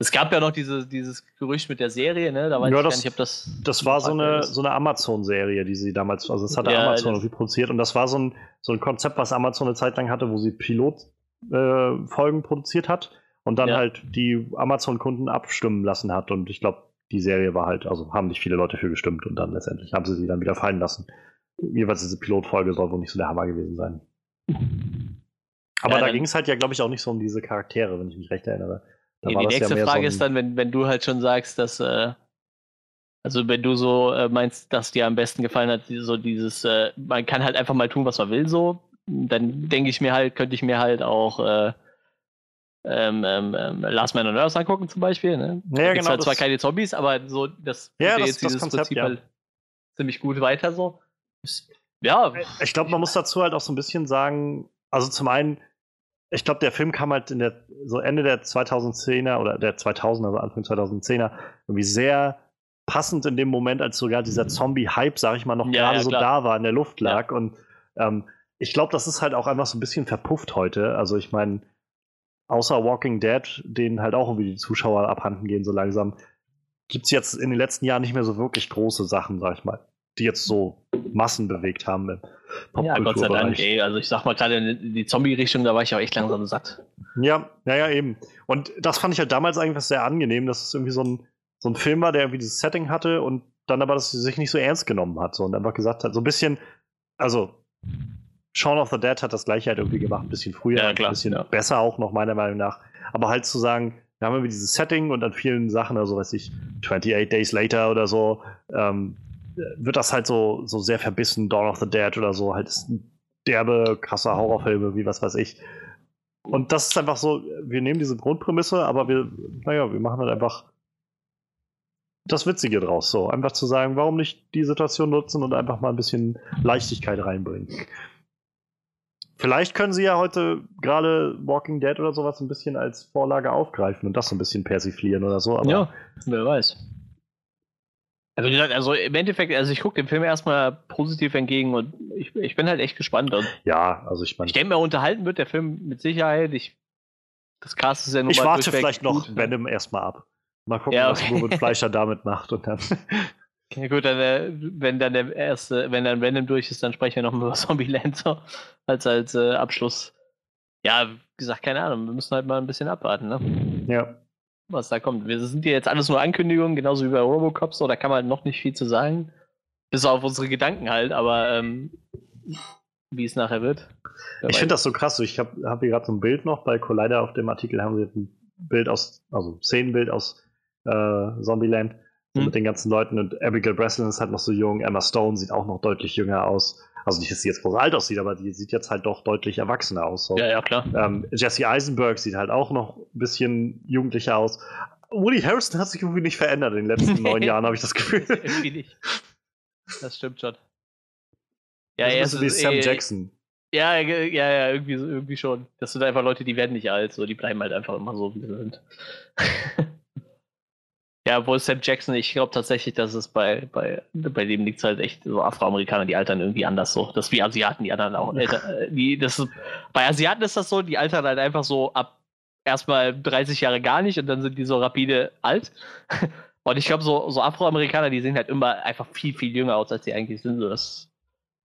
es gab ja noch diese, dieses Gerücht mit der Serie, ne? Da weiß
ja,
ich
das,
gar nicht, ob das.
Das war so eine, so eine Amazon-Serie, die sie damals, also das hatte ja, Amazon irgendwie produziert und das war so ein, so ein Konzept, was Amazon eine Zeit lang hatte, wo sie Pilotfolgen äh, produziert hat und dann ja. halt die Amazon-Kunden abstimmen lassen hat. Und ich glaube, die Serie war halt, also haben nicht viele Leute für gestimmt und dann letztendlich haben sie sie dann wieder fallen lassen. Jeweils diese Pilotfolge soll wohl nicht so der Hammer gewesen sein. Aber ja, da ging es halt ja, glaube ich, auch nicht so um diese Charaktere, wenn ich mich recht erinnere.
Da die nächste ja Frage so ist dann, wenn, wenn du halt schon sagst, dass, äh, also wenn du so äh, meinst, dass dir am besten gefallen hat, so dieses, äh, man kann halt einfach mal tun, was man will, so, dann denke ich mir halt, könnte ich mir halt auch äh, ähm, ähm, ähm Last Man on Earth angucken zum Beispiel. Ne?
Ja, genau.
Halt zwar keine Zombies, aber so das
ja, das, jetzt das dieses Konzept, Prinzip ja. halt
ziemlich gut weiter so. Ja.
Ich glaube, man muss dazu halt auch so ein bisschen sagen, also zum einen, ich glaube, der Film kam halt in der, so Ende der 2010er oder der 2000er, also Anfang 2010er, irgendwie sehr passend in dem Moment, als sogar dieser mhm. Zombie-Hype, sag ich mal, noch ja, gerade ja, so da war, in der Luft lag. Ja. Und ähm, ich glaube, das ist halt auch einfach so ein bisschen verpufft heute. Also ich meine, außer Walking Dead, denen halt auch irgendwie die Zuschauer abhanden gehen so langsam, gibt es jetzt in den letzten Jahren nicht mehr so wirklich große Sachen, sag ich mal die jetzt so Massen bewegt haben.
ja, Gott sei Dank, ey. Also ich sag mal gerade in die Zombie-Richtung, da war ich auch echt langsam satt.
Ja, naja, eben. Und das fand ich halt damals eigentlich sehr angenehm, dass es irgendwie so ein, so ein Film war, der irgendwie dieses Setting hatte und dann aber das sich nicht so ernst genommen hat so, und einfach gesagt hat, so ein bisschen, also Shaun of the Dead hat das gleiche halt irgendwie gemacht, ein bisschen früher, ja, klar, ein bisschen ja. besser auch noch, meiner Meinung nach. Aber halt zu sagen, wir haben irgendwie dieses Setting und an vielen Sachen, also weiß ich, 28 Days Later oder so, ähm, wird das halt so, so sehr verbissen, Dawn of the Dead oder so, halt derbe, krasser Horrorfilme, wie was weiß ich. Und das ist einfach so, wir nehmen diese Grundprämisse, aber wir, naja, wir machen halt einfach das Witzige draus. So, einfach zu sagen, warum nicht die Situation nutzen und einfach mal ein bisschen Leichtigkeit reinbringen. Vielleicht können sie ja heute gerade Walking Dead oder sowas ein bisschen als Vorlage aufgreifen und das so ein bisschen persiflieren oder so.
ja, wer weiß. Also, wie gesagt, also im Endeffekt, also ich gucke dem Film erstmal positiv entgegen und ich, ich bin halt echt gespannt. Und
ja, also ich meine.
Ich denke mal, unterhalten wird der Film mit Sicherheit. Ich, das Cast ist ja nur
Ich warte vielleicht noch gut. Venom erstmal ab. Mal gucken, ja, okay. was Ruben Fleischer damit macht und dann.
Okay, gut, dann, äh, wenn dann der erste, wenn dann Venom durch ist, dann sprechen wir noch über Zombieland so als als äh, Abschluss. Ja, wie gesagt, keine Ahnung, wir müssen halt mal ein bisschen abwarten, ne?
Ja
was da kommt. Wir sind ja jetzt alles nur Ankündigungen, genauso wie bei Robocop, so da kann man halt noch nicht viel zu sagen. Bis auf unsere Gedanken halt, aber ähm, wie es nachher wird.
Ich finde das so krass. Ich habe hab hier gerade so ein Bild noch bei Collider auf dem Artikel, haben sie jetzt ein Bild aus, also Szenenbild aus äh, Zombieland hm. mit den ganzen Leuten und Abigail Breslin ist halt noch so jung, Emma Stone sieht auch noch deutlich jünger aus. Also nicht, dass sie jetzt groß alt aussieht, aber die sieht jetzt halt doch deutlich erwachsener aus. So.
Ja, ja, klar.
Ähm, Jesse Eisenberg sieht halt auch noch ein bisschen jugendlicher aus. Woody Harrison hat sich irgendwie nicht verändert in den letzten neun Jahren, habe ich das Gefühl. irgendwie nicht.
Das stimmt schon.
Ja, er ist wie Sam eh, Jackson.
Ja, ja, ja, irgendwie, irgendwie schon. Das sind einfach Leute, die werden nicht alt, so, die bleiben halt einfach immer so, wie sie sind. Ja, wohl Sam Jackson, ich glaube tatsächlich, dass es bei, bei, bei dem liegt halt echt so Afroamerikaner, die altern irgendwie anders so. Das ist wie Asiaten, die anderen auch. Äh, die, das ist, bei Asiaten ist das so, die altern halt einfach so ab erstmal 30 Jahre gar nicht und dann sind die so rapide alt. Und ich glaube, so, so Afroamerikaner, die sehen halt immer einfach viel, viel jünger aus, als sie eigentlich sind. So, das ist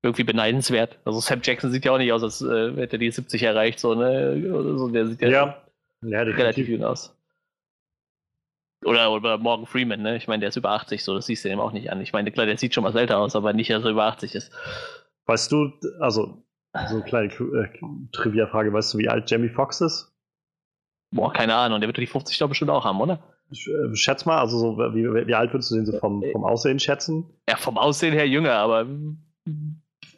irgendwie beneidenswert. Also Sam Jackson sieht ja auch nicht aus, als äh, hätte er die 70 erreicht, so, ne? So, der sieht ja,
ja.
ja relativ jung aus. Oder, oder Morgan Freeman, ne? Ich meine, der ist über 80, so, das siehst du dem auch nicht an. Ich meine, klar, der sieht schon was älter aus, aber nicht, dass er über 80 ist.
Weißt du, also, so eine kleine äh, Trivia-Frage, weißt du, wie alt Jamie Foxx ist?
Boah, keine Ahnung, der wird die 50 doch bestimmt auch haben, oder?
Ich, äh, schätz mal, also so, wie, wie alt würdest du den so vom, vom Aussehen schätzen?
Ja, vom Aussehen her jünger, aber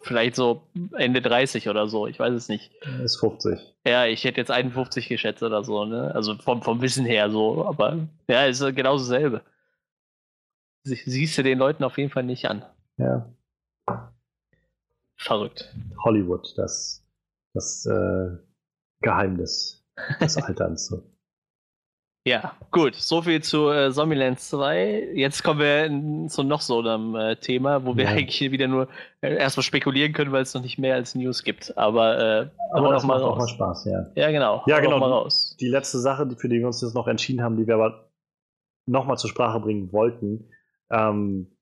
vielleicht so Ende 30 oder so, ich weiß es nicht.
Ist 50.
Ja, ich hätte jetzt 51 geschätzt oder so, ne? Also vom, vom Wissen her so, aber ja, ist genauso selbe. Sie, siehst du den Leuten auf jeden Fall nicht an.
Ja.
Verrückt.
Hollywood, das, das äh, Geheimnis des Alterns. So.
Ja, gut. So viel zu äh, Zombieland 2. Jetzt kommen wir zu noch so einem äh, Thema, wo wir
Ja.
eigentlich wieder nur äh, erstmal spekulieren können, weil es noch nicht mehr als News gibt. Aber, äh,
Aber das macht auch mal
raus.
Spaß, ja.
Ja, genau.
Ja, genau.
Mal raus.
Die letzte Sache, für die wir uns jetzt noch entschieden haben, die wir aber nochmal zur Sprache bringen wollten, ähm,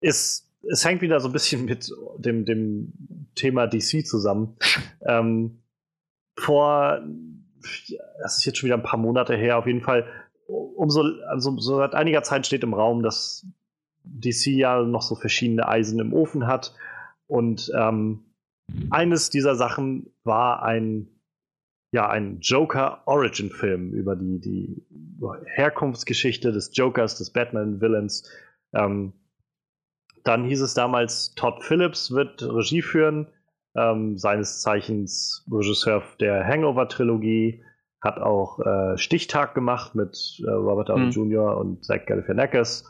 ist, es hängt wieder so ein bisschen mit dem, dem Thema DC zusammen. ähm, vor, das ist jetzt schon wieder ein paar Monate her, auf jeden Fall, umso, also so seit einiger Zeit steht im Raum, dass DC ja noch so verschiedene Eisen im Ofen hat. Und ähm, eines dieser Sachen war ein ja, ein Joker-Origin-Film über die, die Herkunftsgeschichte des Jokers, des Batman-Villains. Ähm, dann hieß es damals, Todd Phillips wird Regie führen, ähm, seines Zeichens Regisseur der Hangover-Trilogie, hat auch äh, Stichtag gemacht mit äh, Robert Downey
Hm.
Jr. und Zach Galifianakis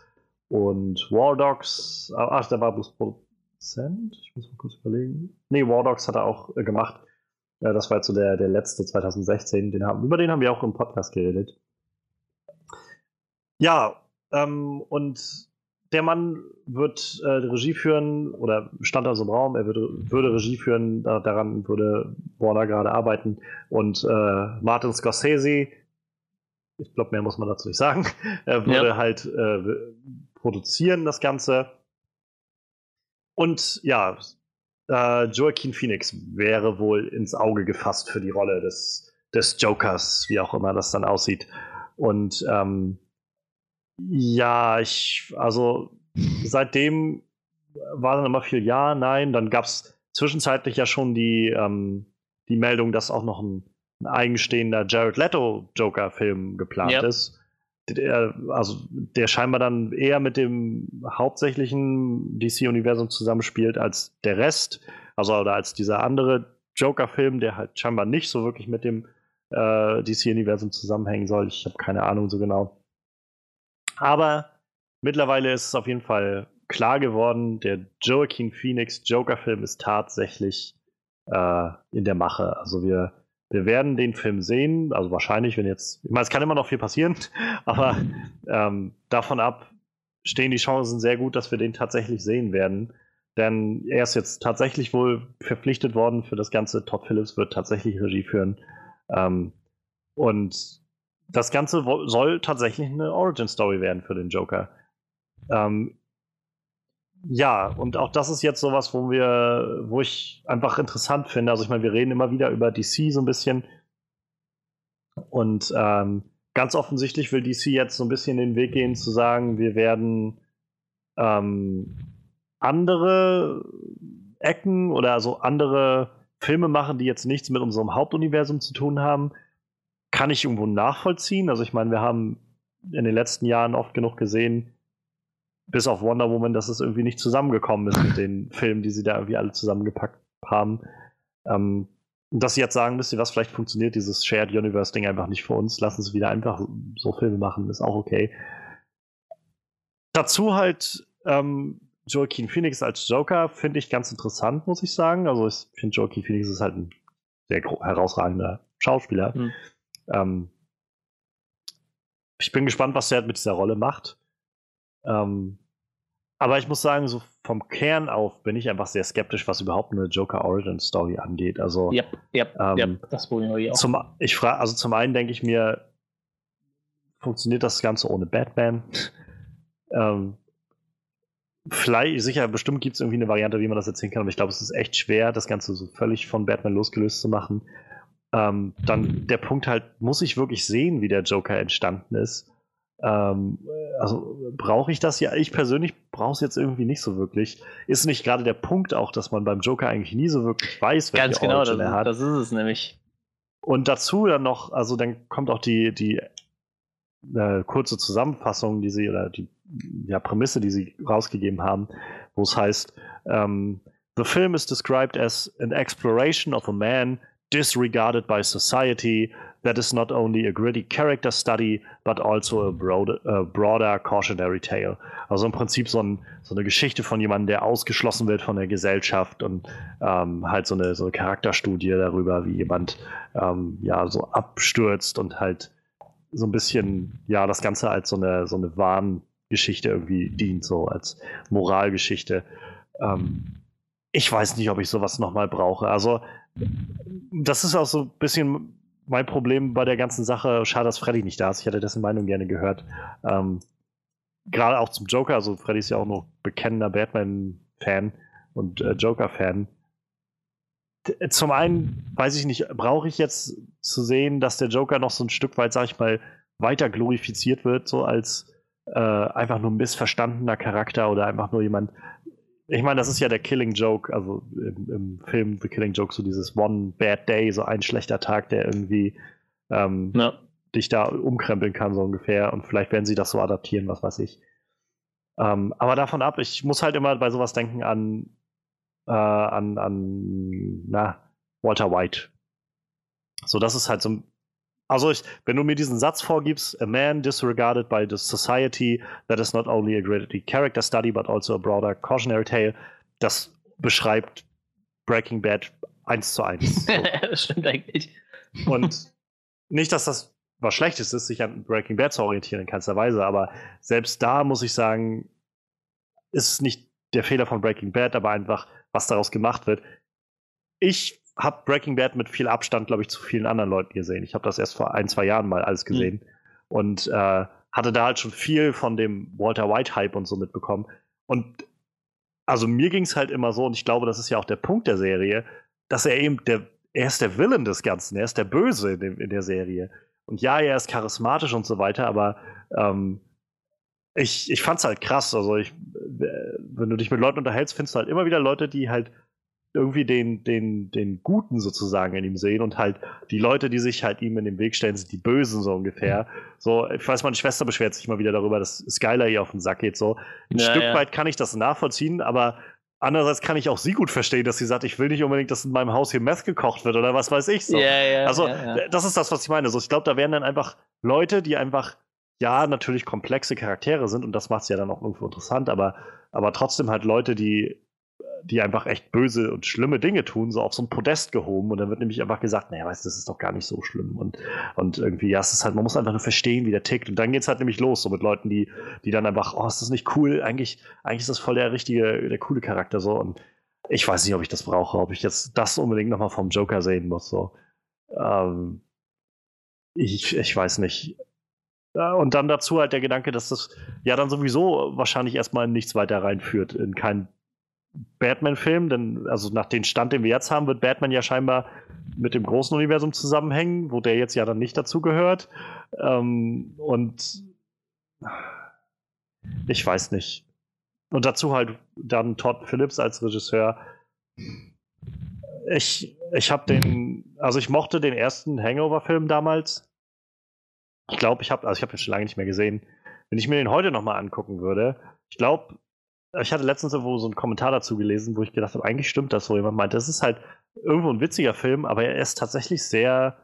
und War Dogs. ah, Ach, der war bloß Produzent? Ich muss mal kurz überlegen. Nee, War Dogs hat er auch äh, gemacht. Ja, das war jetzt so der, der letzte 2016. Den haben, über den haben wir auch im Podcast geredet. Ja, ähm, und der Mann wird äh, Regie führen oder stand da so im Raum, er würde, würde Regie führen, da, daran würde Warner gerade arbeiten. Und äh, Martin Scorsese, ich glaube, mehr muss man dazu nicht sagen, er würde
Ja.
halt äh, produzieren das Ganze. Und ja, äh, Joaquin Phoenix wäre wohl ins Auge gefasst für die Rolle des, des Jokers, wie auch immer das dann aussieht. Und ähm, ja, ich, also seitdem war dann immer viel Ja, Nein. Dann gab es zwischenzeitlich ja schon die, ähm, die Meldung, dass auch noch ein, ein eigenstehender Jared Leto Joker-Film geplant
Ja.
ist. Der, also der scheinbar dann eher mit dem hauptsächlichen DC-Universum zusammenspielt als der Rest. Also oder als dieser andere Joker-Film, der halt scheinbar nicht so wirklich mit dem äh, DC-Universum zusammenhängen soll. Ich habe keine Ahnung so genau. Aber mittlerweile ist es auf jeden Fall klar geworden, der Joaquin Phoenix Joker-Film ist tatsächlich äh, in der Mache. Also wir, wir werden den Film sehen, also wahrscheinlich, wenn jetzt, ich meine, es kann immer noch viel passieren, aber ähm, davon ab stehen die Chancen sehr gut, dass wir den tatsächlich sehen werden. Denn er ist jetzt tatsächlich wohl verpflichtet worden für das Ganze. Todd Phillips wird tatsächlich Regie führen. Ähm, und das Ganze soll tatsächlich eine Origin-Story werden für den Joker. Ähm, ja, und auch das ist jetzt sowas, wo wir, wo ich einfach interessant finde. Also ich meine, wir reden immer wieder über DC so ein bisschen. Und ähm, ganz offensichtlich will DC jetzt so ein bisschen den Weg gehen, zu sagen, wir werden ähm, andere Ecken oder so andere Filme machen, die jetzt nichts mit unserem Hauptuniversum zu tun haben, kann ich irgendwo nachvollziehen. Also ich meine, wir haben in den letzten Jahren oft genug gesehen, bis auf Wonder Woman, dass es irgendwie nicht zusammengekommen ist mit den Filmen, die sie da irgendwie alle zusammengepackt haben. Ähm, und dass sie jetzt sagen, wisst ihr was, vielleicht funktioniert dieses Shared Universe-Ding einfach nicht für uns, lassen sie wieder einfach so Filme machen, ist auch okay. Dazu halt ähm, Joaquin Phoenix als Joker finde ich ganz interessant, muss ich sagen. Also ich finde Joaquin Phoenix ist halt ein sehr herausragender Schauspieler.
Hm.
Ähm, ich bin gespannt, was der mit dieser Rolle macht. Ähm, aber ich muss sagen, so vom Kern auf bin ich einfach sehr skeptisch, was überhaupt eine Joker Origin Story angeht. Also
Ja, ja,
Ähm,
ja, das habe ich auch.
zum, ich frage, also zum einen denke ich mir, funktioniert das Ganze ohne Batman? ähm, vielleicht, sicher, bestimmt gibt es irgendwie eine Variante, wie man das erzählen kann, aber ich glaube, es ist echt schwer, das Ganze so völlig von Batman losgelöst zu machen. Ähm, dann der Punkt halt, muss ich wirklich sehen, wie der Joker entstanden ist? Ähm, also brauche ich das ja? Ich persönlich brauche es jetzt irgendwie nicht so wirklich. Ist nicht gerade der Punkt auch, dass man beim Joker eigentlich nie so wirklich weiß, welche
Ganz genau, das,
Origin er hat.
das ist es nämlich.
Und dazu dann noch, also dann kommt auch die, die äh, kurze Zusammenfassung, die sie, oder die ja, Prämisse, die sie rausgegeben haben, wo es heißt, ähm, The film is described as an exploration of a man disregarded by society that is not only a gritty character study, but also a, broad, a broader cautionary tale. Also im Prinzip so, ein, so, eine Geschichte von jemandem, der ausgeschlossen wird von der Gesellschaft und ähm, halt so eine, so eine Charakterstudie darüber, wie jemand ähm, ja so abstürzt und halt so ein bisschen, ja, das Ganze als so eine, so eine Warngeschichte irgendwie dient, so als Moralgeschichte. Ähm, ich weiß nicht, ob ich sowas nochmal brauche. Also, das ist auch so ein bisschen mein Problem bei der ganzen Sache. Schade, dass Freddy nicht da ist. Ich hätte dessen Meinung gerne gehört. Ähm, Gerade auch zum Joker. Also, Freddy ist ja auch noch bekennender Batman-Fan und äh, Joker-Fan. Zum einen weiß ich nicht, brauche ich jetzt zu sehen, dass der Joker noch so ein Stück weit, sag ich mal, weiter glorifiziert wird, so als äh, einfach nur ein missverstandener Charakter oder einfach nur jemand, ich meine, das ist ja der Killing Joke, also im, im, Film The Killing Joke, so dieses One Bad Day, so ein schlechter Tag, der irgendwie ähm, ja. dich da umkrempeln kann, so ungefähr. Und vielleicht werden sie das so adaptieren, was weiß ich. Ähm, aber davon ab, ich muss halt immer bei sowas denken an, äh, an, an na, Walter White. So, das ist halt so also, ich, wenn du mir diesen Satz vorgibst, a man disregarded by the society that is not only a great character study, but also a broader cautionary tale, das beschreibt Breaking Bad eins zu eins. So.
das stimmt eigentlich.
Und nicht, dass das was Schlechtes ist, sich an Breaking Bad zu orientieren in keinster Weise, aber selbst da muss ich sagen, ist es nicht der Fehler von Breaking Bad, aber einfach, was daraus gemacht wird. Ich habe Breaking Bad mit viel Abstand, glaube ich, zu vielen anderen Leuten gesehen. Ich habe das erst vor ein, zwei Jahren mal alles gesehen mhm. und äh, hatte da halt schon viel von dem Walter White-Hype und so mitbekommen. Und also mir ging es halt immer so, und ich glaube, das ist ja auch der Punkt der Serie, dass er eben der, er ist der Villain des Ganzen, er ist der Böse in, dem, in der Serie. Und ja, er ist charismatisch und so weiter, aber ähm, ich, ich fand's halt krass. Also ich, wenn du dich mit Leuten unterhältst, findest du halt immer wieder Leute, die halt irgendwie den, den, den Guten sozusagen in ihm sehen und halt die Leute, die sich halt ihm in den Weg stellen, sind die Bösen so ungefähr. So, ich weiß, meine Schwester beschwert sich mal wieder darüber, dass Skylar ihr auf den Sack geht. So, ein ja, Stück ja. weit kann ich das nachvollziehen, aber andererseits kann ich auch sie gut verstehen, dass sie sagt, ich will nicht unbedingt, dass in meinem Haus hier Meth gekocht wird oder was weiß ich so.
Ja, ja,
also, das ist das, was ich meine. So, ich glaube, da werden dann einfach Leute, die einfach ja, natürlich komplexe Charaktere sind und das macht es ja dann auch irgendwo interessant, aber, aber trotzdem halt Leute, die die einfach echt böse und schlimme Dinge tun, so auf so ein Podest gehoben. Und dann wird nämlich einfach gesagt, naja, weißt du, das ist doch gar nicht so schlimm. Und, und irgendwie, ja, es ist halt, man muss einfach nur verstehen, wie der tickt. Und dann geht es halt nämlich los, so mit Leuten, die, die dann einfach, oh, ist das nicht cool? Eigentlich, eigentlich ist das voll der richtige, der coole Charakter so. Und ich weiß nicht, ob ich das brauche, ob ich jetzt das unbedingt nochmal vom Joker sehen muss. So. Ähm, ich, ich weiß nicht. Und dann dazu halt der Gedanke, dass das ja dann sowieso wahrscheinlich erstmal in nichts weiter reinführt, in kein Batman-Film, denn also nach dem Stand, den wir jetzt haben, wird Batman ja scheinbar mit dem großen Universum zusammenhängen, wo der jetzt ja dann nicht dazu gehört. Ähm, und ich weiß nicht. Und dazu halt dann Todd Phillips als Regisseur. Ich, ich habe den, also ich mochte den ersten Hangover-Film damals. Ich glaube, ich habe, also ich habe ihn schon lange nicht mehr gesehen. Wenn ich mir den heute nochmal angucken würde, ich glaube, ich hatte letztens irgendwo so einen Kommentar dazu gelesen, wo ich gedacht habe, eigentlich stimmt das, wo jemand meinte, das ist halt irgendwo ein witziger Film, aber er ist tatsächlich sehr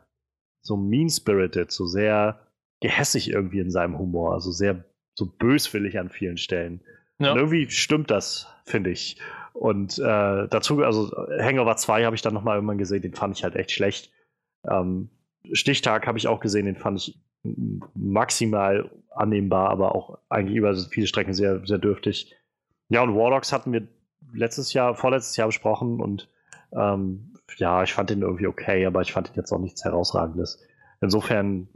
so mean-spirited, so sehr gehässig irgendwie in seinem Humor, also sehr so böswillig an vielen Stellen. Ja. Und irgendwie stimmt das, finde ich. Und äh, dazu, also Hangover 2 habe ich dann nochmal irgendwann gesehen, den fand ich halt echt schlecht. Ähm, Stichtag habe ich auch gesehen, den fand ich maximal annehmbar, aber auch eigentlich über viele Strecken sehr, sehr dürftig. Ja, und Warlocks hatten wir letztes Jahr, vorletztes Jahr besprochen und ähm, ja, ich fand den irgendwie okay, aber ich fand ihn jetzt auch nichts Herausragendes. Insofern,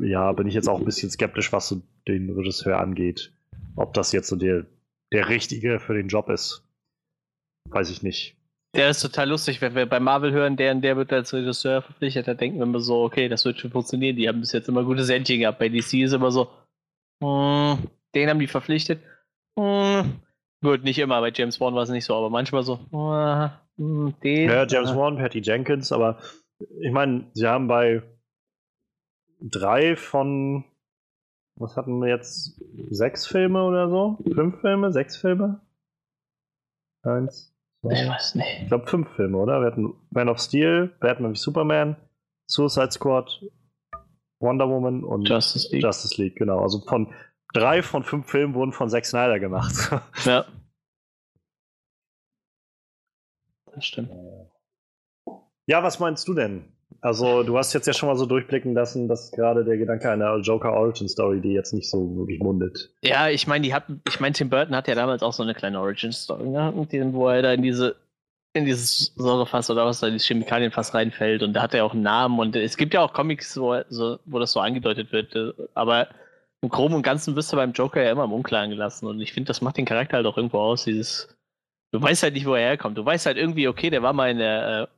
ja, bin ich jetzt auch ein bisschen skeptisch, was so den Regisseur angeht. Ob das jetzt so der, der Richtige für den Job ist, weiß ich nicht.
Der ist total lustig, wenn wir bei Marvel hören, der und der wird als Regisseur verpflichtet, da denken wir immer so, okay, das wird schon funktionieren. Die haben bis jetzt immer gute Sendchen gehabt. Bei DC ist immer so, mm, den haben die verpflichtet. Mm, Gut, nicht immer, bei James Wan war es nicht so, aber manchmal so. Uh,
den, ja, James uh. Wan, Patty Jenkins, aber ich meine, sie haben bei drei von, was hatten wir jetzt? Sechs Filme oder so? Fünf Filme? Sechs Filme? Eins,
Ich weiß nicht.
Ich glaube fünf Filme, oder? Wir hatten Man of Steel, Batman wie Superman, Suicide Squad, Wonder Woman und
Justice League.
Justice League, genau. Also von drei von fünf Filmen wurden von Zack Snyder gemacht.
Ja. Das stimmt.
ja, was meinst du denn? Also, du hast jetzt ja schon mal so durchblicken lassen, dass gerade der Gedanke einer Joker Origin Story, die jetzt nicht so wirklich mundet.
Ja, ich meine, die hatten, ich meine, Tim Burton hat ja damals auch so eine kleine Origin-Story, ne? Mit diesem, wo er da in diese, in dieses Säurefass oder was da, dieses Chemikalienfass reinfällt und da hat er auch einen Namen und es gibt ja auch Comics, wo, so, wo das so angedeutet wird, äh, aber im Groben und Ganzen wirst du beim Joker ja immer im Unklaren gelassen und ich finde, das macht den Charakter halt auch irgendwo aus, dieses, du weißt halt nicht, wo er herkommt, du weißt halt irgendwie, okay, der war mal in der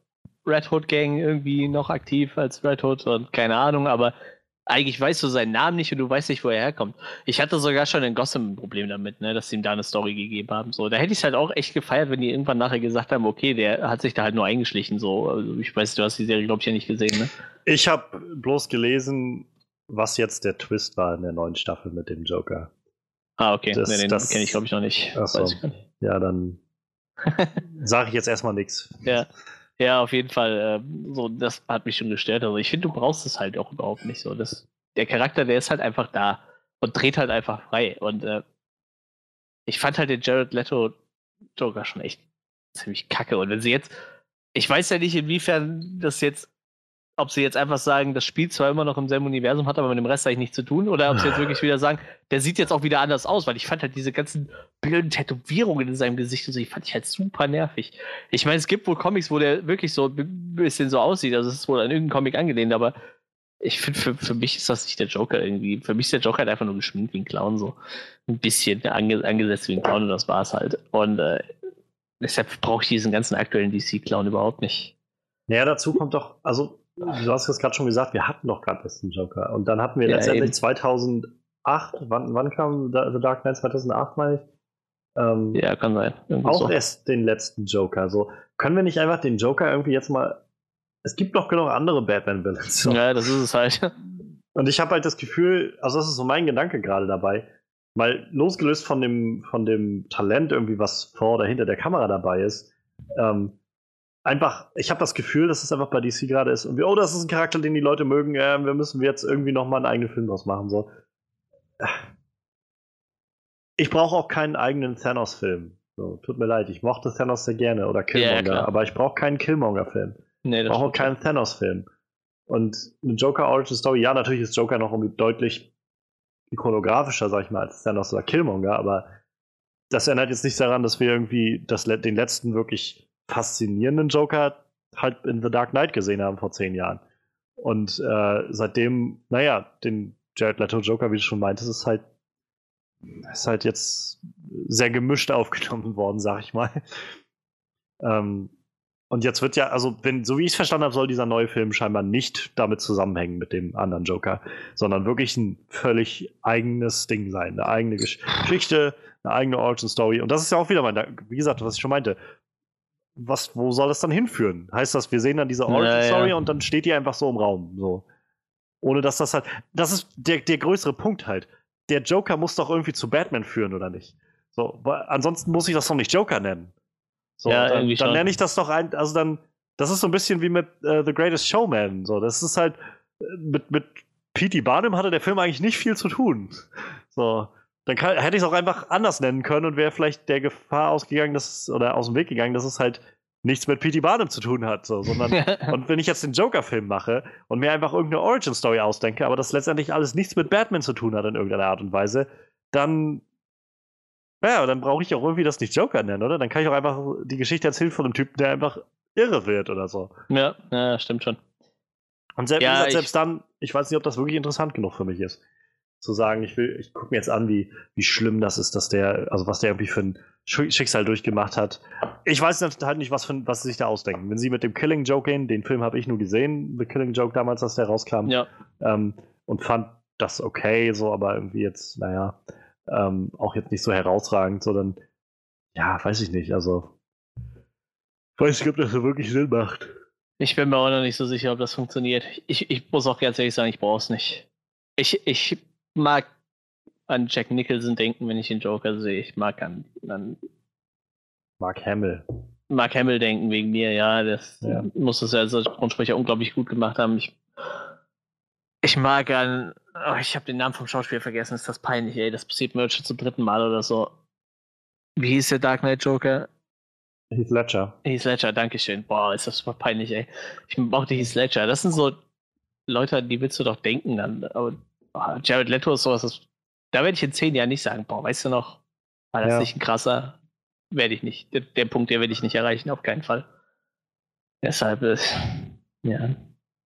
äh, Red Hood Gang irgendwie noch aktiv als Red Hood und keine Ahnung, aber eigentlich weißt du seinen Namen nicht und du weißt nicht, wo er herkommt. Ich hatte sogar schon in Gotham ein Problem damit, ne, dass sie ihm da eine Story gegeben haben. So, da hätte ich es halt auch echt gefeiert, wenn die irgendwann nachher gesagt haben, okay, der hat sich da halt nur eingeschlichen. So, also ich weiß, du hast die Serie, glaube ich, ja nicht gesehen, ne?
Ich habe bloß gelesen, was jetzt der Twist war in der neuen Staffel mit dem Joker.
Ah, okay.
Das-
nee, den
das-
kenne ich, glaube ich, noch nicht.
Ach so.
Weiß ich gar nicht.
Ja, dann sage ich jetzt erstmal nichts.
Ja. Ja, auf jeden Fall. ähm, so, das hat mich schon gestört. Also ich finde, du brauchst es halt auch überhaupt nicht so. Das, der Charakter, der ist halt einfach da und dreht halt einfach frei. Und äh, ich fand halt den Jared Leto Joker schon echt ziemlich kacke. Und wenn sie jetzt, ich weiß ja nicht, inwiefern das jetzt, ob sie jetzt einfach sagen, das spielt zwar immer noch im selben Universum, hat aber mit dem Rest eigentlich nichts zu tun, oder ob sie jetzt wirklich wieder sagen, der sieht jetzt auch wieder anders aus, weil ich fand halt diese ganzen blöden Tätowierungen in seinem Gesicht und so, die fand ich halt super nervig. Ich meine, es gibt wohl Comics, wo der wirklich so ein bisschen so aussieht, also es ist wohl an irgendeinen Comic angelehnt, aber ich finde, für, für mich ist das nicht der Joker irgendwie. Für mich ist der Joker halt einfach nur geschminkt wie ein Clown, so ein bisschen ange, angesetzt wie ein Clown und das war's halt. Und äh, deshalb brauche ich diesen ganzen aktuellen DC-Clown überhaupt nicht.
Ja, dazu kommt doch, also du hast es gerade schon gesagt, wir hatten doch gerade erst einen Joker. Und dann hatten wir
Ja,
letztendlich
eben.
2008, wann, wann kam The Dark Knight? 2008, meine ich. Ähm,
Ja, kann sein. Irgendwie
auch
so.
erst den letzten Joker. So, können wir nicht einfach den Joker irgendwie jetzt mal. Es gibt doch genug andere Batman-Villains. So.
Ja, das ist es halt.
Und ich habe halt das Gefühl, also das ist so mein Gedanke gerade dabei, weil losgelöst von dem, von dem Talent irgendwie, was vor oder hinter der Kamera dabei ist, ähm, einfach, ich habe das Gefühl, dass es einfach bei DC gerade ist. Und wir, oh, das ist ein Charakter, den die Leute mögen, äh, wir müssen jetzt irgendwie nochmal einen eigenen Film draus machen. So. Ich brauche auch keinen eigenen Thanos-Film. So, tut mir leid, ich mochte Thanos sehr gerne oder Killmonger,
klar.
aber ich brauche keinen Killmonger-Film.
Nee,
Ich brauche keinen Thanos-Film. Und eine Joker Origin Story, ja, natürlich ist Joker noch irgendwie deutlich ikonografischer, sag ich mal, als Thanos oder Killmonger, aber das ändert jetzt nichts daran, dass wir irgendwie das, den letzten wirklich faszinierenden Joker halt in The Dark Knight gesehen haben vor zehn Jahren. Und äh, seitdem, naja, den Jared Leto Joker, wie du schon meintest, ist halt, ist halt jetzt sehr gemischt aufgenommen worden, sag ich mal. Ähm, und jetzt wird ja, also, wenn, so wie ich es verstanden habe, soll dieser neue Film scheinbar nicht damit zusammenhängen mit dem anderen Joker, sondern wirklich ein völlig eigenes Ding sein. Eine eigene Gesch Geschichte, eine eigene Origin Story. Und das ist ja auch wieder mein, wie gesagt, was ich schon meinte. Was, wo soll das dann hinführen? Heißt das, wir sehen dann diese Origin
Ja,
und dann steht die einfach so im Raum. So. Ohne dass das halt. Das ist der, der größere Punkt halt. Der Joker muss doch irgendwie zu Batman führen, oder nicht? So, weil ansonsten muss ich das doch nicht Joker nennen. So,
Ja,
dann,
irgendwie
dann
schon.
nenne ich das doch ein, also dann, das ist so ein bisschen wie mit äh, The Greatest Showman. So, das ist halt, äh, mit, mit P.T. Barnum hatte der Film eigentlich nicht viel zu tun. So, dann kann, hätte ich es auch einfach anders nennen können und wäre vielleicht der Gefahr ausgegangen, dass, oder aus dem Weg gegangen, dass es halt nichts mit P.T. Barnum zu tun hat. So, sondern, und wenn ich jetzt den Joker-Film mache und mir einfach irgendeine Origin-Story ausdenke, aber das letztendlich alles nichts mit Batman zu tun hat in irgendeiner Art und Weise, dann ja, dann brauche ich auch irgendwie das nicht Joker nennen, oder? Dann kann ich auch einfach die Geschichte erzählen von einem Typen, der einfach irre wird oder so.
ja, ja, stimmt schon.
Und selbst,
Ja,
gesagt, selbst dann, ich weiß nicht, ob das wirklich interessant genug für mich ist. Zu sagen, ich will, ich gucke mir jetzt an, wie, wie schlimm das ist, dass der, also was der irgendwie für ein Sch- Schicksal durchgemacht hat. Ich weiß halt nicht, was, für, was sie sich da ausdenken. Wenn sie mit dem Killing Joke gehen, den Film habe ich nur gesehen, The Killing Joke damals, als der rauskam,
Ja,
ähm, und fand das okay, so, aber irgendwie jetzt, naja, ähm, auch jetzt nicht so herausragend, sondern, ja, weiß ich nicht, also, weiß nicht, ob das so wirklich Sinn macht.
ich bin mir auch noch nicht so sicher, ob das funktioniert. Ich, ich muss auch ganz ehrlich sagen, ich brauche es nicht. Ich, ich mag an Jack Nicholson denken, wenn ich den Joker sehe. Ich mag an, an
Mark Hamill.
Mark Hamill denken wegen mir, ja. Das
Ja.
muss das ja als Synchronsprecher unglaublich gut gemacht haben. Ich, ich mag an. Oh, ich habe den Namen vom Schauspieler vergessen, ist das peinlich, ey. Das passiert mir jetzt schon zum dritten Mal oder so. Wie hieß der Dark Knight Joker?
Heath Ledger.
Heath Ledger, Dankeschön. Boah, ist das super peinlich, ey. Ich mochte Heath Ledger. Das sind so Leute, an die willst du doch denken dann. Aber oh, Jared Leto ist sowas, das, da werde ich in zehn Jahren nicht sagen, boah, weißt du noch, war das
Ja.
nicht ein krasser? Werde ich nicht. Der, der Punkt, der werde ich nicht erreichen, auf keinen Fall. Deshalb ist, ja,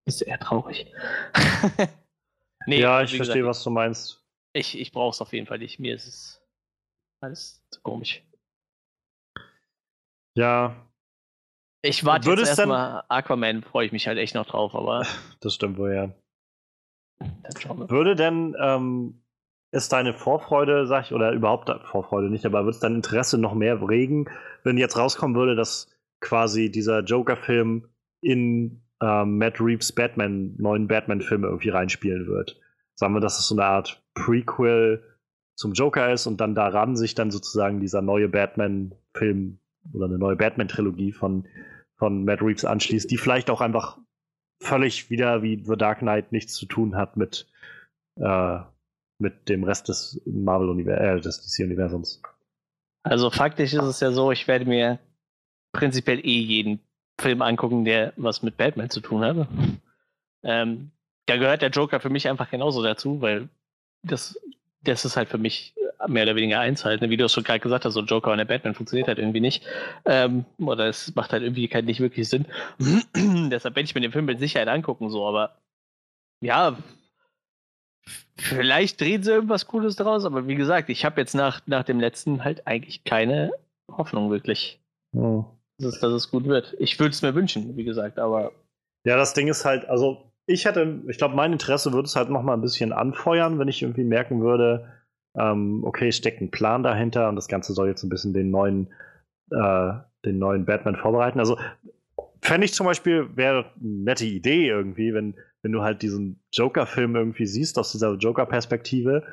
ist eher traurig. nee,
ja, ich verstehe,
gesagt,
was du meinst.
Ich, ich brauche es auf jeden Fall nicht. Mir ist es alles zu komisch.
Ja,
Ich warte jetzt erstmal Aquaman, freue ich mich halt echt noch drauf, aber
das stimmt wohl, ja. Würde denn, ähm, ist deine Vorfreude, sag ich, oder überhaupt Vorfreude nicht, aber würde es dein Interesse noch mehr regen, wenn jetzt rauskommen würde, dass quasi dieser Joker-Film in ähm, Matt Reeves Batman, neuen Batman-Film irgendwie reinspielen wird? Sagen wir, dass es so eine Art Prequel zum Joker ist und dann daran sich dann sozusagen dieser neue Batman-Film oder eine neue Batman-Trilogie von, von Matt Reeves anschließt, die vielleicht auch einfach völlig wieder wie The Dark Knight nichts zu tun hat mit, äh, mit dem Rest des Marvel-Universums, äh, des DC-Universums.
Also faktisch ist es ja so, ich werde mir prinzipiell eh jeden Film angucken, der was mit Batman zu tun hat. Ähm, da gehört der Joker für mich einfach genauso dazu, weil das, das ist halt für mich mehr oder weniger eins halt. Wie du es schon gerade gesagt hast, so Joker und der Batman funktioniert halt irgendwie nicht. Ähm, oder es macht halt irgendwie kein, nicht wirklich Sinn. Deshalb werde ich mir den Film mit Sicherheit angucken, so, aber ja, vielleicht drehen sie irgendwas Cooles draus, aber wie gesagt, ich habe jetzt nach, nach dem letzten halt eigentlich keine Hoffnung wirklich,
Hm.
dass es, dass es gut wird. Ich würde es mir wünschen, wie gesagt, aber
Ja, das Ding ist halt, also ich hätte, ich glaube, mein Interesse würde es halt noch mal ein bisschen anfeuern, wenn ich irgendwie merken würde, ähm, okay, steckt ein Plan dahinter und das Ganze soll jetzt ein bisschen den neuen, äh, den neuen Batman vorbereiten. Also fände ich zum Beispiel, wäre eine nette Idee irgendwie, wenn, wenn du halt diesen Joker-Film irgendwie siehst, aus dieser Joker-Perspektive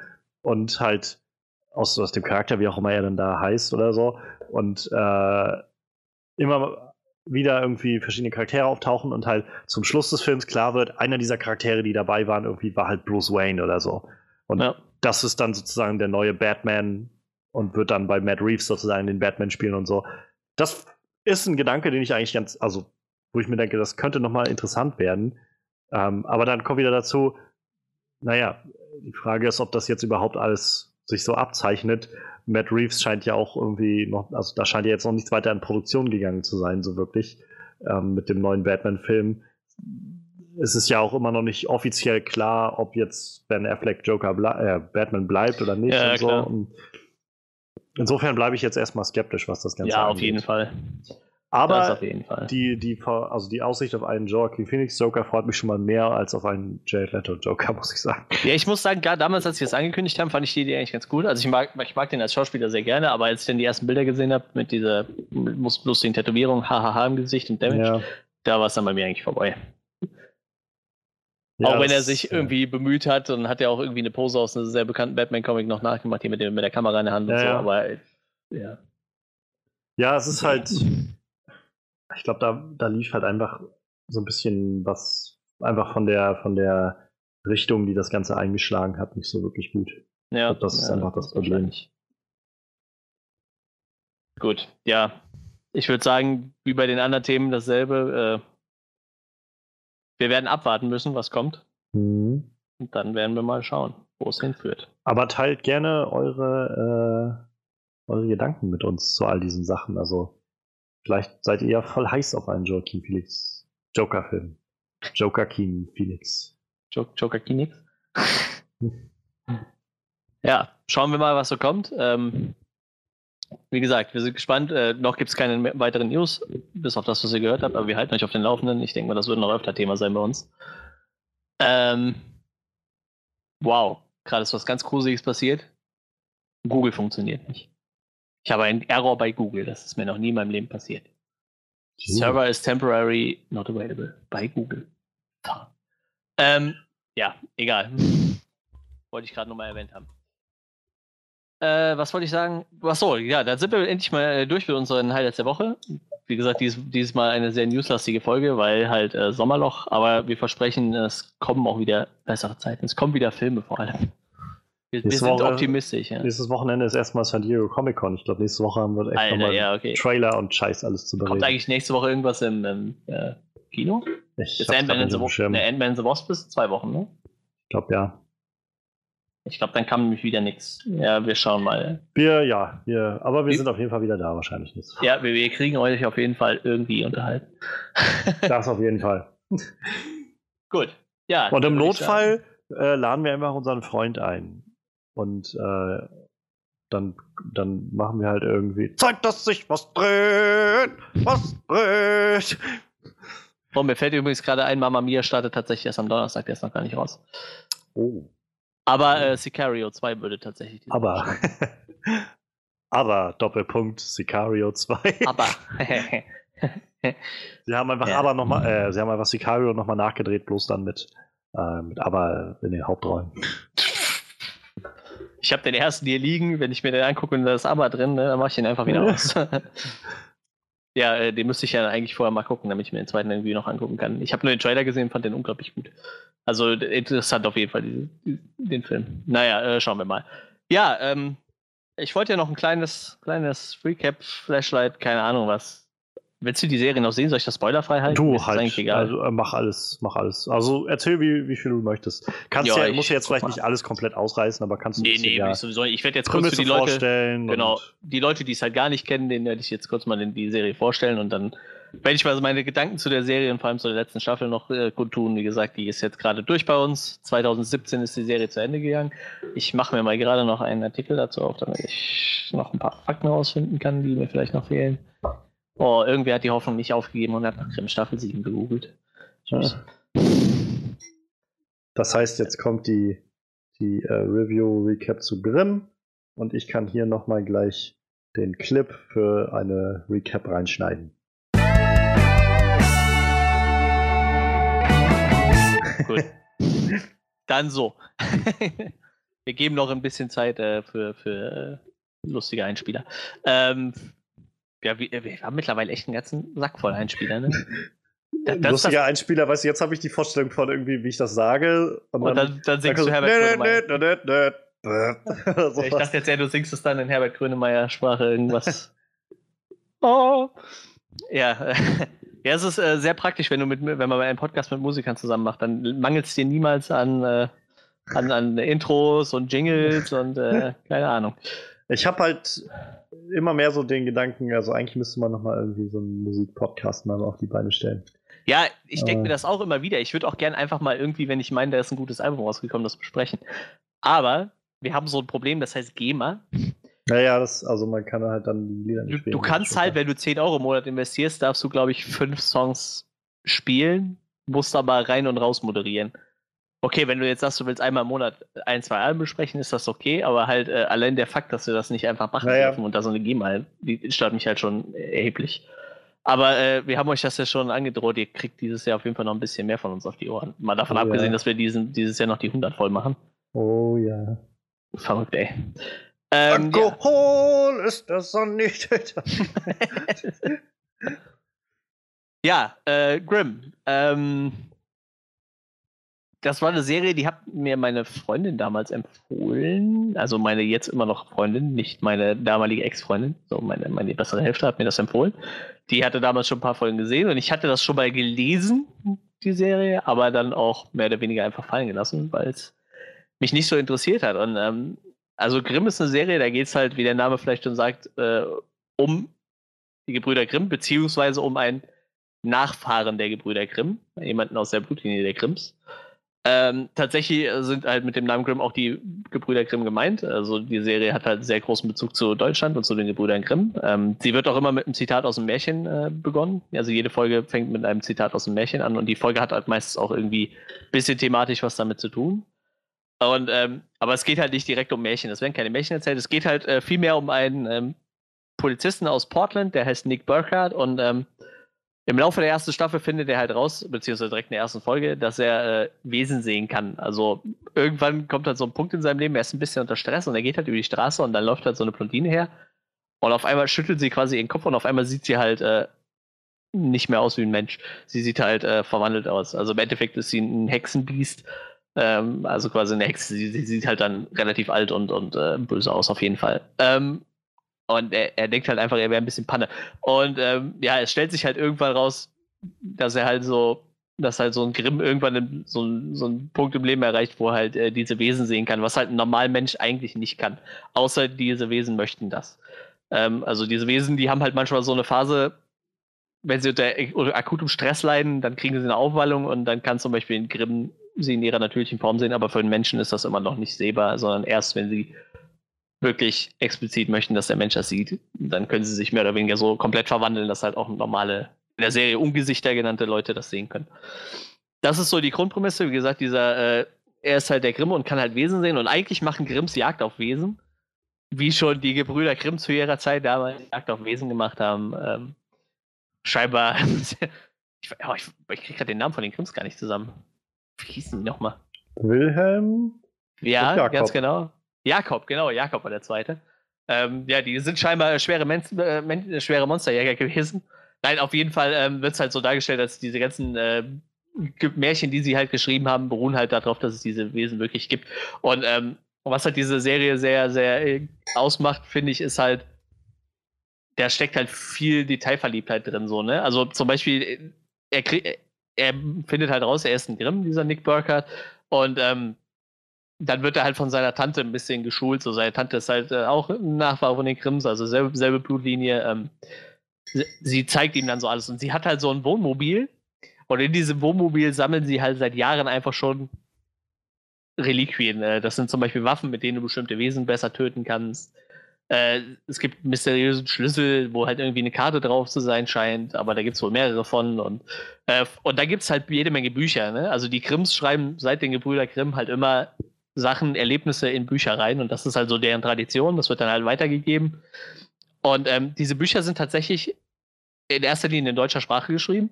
und halt aus, aus dem Charakter, wie auch immer er dann da heißt oder so, und äh, immer wieder irgendwie verschiedene Charaktere auftauchen und halt zum Schluss des Films klar wird, einer dieser Charaktere, die dabei waren, irgendwie war halt Bruce Wayne oder so. Und
ja.
Das ist dann sozusagen der neue Batman und wird dann bei Matt Reeves sozusagen den Batman spielen und so. Das ist ein Gedanke, den ich eigentlich ganz, also wo ich mir denke, das könnte nochmal interessant werden. Ähm, aber dann kommt wieder dazu, naja, die Frage ist, ob das jetzt überhaupt alles sich so abzeichnet. Matt Reeves scheint ja auch irgendwie noch, also da scheint ja jetzt noch nichts weiter in Produktion gegangen zu sein, so wirklich, ähm, mit dem neuen Batman-Film. Es ist ja auch immer noch nicht offiziell klar, ob jetzt Ben Affleck Joker blei äh, Batman bleibt oder nicht.
Ja,
und so. Und insofern bleibe ich jetzt erstmal skeptisch, was das Ganze
ja, auf
angeht.
jeden Fall.
Aber
auf jeden Fall.
die, die, also die Aussicht auf einen Joaquin Phoenix Joker freut mich schon mal mehr als auf einen Jared Leto Joker, muss ich sagen.
Ja, ich muss sagen, gerade damals, als sie das angekündigt haben, fand ich die Idee eigentlich ganz gut. Also ich mag, ich mag den als Schauspieler sehr gerne, aber als ich dann die ersten Bilder gesehen habe mit dieser lustigen Tätowierung, hahaha im Gesicht und Damage,
Ja.
da war es dann bei mir eigentlich vorbei.
Ja,
auch wenn er
das-
sich
ja.
irgendwie bemüht hat und hat ja auch irgendwie eine Pose aus einem sehr bekannten Batman-Comic noch nachgemacht, hier mit, dem, mit der Kamera in der Hand und
Ja,
so, aber ja.
Ja, es ist halt. Ich glaube, da, da lief halt einfach so ein bisschen was einfach von der von der Richtung, die das Ganze eingeschlagen hat, nicht so wirklich gut.
Ja,
glaub, das ist
ja,
einfach das Problem.
wahrscheinlich. Gut, ja. Ich würde sagen, wie bei den anderen Themen dasselbe. Äh, wir werden abwarten müssen, was kommt.
Mhm.
Und dann werden wir mal schauen, wo es hinführt.
Aber teilt gerne eure, äh, eure Gedanken mit uns zu all diesen Sachen. Also vielleicht seid ihr ja voll heiß auf einen Joaquin Phoenix Joker-Film. Joker King Phoenix.
Jo- Joker Kinix. ja, schauen wir mal, was so kommt. Ähm, wie gesagt, wir sind gespannt. Äh, noch gibt es keine weiteren News, bis auf das, was ihr gehört habt, aber wir halten euch auf den Laufenden. Ich denke mal, das wird noch öfter Thema sein bei uns. Ähm, wow, gerade ist was ganz Gruseliges passiert. Google funktioniert nicht. Ich habe einen Error bei Google, das ist mir noch nie in meinem Leben passiert. Server is temporary not available bei Google. Ähm, ja, egal. Wollte ich gerade nochmal erwähnt haben. Äh, was wollte ich sagen? Achso, ja, dann sind wir endlich mal äh, durch mit unseren Highlights der Woche. wie gesagt, dies, dieses Mal eine sehr newslastige Folge, weil halt äh, Sommerloch, aber wir versprechen, es kommen auch wieder bessere Zeiten. Es kommen wieder Filme vor allem. Wir, wir sind
Woche,
optimistisch. Ja.
Nächstes Wochenende ist erstmal San Diego Comic Con. Ich glaube, nächste Woche haben wir echt
Alter,
nochmal
ja, okay.
Trailer und Scheiß alles zu bereden.
Kommt eigentlich nächste Woche irgendwas im, im äh, Kino?
ich
Ist ne, Ant-Man and the Wasp ist zwei Wochen, ne?
Ich glaube, ja.
Ich glaube, dann kam nämlich wieder nichts. Ja, wir schauen mal.
Wir, ja, wir, aber wir
Wie-
sind auf jeden Fall wieder da, wahrscheinlich nicht.
Ja, wir, wir kriegen euch auf jeden Fall irgendwie unterhalten.
Das auf jeden Fall.
Gut. Ja.
Und im Notfall äh, laden wir einfach unseren Freund ein. Und äh, dann, dann machen wir halt irgendwie. Zeig, dass sich was dreht! Was dreht!
Oh, mir fällt übrigens gerade ein, Mama Mia startet tatsächlich erst am Donnerstag, der ist noch gar nicht raus.
Oh.
Aber äh, Sicario 2 würde tatsächlich.
Aber. aber, Doppelpunkt, Sicario 2.
starten. Aber.
Sie haben einfach
Ja.
aber noch mal, äh, sie haben einfach Sicario nochmal nachgedreht, bloß dann mit, äh, mit aber in den Hauptrollen.
ich habe den ersten hier liegen, wenn ich mir den angucke und da ist aber drin, ne, dann mache ich den einfach wieder aus. Ja, äh, den müsste ich ja eigentlich vorher mal gucken, damit ich mir den zweiten irgendwie noch angucken kann. Ich habe nur den Trailer gesehen, fand den unglaublich gut. Also interessant auf jeden Fall, die- den Film. Naja, äh, schauen wir mal. Ja, ähm, ich wollte ja noch ein kleines, kleines Recap, Flashlight, keine Ahnung was. Willst du die Serie noch sehen? Soll ich das spoilerfrei halten?
Du
ist
halt, also äh, mach alles, mach alles. Also erzähl, wie, wie viel du möchtest. Kannst
Ja,
ja,
ich
musst ja jetzt vielleicht
mal.
nicht alles komplett ausreißen, aber kannst du
nee, nee,
ja
sowieso. Ich werde jetzt kurz für die Leute.
vorstellen.
Genau, die Leute, die es halt gar nicht kennen, denen werde ich jetzt kurz mal in die Serie vorstellen und dann werde ich mal meine Gedanken zu der Serie und vor allem zu der letzten Staffel noch äh, kundtun. Wie gesagt, die ist jetzt gerade durch bei uns. 2017 ist die Serie zu Ende gegangen. Ich mache mir mal gerade noch einen Artikel dazu auf, damit ich noch ein paar Fakten rausfinden kann, die mir vielleicht noch fehlen. Oh, irgendwer hat die Hoffnung nicht aufgegeben und hat nach Grimm Staffel 7 gegoogelt. Tschüss.
Das heißt, jetzt kommt die, die äh, Review-Recap zu Grimm und ich kann hier nochmal gleich den Clip für eine Recap reinschneiden.
Gut. Dann so. Wir geben noch ein bisschen Zeit äh, für, für äh, lustige Einspieler. Ähm, ja, wir, wir haben mittlerweile echt einen ganzen Sack voll Einspieler, ne? Das- das-
Lustiger Einspieler, weißt du, jetzt habe ich die Vorstellung von irgendwie, wie ich das sage.
Und dann, dann singst du
so,
Herbert
nö,
Grönemeyer.
nö, nö. So
Ich
was.
dachte jetzt, ja, du singst es dann in Herbert Grönemeyer Sprache irgendwas. oh. Ja, ja, es ist äh, sehr praktisch, wenn du mit, wenn man einen Podcast mit Musikern zusammen macht, dann mangelt es dir niemals an, äh, an, an Intros und Jingles und äh, keine Ahnung.
Ich habe halt immer mehr so den Gedanken, also eigentlich müsste man nochmal irgendwie so einen Musikpodcast mal auf die Beine stellen.
Ja, ich denke
Äh.
mir das auch immer wieder. Ich würde auch gern einfach mal irgendwie, wenn ich meine, da ist ein gutes Album rausgekommen, das besprechen. Aber wir haben so ein Problem, das heißt GEMA.
Naja, das, also man kann halt dann die Lieder nicht
Du,
spielen.
du kannst halt, wenn du 10 Euro im Monat investierst, darfst du, glaube ich, fünf Songs spielen, musst aber rein und raus moderieren. Okay, wenn du jetzt sagst, du willst einmal im Monat ein, zwei Alben besprechen, ist das okay, aber halt äh, allein der Fakt, dass wir das nicht einfach machen
Naja.
dürfen und da so eine GEMA, die stört mich halt schon erheblich. Aber äh, wir haben euch das ja schon angedroht, ihr kriegt dieses Jahr auf jeden Fall noch ein bisschen mehr von uns auf die Ohren. Mal davon
Oh,
abgesehen,
ja.
dass wir diesen, dieses Jahr noch die 100 voll machen.
Oh ja.
Verrückt, ey. Ähm, ja.
Alkohol ist der Sanitäter.
Ja, äh, Grimm. Ähm, das war eine Serie, die hat mir meine Freundin damals empfohlen. Also meine jetzt immer noch Freundin, nicht meine damalige Ex-Freundin. So meine, meine bessere Hälfte hat mir das empfohlen. Die hatte damals schon ein paar Folgen gesehen und ich hatte das schon mal gelesen, die Serie, aber dann auch mehr oder weniger einfach fallen gelassen, weil es mich nicht so interessiert hat. Und ähm, also Grimm ist eine Serie, da geht es halt, wie der Name vielleicht schon sagt, äh, um die Gebrüder Grimm, beziehungsweise um ein Nachfahren der Gebrüder Grimm, jemanden aus der Blutlinie der Grimms. Ähm, tatsächlich sind halt mit dem Namen Grimm auch die Gebrüder Grimm gemeint. Also die Serie hat halt sehr großen Bezug zu Deutschland und zu den Gebrüdern Grimm. Ähm, sie wird auch immer mit einem Zitat aus dem Märchen äh, begonnen. Also jede Folge fängt mit einem Zitat aus dem Märchen an und die Folge hat halt meistens auch irgendwie ein bisschen thematisch was damit zu tun. Und, ähm, aber es geht halt nicht direkt um Märchen. Es werden keine Märchen erzählt. Es geht halt äh, vielmehr um einen ähm, Polizisten aus Portland, der heißt Nick Burkhardt und ähm, im Laufe der ersten Staffel findet er halt raus, beziehungsweise direkt in der ersten Folge, dass er äh, Wesen sehen kann. Also irgendwann kommt halt so ein Punkt in seinem Leben, er ist ein bisschen unter Stress und er geht halt über die Straße und dann läuft halt so eine Blondine her und auf einmal schüttelt sie quasi ihren Kopf und auf einmal sieht sie halt äh, nicht mehr aus wie ein Mensch. Sie sieht halt äh, verwandelt aus. Also im Endeffekt ist sie ein Hexenbiest. Ähm, also quasi eine Hexe. Sie, sie, sieht halt dann relativ alt und, und äh, böse aus, auf jeden Fall. Ähm, und er, er, denkt halt einfach, er wäre ein bisschen Panne. Und ähm, ja, es stellt sich halt irgendwann raus, dass er halt so, dass halt so ein Grimm irgendwann so, so einen Punkt im Leben erreicht, wo er halt äh, diese Wesen sehen kann, was halt ein normaler Mensch eigentlich nicht kann. Außer diese Wesen möchten das. Ähm, also diese Wesen, die haben halt manchmal so eine Phase, wenn sie unter, unter akutem Stress leiden, dann kriegen sie eine Aufwallung und dann kann zum Beispiel ein Grimm sie in ihrer natürlichen Form sehen, aber für einen Menschen ist das immer noch nicht sehbar, sondern erst wenn sie wirklich explizit möchten, dass der Mensch das sieht, dann können sie sich mehr oder weniger so komplett verwandeln, dass halt auch normale, in der Serie Ungesichter genannte Leute das sehen können. Das ist so die Grundprämisse. Wie gesagt, dieser, äh, er ist halt der Grimm und kann halt Wesen sehen und eigentlich machen Grimms Jagd auf Wesen, wie schon die Gebrüder Grimm zu ihrer Zeit damals Jagd auf Wesen gemacht haben. Ähm, scheinbar. ich, oh, ich, ich kriege gerade den Namen von den Grimms gar nicht zusammen. Wie hießen die nochmal?
Wilhelm?
Ja, ganz genau. Jakob, genau, Jakob war der zweite. Ähm, ja, die sind scheinbar schwere, Men äh, Men schwere Monsterjäger gewesen. Nein, auf jeden Fall ähm, wird es halt so dargestellt, dass diese ganzen äh, Märchen, die sie halt geschrieben haben, beruhen halt darauf, dass es diese Wesen wirklich gibt. Und ähm, was halt diese Serie sehr, sehr äh, ausmacht, finde ich, ist halt, da steckt halt viel Detailverliebtheit drin, so, ne? Also zum Beispiel, er, er findet halt raus, er ist ein Grimm, dieser Nick Burkhardt, und ähm, dann wird er halt von seiner Tante ein bisschen geschult. So, seine Tante ist halt äh, auch ein Nachfahre von den Grimms, also selbe, selbe Blutlinie. Ähm, sie, zeigt ihm dann so alles. Und sie hat halt so ein Wohnmobil. Und in diesem Wohnmobil sammeln sie halt seit Jahren einfach schon Reliquien. Äh, das sind zum Beispiel Waffen, mit denen du bestimmte Wesen besser töten kannst. Äh, es gibt mysteriösen Schlüssel, wo halt irgendwie eine Karte drauf zu sein scheint, aber da gibt es wohl mehrere von. Und, äh, und da gibt es halt jede Menge Bücher. Ne? Also die Grimms schreiben seit den Gebrüder Grimm halt immer Sachen, Erlebnisse in Bücher rein und das ist halt so deren Tradition, das wird dann halt weitergegeben. Und ähm, diese Bücher sind tatsächlich in erster Linie in deutscher Sprache geschrieben.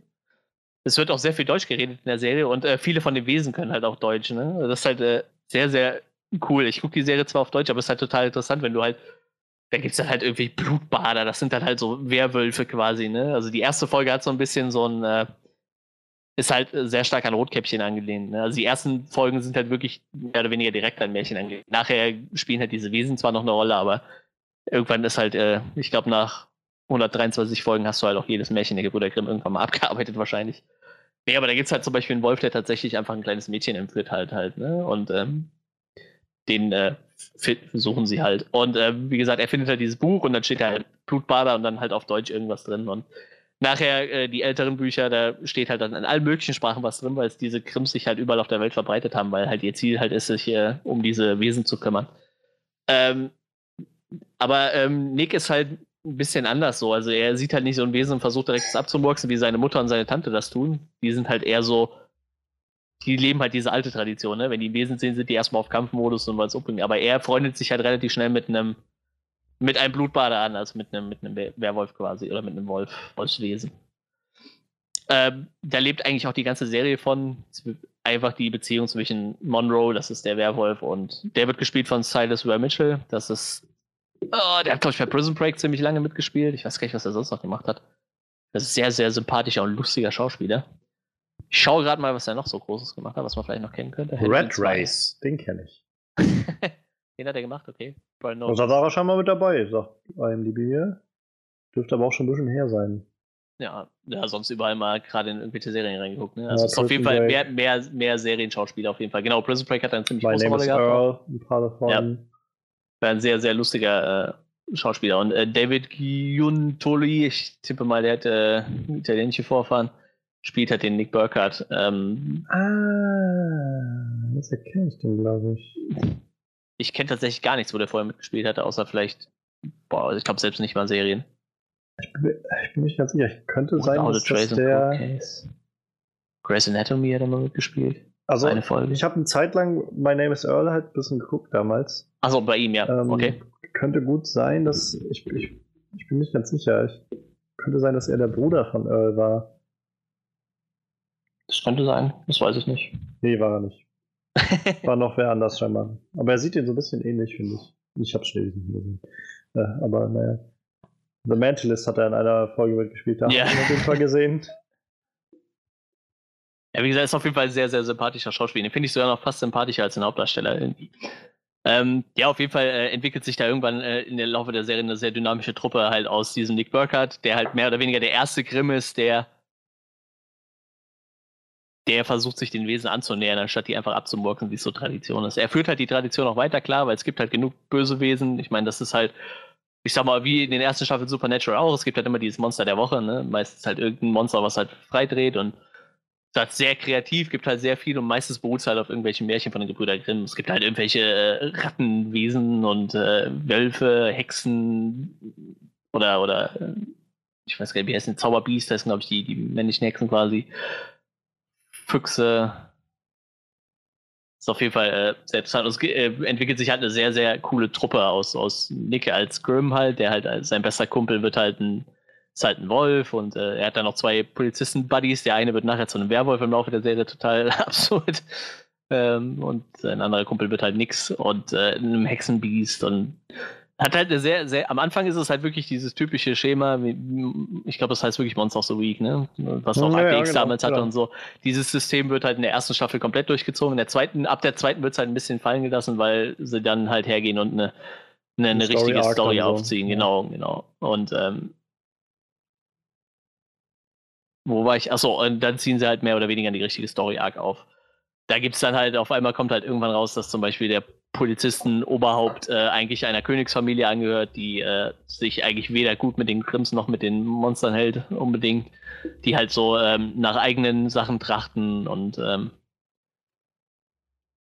Es wird auch sehr viel Deutsch geredet in der Serie und äh, viele von den Wesen können halt auch Deutsch. Ne? Das ist halt äh, sehr, sehr cool. Ich gucke die Serie zwar auf Deutsch, aber es ist halt total interessant, wenn du halt, da gibt es dann halt irgendwie Blutbader, das sind dann halt so Werwölfe quasi. Ne? Also die erste Folge hat so ein bisschen so ein äh, ist halt äh, sehr stark an Rotkäppchen angelehnt. Ne? Also die ersten Folgen sind halt wirklich mehr oder weniger direkt an Märchen angelehnt. Nachher spielen halt diese Wesen zwar noch eine Rolle, aber irgendwann ist halt, äh, ich glaube, nach 123 Folgen hast du halt auch jedes Märchen der Gebrüder Grimm irgendwann mal abgearbeitet wahrscheinlich. Nee, aber da gibt es halt zum Beispiel einen Wolf, der tatsächlich einfach ein kleines Mädchen entführt halt halt, ne? Und ähm, den äh, suchen sie halt. Und äh, wie gesagt, er findet halt dieses Buch und dann steht da halt Blutbader und dann halt auf Deutsch irgendwas drin. Und Nachher äh, die älteren Bücher, da steht halt dann in allen möglichen Sprachen was drin, weil es diese Krims sich halt überall auf der Welt verbreitet haben, weil halt ihr Ziel halt ist, sich äh, um diese Wesen zu kümmern. Ähm, aber ähm, Nick ist halt ein bisschen anders so. Also er sieht halt nicht so ein Wesen und versucht direkt das abzumurksen, wie seine Mutter und seine Tante das tun. Die sind halt eher so, die leben halt diese alte Tradition, ne? Wenn die Wesen sehen, sind die erstmal auf Kampfmodus und was umbringen. Aber er freundet sich halt relativ schnell mit einem mit einem Blutbader an, also mit einem, mit einem Werwolf quasi oder mit einem Wolf, Wolfswesen. Ähm, da lebt eigentlich auch die ganze Serie von einfach die Beziehung zwischen Monroe, das ist der Werwolf, und der wird gespielt von Silas Ware Mitchell. Das ist. Oh, der hat, glaube ich, bei Prison Break ziemlich lange mitgespielt. Ich weiß gar nicht, was er sonst noch gemacht hat. Das ist sehr, sehr sympathischer und lustiger Schauspieler. Ich schaue gerade mal, was er noch so Großes gemacht hat, was man vielleicht noch kennen könnte.
Red Race, den kenne ich.
Den hat er gemacht, okay.
Und da war er schon mal mit dabei, sagt IMDb hier. Dürfte aber auch schon ein bisschen her sein.
Ja, ja sonst überall mal gerade in irgendwelche Serien reingeguckt. Ne? Also ja, ist auf jeden Fall mehr, mehr, mehr Serienschauspieler auf jeden Fall. Genau, Prison Break hat eine ziemlich
My große Rolle gehabt. Earl, ein paar davon. Ja.
War ein sehr, sehr lustiger äh, Schauspieler. Und äh, David Giuntoli, ich tippe mal, der hat äh, italienische Vorfahren, spielt halt den Nick Burkhardt. Ähm,
ah, jetzt erkenne ich den, glaube ich
ich kenne tatsächlich gar nichts, wo der vorher mitgespielt hatte, außer vielleicht, boah, also ich glaube selbst nicht mal Serien.
Ich bin, ich bin nicht ganz sicher. Ich könnte sein, dass, dass der...
Grey's Anatomy hat er mal mitgespielt.
Also, eine Folge. ich habe eine Zeit lang My Name is Earl halt ein bisschen geguckt damals.
Achso, bei ihm, ja. Ähm, okay.
Könnte gut sein, dass. Ich, ich, ich bin nicht ganz sicher. Ich, könnte sein, dass er der Bruder von Earl war.
Das könnte sein, das weiß ich nicht.
Nee, war er nicht. War noch wer anders scheinbar. Aber er sieht ihn so ein bisschen ähnlich, finde ich. Ich habe schnell nicht gesehen. Äh, aber naja. The Mentalist hat er in einer Folge mitgespielt, da
Ja.
haben wir auf jeden Fall gesehen.
Ja, wie gesagt, ist auf jeden Fall ein sehr, sehr sympathischer Schauspieler. Den finde ich sogar noch fast sympathischer als den Hauptdarsteller irgendwie. Ähm, ja, auf jeden Fall äh, entwickelt sich da irgendwann äh, in der Laufe der Serie eine sehr dynamische Truppe halt aus diesem Nick Burkhardt, der halt mehr oder weniger der erste Grimm ist, der der versucht, sich den Wesen anzunähern, anstatt die einfach abzumurken, wie es so Tradition ist. Er führt halt die Tradition auch weiter, klar, weil es gibt halt genug böse Wesen. Ich meine, das ist halt, ich sag mal, wie in den ersten Staffeln Supernatural auch, es gibt halt immer dieses Monster der Woche, ne? Meistens halt irgendein Monster, was halt freidreht und ist halt sehr kreativ, gibt halt sehr viel und meistens beruht es halt auf irgendwelchen Märchen von den Gebrüder Grimm. Es gibt halt irgendwelche äh, Rattenwesen und äh, Wölfe, Hexen oder, oder äh, ich weiß gar nicht, wie heißt denn Zauberbiest, das sind, glaube ich, die, die männlichen Hexen quasi. Füchse. Ist auf jeden Fall äh, sehr interessant. Es äh, entwickelt sich halt eine sehr, sehr coole Truppe aus, aus Nick als Grimm halt, der halt als sein bester Kumpel wird halt ein, ist halt ein Wolf und äh, er hat dann noch zwei Polizisten-Buddies. Der eine wird nachher zu einem Werwolf im Laufe der Serie total absurd. Ähm, und sein anderer Kumpel wird halt nix und äh, einem Hexenbiest und hat halt eine sehr, sehr, am Anfang ist es halt wirklich dieses typische Schema, ich glaube, das heißt wirklich Monster of the Week, ne? Was auch
Ja,
Akte
ja, genau,
damals hatte
genau.
und so. Dieses System wird halt in der ersten Staffel komplett durchgezogen. In der zweiten, ab der zweiten wird es halt ein bisschen fallen gelassen, weil sie dann halt hergehen und eine, eine, eine
Story
richtige Story
so,
aufziehen.
ja.
Genau, genau. Und ähm, wo war ich? Achso, und dann ziehen sie halt mehr oder weniger die richtige Story-Arc auf. Da gibt es dann halt, auf einmal kommt halt irgendwann raus, dass zum Beispiel der Polizisten-Oberhaupt äh, eigentlich einer Königsfamilie angehört, die äh, sich eigentlich weder gut mit den Grimms noch mit den Monstern hält, unbedingt. Die halt so ähm, nach eigenen Sachen trachten und ähm,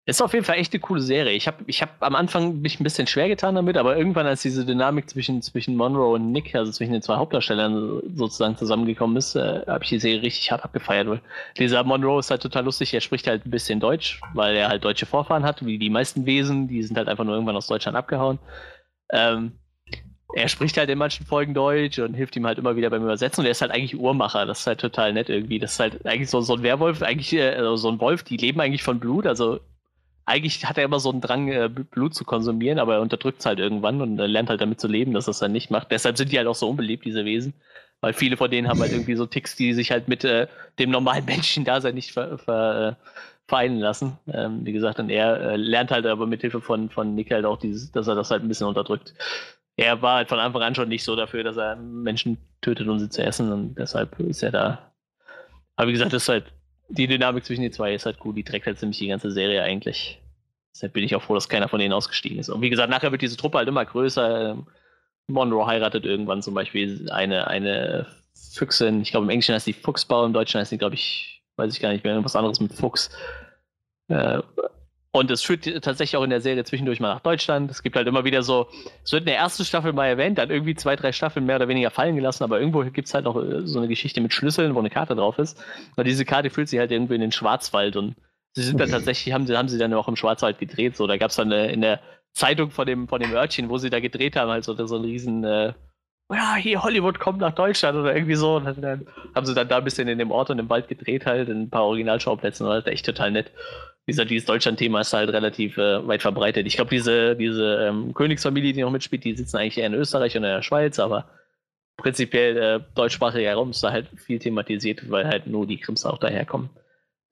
ist auf jeden Fall echt eine coole Serie. Ich habe ich hab am Anfang mich ein bisschen schwer getan damit, aber irgendwann, als diese Dynamik zwischen, zwischen Monroe und Nick, also zwischen den zwei Hauptdarstellern sozusagen zusammengekommen ist, äh, habe ich die Serie richtig hart abgefeiert. Weil dieser Monroe ist halt total lustig, er spricht halt ein bisschen Deutsch, weil er halt deutsche Vorfahren hat, wie die meisten Wesen, die sind halt einfach nur irgendwann aus Deutschland abgehauen. Ähm, er spricht halt in manchen Folgen Deutsch und hilft ihm halt immer wieder beim Übersetzen und er ist halt eigentlich Uhrmacher, das ist halt total nett irgendwie. Das ist halt eigentlich so, so ein Werwolf, eigentlich äh, also so ein Wolf, die leben eigentlich von Blut, also eigentlich hat er immer so einen Drang, äh, Blut zu konsumieren, aber er unterdrückt es halt irgendwann und er lernt halt damit zu leben, dass er es dann nicht macht. Deshalb sind die halt auch so unbeliebt, diese Wesen. Weil viele von denen haben halt irgendwie so Ticks, die sich halt mit äh, dem normalen Menschen-Dasein nicht ver, ver, äh, vereinen lassen. Ähm, wie gesagt, und er äh, lernt halt aber mit Hilfe von, von Nick halt auch dieses, dass er das halt ein bisschen unterdrückt. Er war halt von Anfang an schon nicht so dafür, dass er Menschen tötet, um sie zu essen und deshalb ist er da. Aber wie gesagt, das ist halt die Dynamik zwischen den zwei ist halt cool, die trägt halt ziemlich die ganze Serie eigentlich. Deshalb bin ich auch froh, dass keiner von denen ausgestiegen ist. Und wie gesagt, nachher wird diese Truppe halt immer größer. Monroe heiratet irgendwann zum Beispiel eine, eine Füchsin. Ich glaube, im Englischen heißt die Fuchsbau, im Deutschen heißt die, glaube ich, weiß ich gar nicht mehr, irgendwas anderes mit Fuchs. Äh, und es führt tatsächlich auch in der Serie zwischendurch mal nach Deutschland. Es gibt halt immer wieder so, es wird in der ersten Staffel mal erwähnt, dann irgendwie zwei, drei Staffeln mehr oder weniger fallen gelassen, aber irgendwo gibt es halt noch äh, so eine Geschichte mit Schlüsseln, wo eine Karte drauf ist. Und diese Karte führt sie halt irgendwie in den Schwarzwald und sie sind dann tatsächlich, haben sie, haben sie dann auch im Schwarzwald gedreht. So, da gab es dann äh, in der Zeitung von dem, von dem Örtchen, wo sie da gedreht haben, halt so, so ein riesen, äh, ja, hier Hollywood kommt nach Deutschland oder irgendwie so. Und dann haben sie dann da ein bisschen in dem Ort und im Wald gedreht, halt, in ein paar Originalschauplätzen. Und das ist echt total nett. Wie gesagt, dieses Deutschland-Thema ist halt relativ äh, weit verbreitet. Ich glaube, diese, diese ähm, Königsfamilie, die noch mitspielt, die sitzen eigentlich eher in Österreich und in der Schweiz, aber prinzipiell äh, deutschsprachiger Raum ist da halt viel thematisiert, weil halt nur die Grimms auch daherkommen.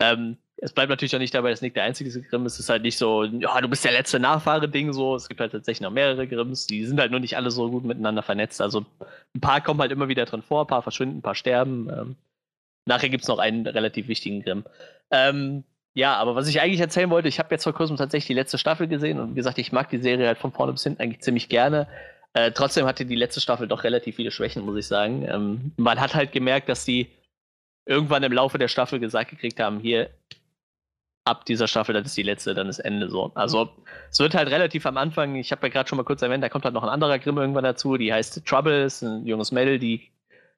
Ähm, es bleibt natürlich auch nicht dabei, dass Nick der einzige Grimm ist. Es ist halt nicht so, ja, du bist der letzte Nachfahre-Ding so. Es gibt halt tatsächlich noch mehrere Grimms. Die sind halt nur nicht alle so gut miteinander vernetzt. Also ein paar kommen halt immer wieder drin vor, ein paar verschwinden, ein paar sterben. Ähm, nachher gibt es noch einen relativ wichtigen Grimm. Ähm, ja, aber was ich eigentlich erzählen wollte, ich habe jetzt vor kurzem tatsächlich die letzte Staffel gesehen und wie gesagt, ich mag die Serie halt von vorne bis hinten eigentlich ziemlich gerne. Äh, trotzdem hatte die letzte Staffel doch relativ viele Schwächen, muss ich sagen. Ähm, man hat halt gemerkt, dass die irgendwann im Laufe der Staffel gesagt gekriegt haben, hier, ab dieser Staffel, das ist die letzte, dann ist Ende so. Also es wird halt relativ am Anfang, ich habe ja gerade schon mal kurz erwähnt, da kommt halt noch ein anderer Grimm irgendwann dazu, die heißt Trouble, ist ein junges Mädel, die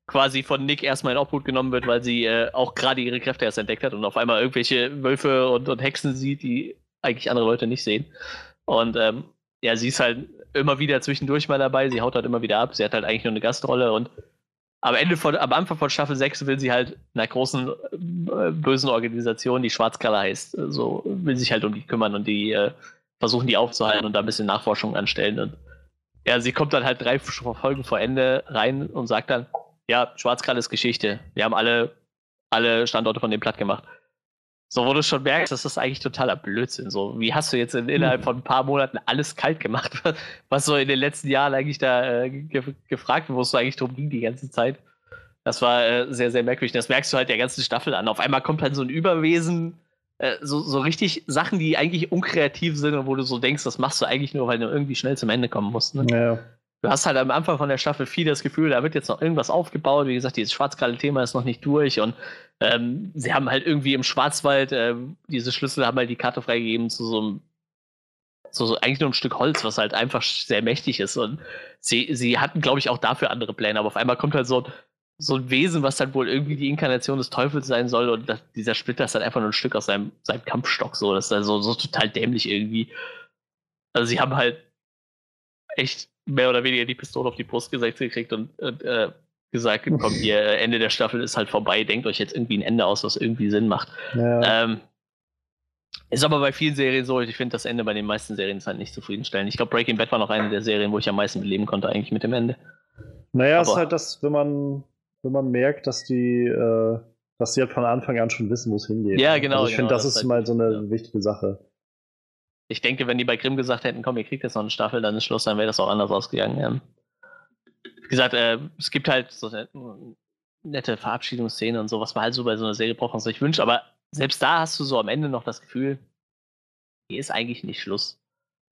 quasi von Nick erstmal in Obhut genommen wird, weil sie äh, auch gerade ihre Kräfte erst entdeckt hat und auf einmal irgendwelche Wölfe und, und Hexen sieht, die eigentlich andere Leute nicht sehen. Und ähm, ja, sie ist halt immer wieder zwischendurch mal dabei, sie haut halt immer wieder ab, sie hat halt eigentlich nur eine Gastrolle und am Ende von, am Anfang von Staffel 6 will sie halt einer großen äh, bösen Organisation, die Schwarzkalle heißt, äh, so will sich halt um die kümmern und die äh, versuchen die aufzuhalten und da ein bisschen Nachforschung anstellen. Und ja, sie kommt dann halt drei Folgen vor Ende rein und sagt dann, ja, Schwarzkral ist Geschichte. Wir haben alle, alle Standorte von dem platt gemacht. So, wo du schon merkst, das ist eigentlich totaler Blödsinn. So, wie hast du jetzt in, innerhalb von ein paar Monaten alles kalt gemacht, was so in den letzten Jahren eigentlich da äh, ge gefragt wurde, wo es so eigentlich drum ging die ganze Zeit. Das war äh, sehr, sehr merkwürdig. Das merkst du halt der ganzen Staffel an. Auf einmal kommt halt so ein Überwesen, äh, so, so richtig Sachen, die eigentlich unkreativ sind und wo du so denkst, das machst du eigentlich nur, weil du irgendwie schnell zum Ende kommen musst. Ne? Ja. Du hast halt am Anfang von der Staffel viel das Gefühl, da wird jetzt noch irgendwas aufgebaut. Wie gesagt, dieses Schwarzkalle-Thema ist noch nicht durch und ähm, sie haben halt irgendwie im Schwarzwald äh, diese Schlüssel haben halt die Karte freigegeben zu so einem so, so eigentlich nur ein Stück Holz, was halt einfach sehr mächtig ist. Und sie, sie hatten, glaube ich, auch dafür andere Pläne. Aber auf einmal kommt halt so, so ein Wesen, was dann wohl irgendwie die Inkarnation des Teufels sein soll. Und das, dieser Splitter ist halt einfach nur ein Stück aus seinem, seinem Kampfstock. So. Das ist also so total dämlich irgendwie. Also sie haben halt echt mehr oder weniger die Pistole auf die Brust gesetzt gekriegt und, und äh, gesagt, komm, ihr Ende der Staffel ist halt vorbei, denkt euch jetzt irgendwie ein Ende aus, was irgendwie Sinn macht. Ja. Ähm, ist aber bei vielen Serien so, ich finde das Ende bei den meisten Serien ist halt nicht zufriedenstellend. Ich glaube, Breaking Bad war noch eine der Serien, wo ich am meisten beleben konnte, eigentlich mit dem Ende.
Naja, es ist halt das, wenn man, wenn man merkt, dass die, äh, dass sie halt von Anfang an schon wissen, wo es hingeht.
Ja, genau.
Also ich
genau,
finde, das, das, ist halt mal so eine ja. wichtige Sache.
Ich denke, wenn die bei Grimm gesagt hätten, komm, ihr kriegt jetzt noch eine Staffel, dann ist Schluss, dann wäre das auch anders ausgegangen. Ja wie gesagt, äh, es gibt halt so eine nette Verabschiedungsszene und so, was man halt so bei so einer Serie braucht, was man sich wünscht. Aber selbst da hast du so am Ende noch das Gefühl, hier ist eigentlich nicht Schluss.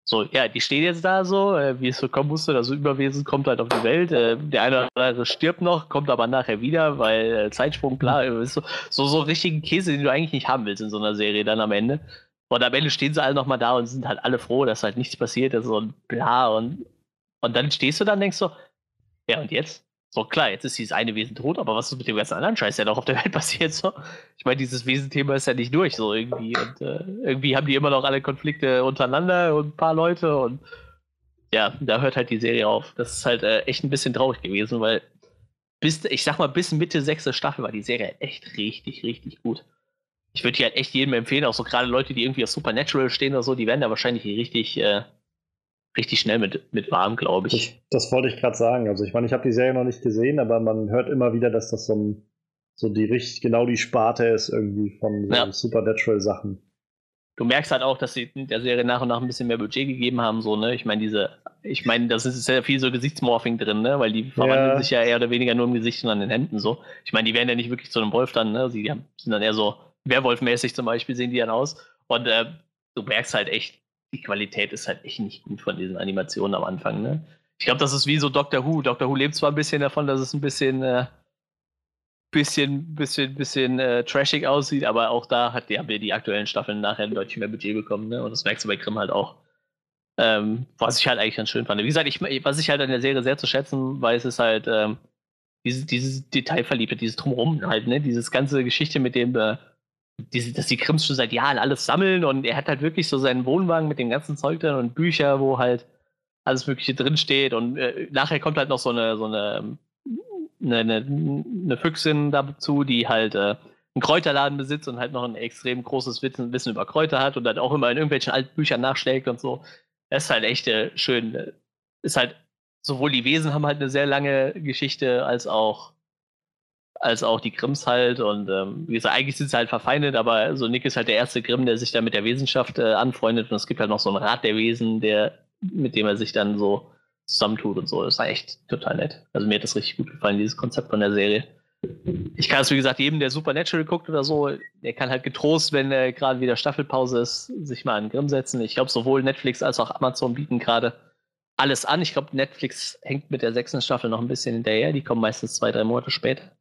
So, ja, die stehen jetzt da so, äh, wie es so kommen musste, das Überwesen kommt halt auf die Welt. Äh, der eine oder andere stirbt noch, kommt aber nachher wieder, weil äh, Zeitsprung, klar, so, so, so richtigen Käse, den du eigentlich nicht haben willst in so einer Serie dann am Ende. Und am Ende stehen sie alle nochmal da und sind halt alle froh, dass halt nichts passiert ist und bla und, und dann stehst du da und denkst so, ja, und jetzt? So, klar, jetzt ist dieses eine Wesen tot, aber was ist mit dem ganzen anderen Scheiß, der noch auf der Welt passiert? So? Ich meine, dieses Wesenthema ist ja nicht durch, so irgendwie. Und äh, irgendwie haben die immer noch alle Konflikte untereinander und ein paar Leute und ja, da hört halt die Serie auf. Das ist halt äh, echt ein bisschen traurig gewesen, weil bis, ich sag mal, bis Mitte sechste Staffel war die Serie echt richtig, richtig gut. Ich würde die halt echt jedem empfehlen, auch so gerade Leute, die irgendwie auf Supernatural stehen oder so, die werden da wahrscheinlich richtig, äh, richtig schnell mit, mit warm, glaube
ich. Das, das, wollte ich gerade sagen. Also ich meine, ich habe die Serie noch nicht gesehen, aber man hört immer wieder, dass das so, ein, so die richtig, genau die Sparte ist irgendwie von so ja. Supernatural-Sachen.
Du merkst halt auch, dass sie der Serie nach und nach ein bisschen mehr Budget gegeben haben, so, ne? Ich meine, diese, ich meine, das ist sehr viel so Gesichtsmorphing drin, ne? Weil die verwandeln ja. sich ja eher oder weniger nur im Gesicht und an den Händen so. Ich meine, die werden ja nicht wirklich zu einem Wolf dann, ne? Sie sind dann eher so Werwolf-mäßig zum Beispiel, sehen die dann aus. Und äh, du merkst halt echt, die Qualität ist halt echt nicht gut von diesen Animationen am Anfang. Ne? Ich glaube, das ist wie so Doctor Who. Doctor Who lebt zwar ein bisschen davon, dass es ein bisschen, äh, bisschen, bisschen, bisschen äh, trashig aussieht, aber auch da hat die, haben wir die aktuellen Staffeln nachher deutlich mehr Budget bekommen. Ne? Und das merkst du bei Grimm halt auch. Ähm, was ich halt eigentlich ganz schön fand. Wie gesagt, ich, was ich halt an der Serie sehr zu schätzen weiß, ist halt ähm, dieses, dieses Detailverliebte, dieses Drumherum halt, ne? Dieses ganze Geschichte mit dem äh, die, dass die Krims schon seit Jahren alles sammeln und er hat halt wirklich so seinen Wohnwagen mit dem ganzen Zeug drin und Bücher, wo halt alles Mögliche drinsteht und äh, nachher kommt halt noch so eine, so eine, eine, eine, eine Füchsin dazu, die halt äh, einen Kräuterladen besitzt und halt noch ein extrem großes Wissen, Wissen über Kräuter hat und dann auch immer in irgendwelchen alten Büchern nachschlägt und so. Das ist halt echt äh, schön. Ist halt, sowohl die Wesen haben halt eine sehr lange Geschichte, als auch als auch die Grimms halt. Und ähm, wie gesagt, eigentlich sind sie halt verfeindet, aber so Nick ist halt der erste Grimm, der sich da mit der Wissenschaft äh, anfreundet. Und es gibt halt noch so einen Rat der Wesen, der, mit dem er sich dann so zusammentut und so. Das war echt total nett. Also mir hat das richtig gut gefallen, dieses Konzept von der Serie. Ich kann es, wie gesagt, jedem, der Supernatural guckt oder so, der kann halt getrost, wenn äh, gerade wieder Staffelpause ist, sich mal an Grimm setzen. Ich glaube, sowohl Netflix als auch Amazon bieten gerade alles an. Ich glaube, Netflix hängt mit der sechsten Staffel noch ein bisschen hinterher. Die kommen meistens zwei, drei Monate später.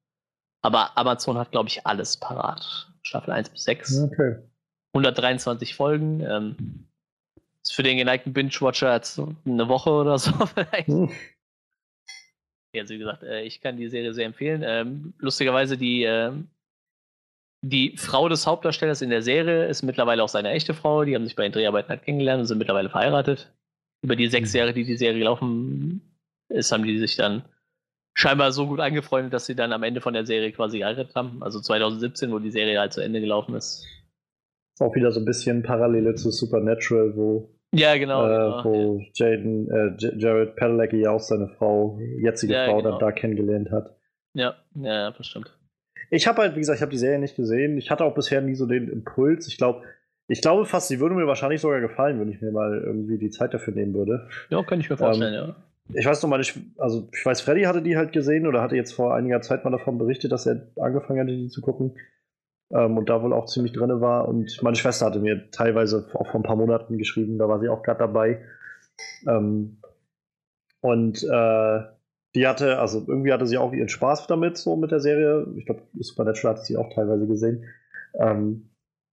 Aber Amazon hat, glaube ich, alles parat. Staffel 1 bis 6. Okay. 123 Folgen. Ähm, ist für den geneigten Binge-Watcher jetzt eine Woche oder so vielleicht. Hm. Ja, also wie gesagt, äh, ich kann die Serie sehr empfehlen. Ähm, lustigerweise, die, äh, die Frau des Hauptdarstellers in der Serie ist mittlerweile auch seine echte Frau. Die haben sich bei den Dreharbeiten halt kennengelernt und sind mittlerweile verheiratet. Über die sechs hm. Jahre, die die Serie gelaufen ist, haben die sich dann scheinbar so gut angefreundet, dass sie dann am Ende von der Serie quasi geheiratet haben. Also 2017, wo die Serie halt zu Ende gelaufen ist.
Ist auch wieder so ein bisschen Parallele zu Supernatural, wo
Ja, genau.
äh,
genau
wo Jaden, äh, Jared Padalecki ja auch seine Frau, jetzige
Ja,
Frau,
genau.
dann da kennengelernt hat.
ja, ja, ja, das stimmt.
Ich habe halt, wie gesagt, ich habe die Serie nicht gesehen. Ich hatte auch bisher nie so den Impuls. Ich glaube, ich glaube fast, sie würde mir wahrscheinlich sogar gefallen, wenn ich mir mal irgendwie die Zeit dafür nehmen würde.
Ja, kann ich mir vorstellen, ja.
Ich weiß noch mal, ich, also ich weiß, Freddy hatte die halt gesehen oder hatte jetzt vor einiger Zeit mal davon berichtet, dass er angefangen hatte, die zu gucken. Ähm, und da wohl auch ziemlich drin war. Und meine Schwester hatte mir teilweise auch vor ein paar Monaten geschrieben, da war sie auch gerade dabei. Ähm, und äh, die hatte, also irgendwie hatte sie auch ihren Spaß damit, so mit der Serie. Ich glaube, Supernatural hatte sie auch teilweise gesehen. Ähm,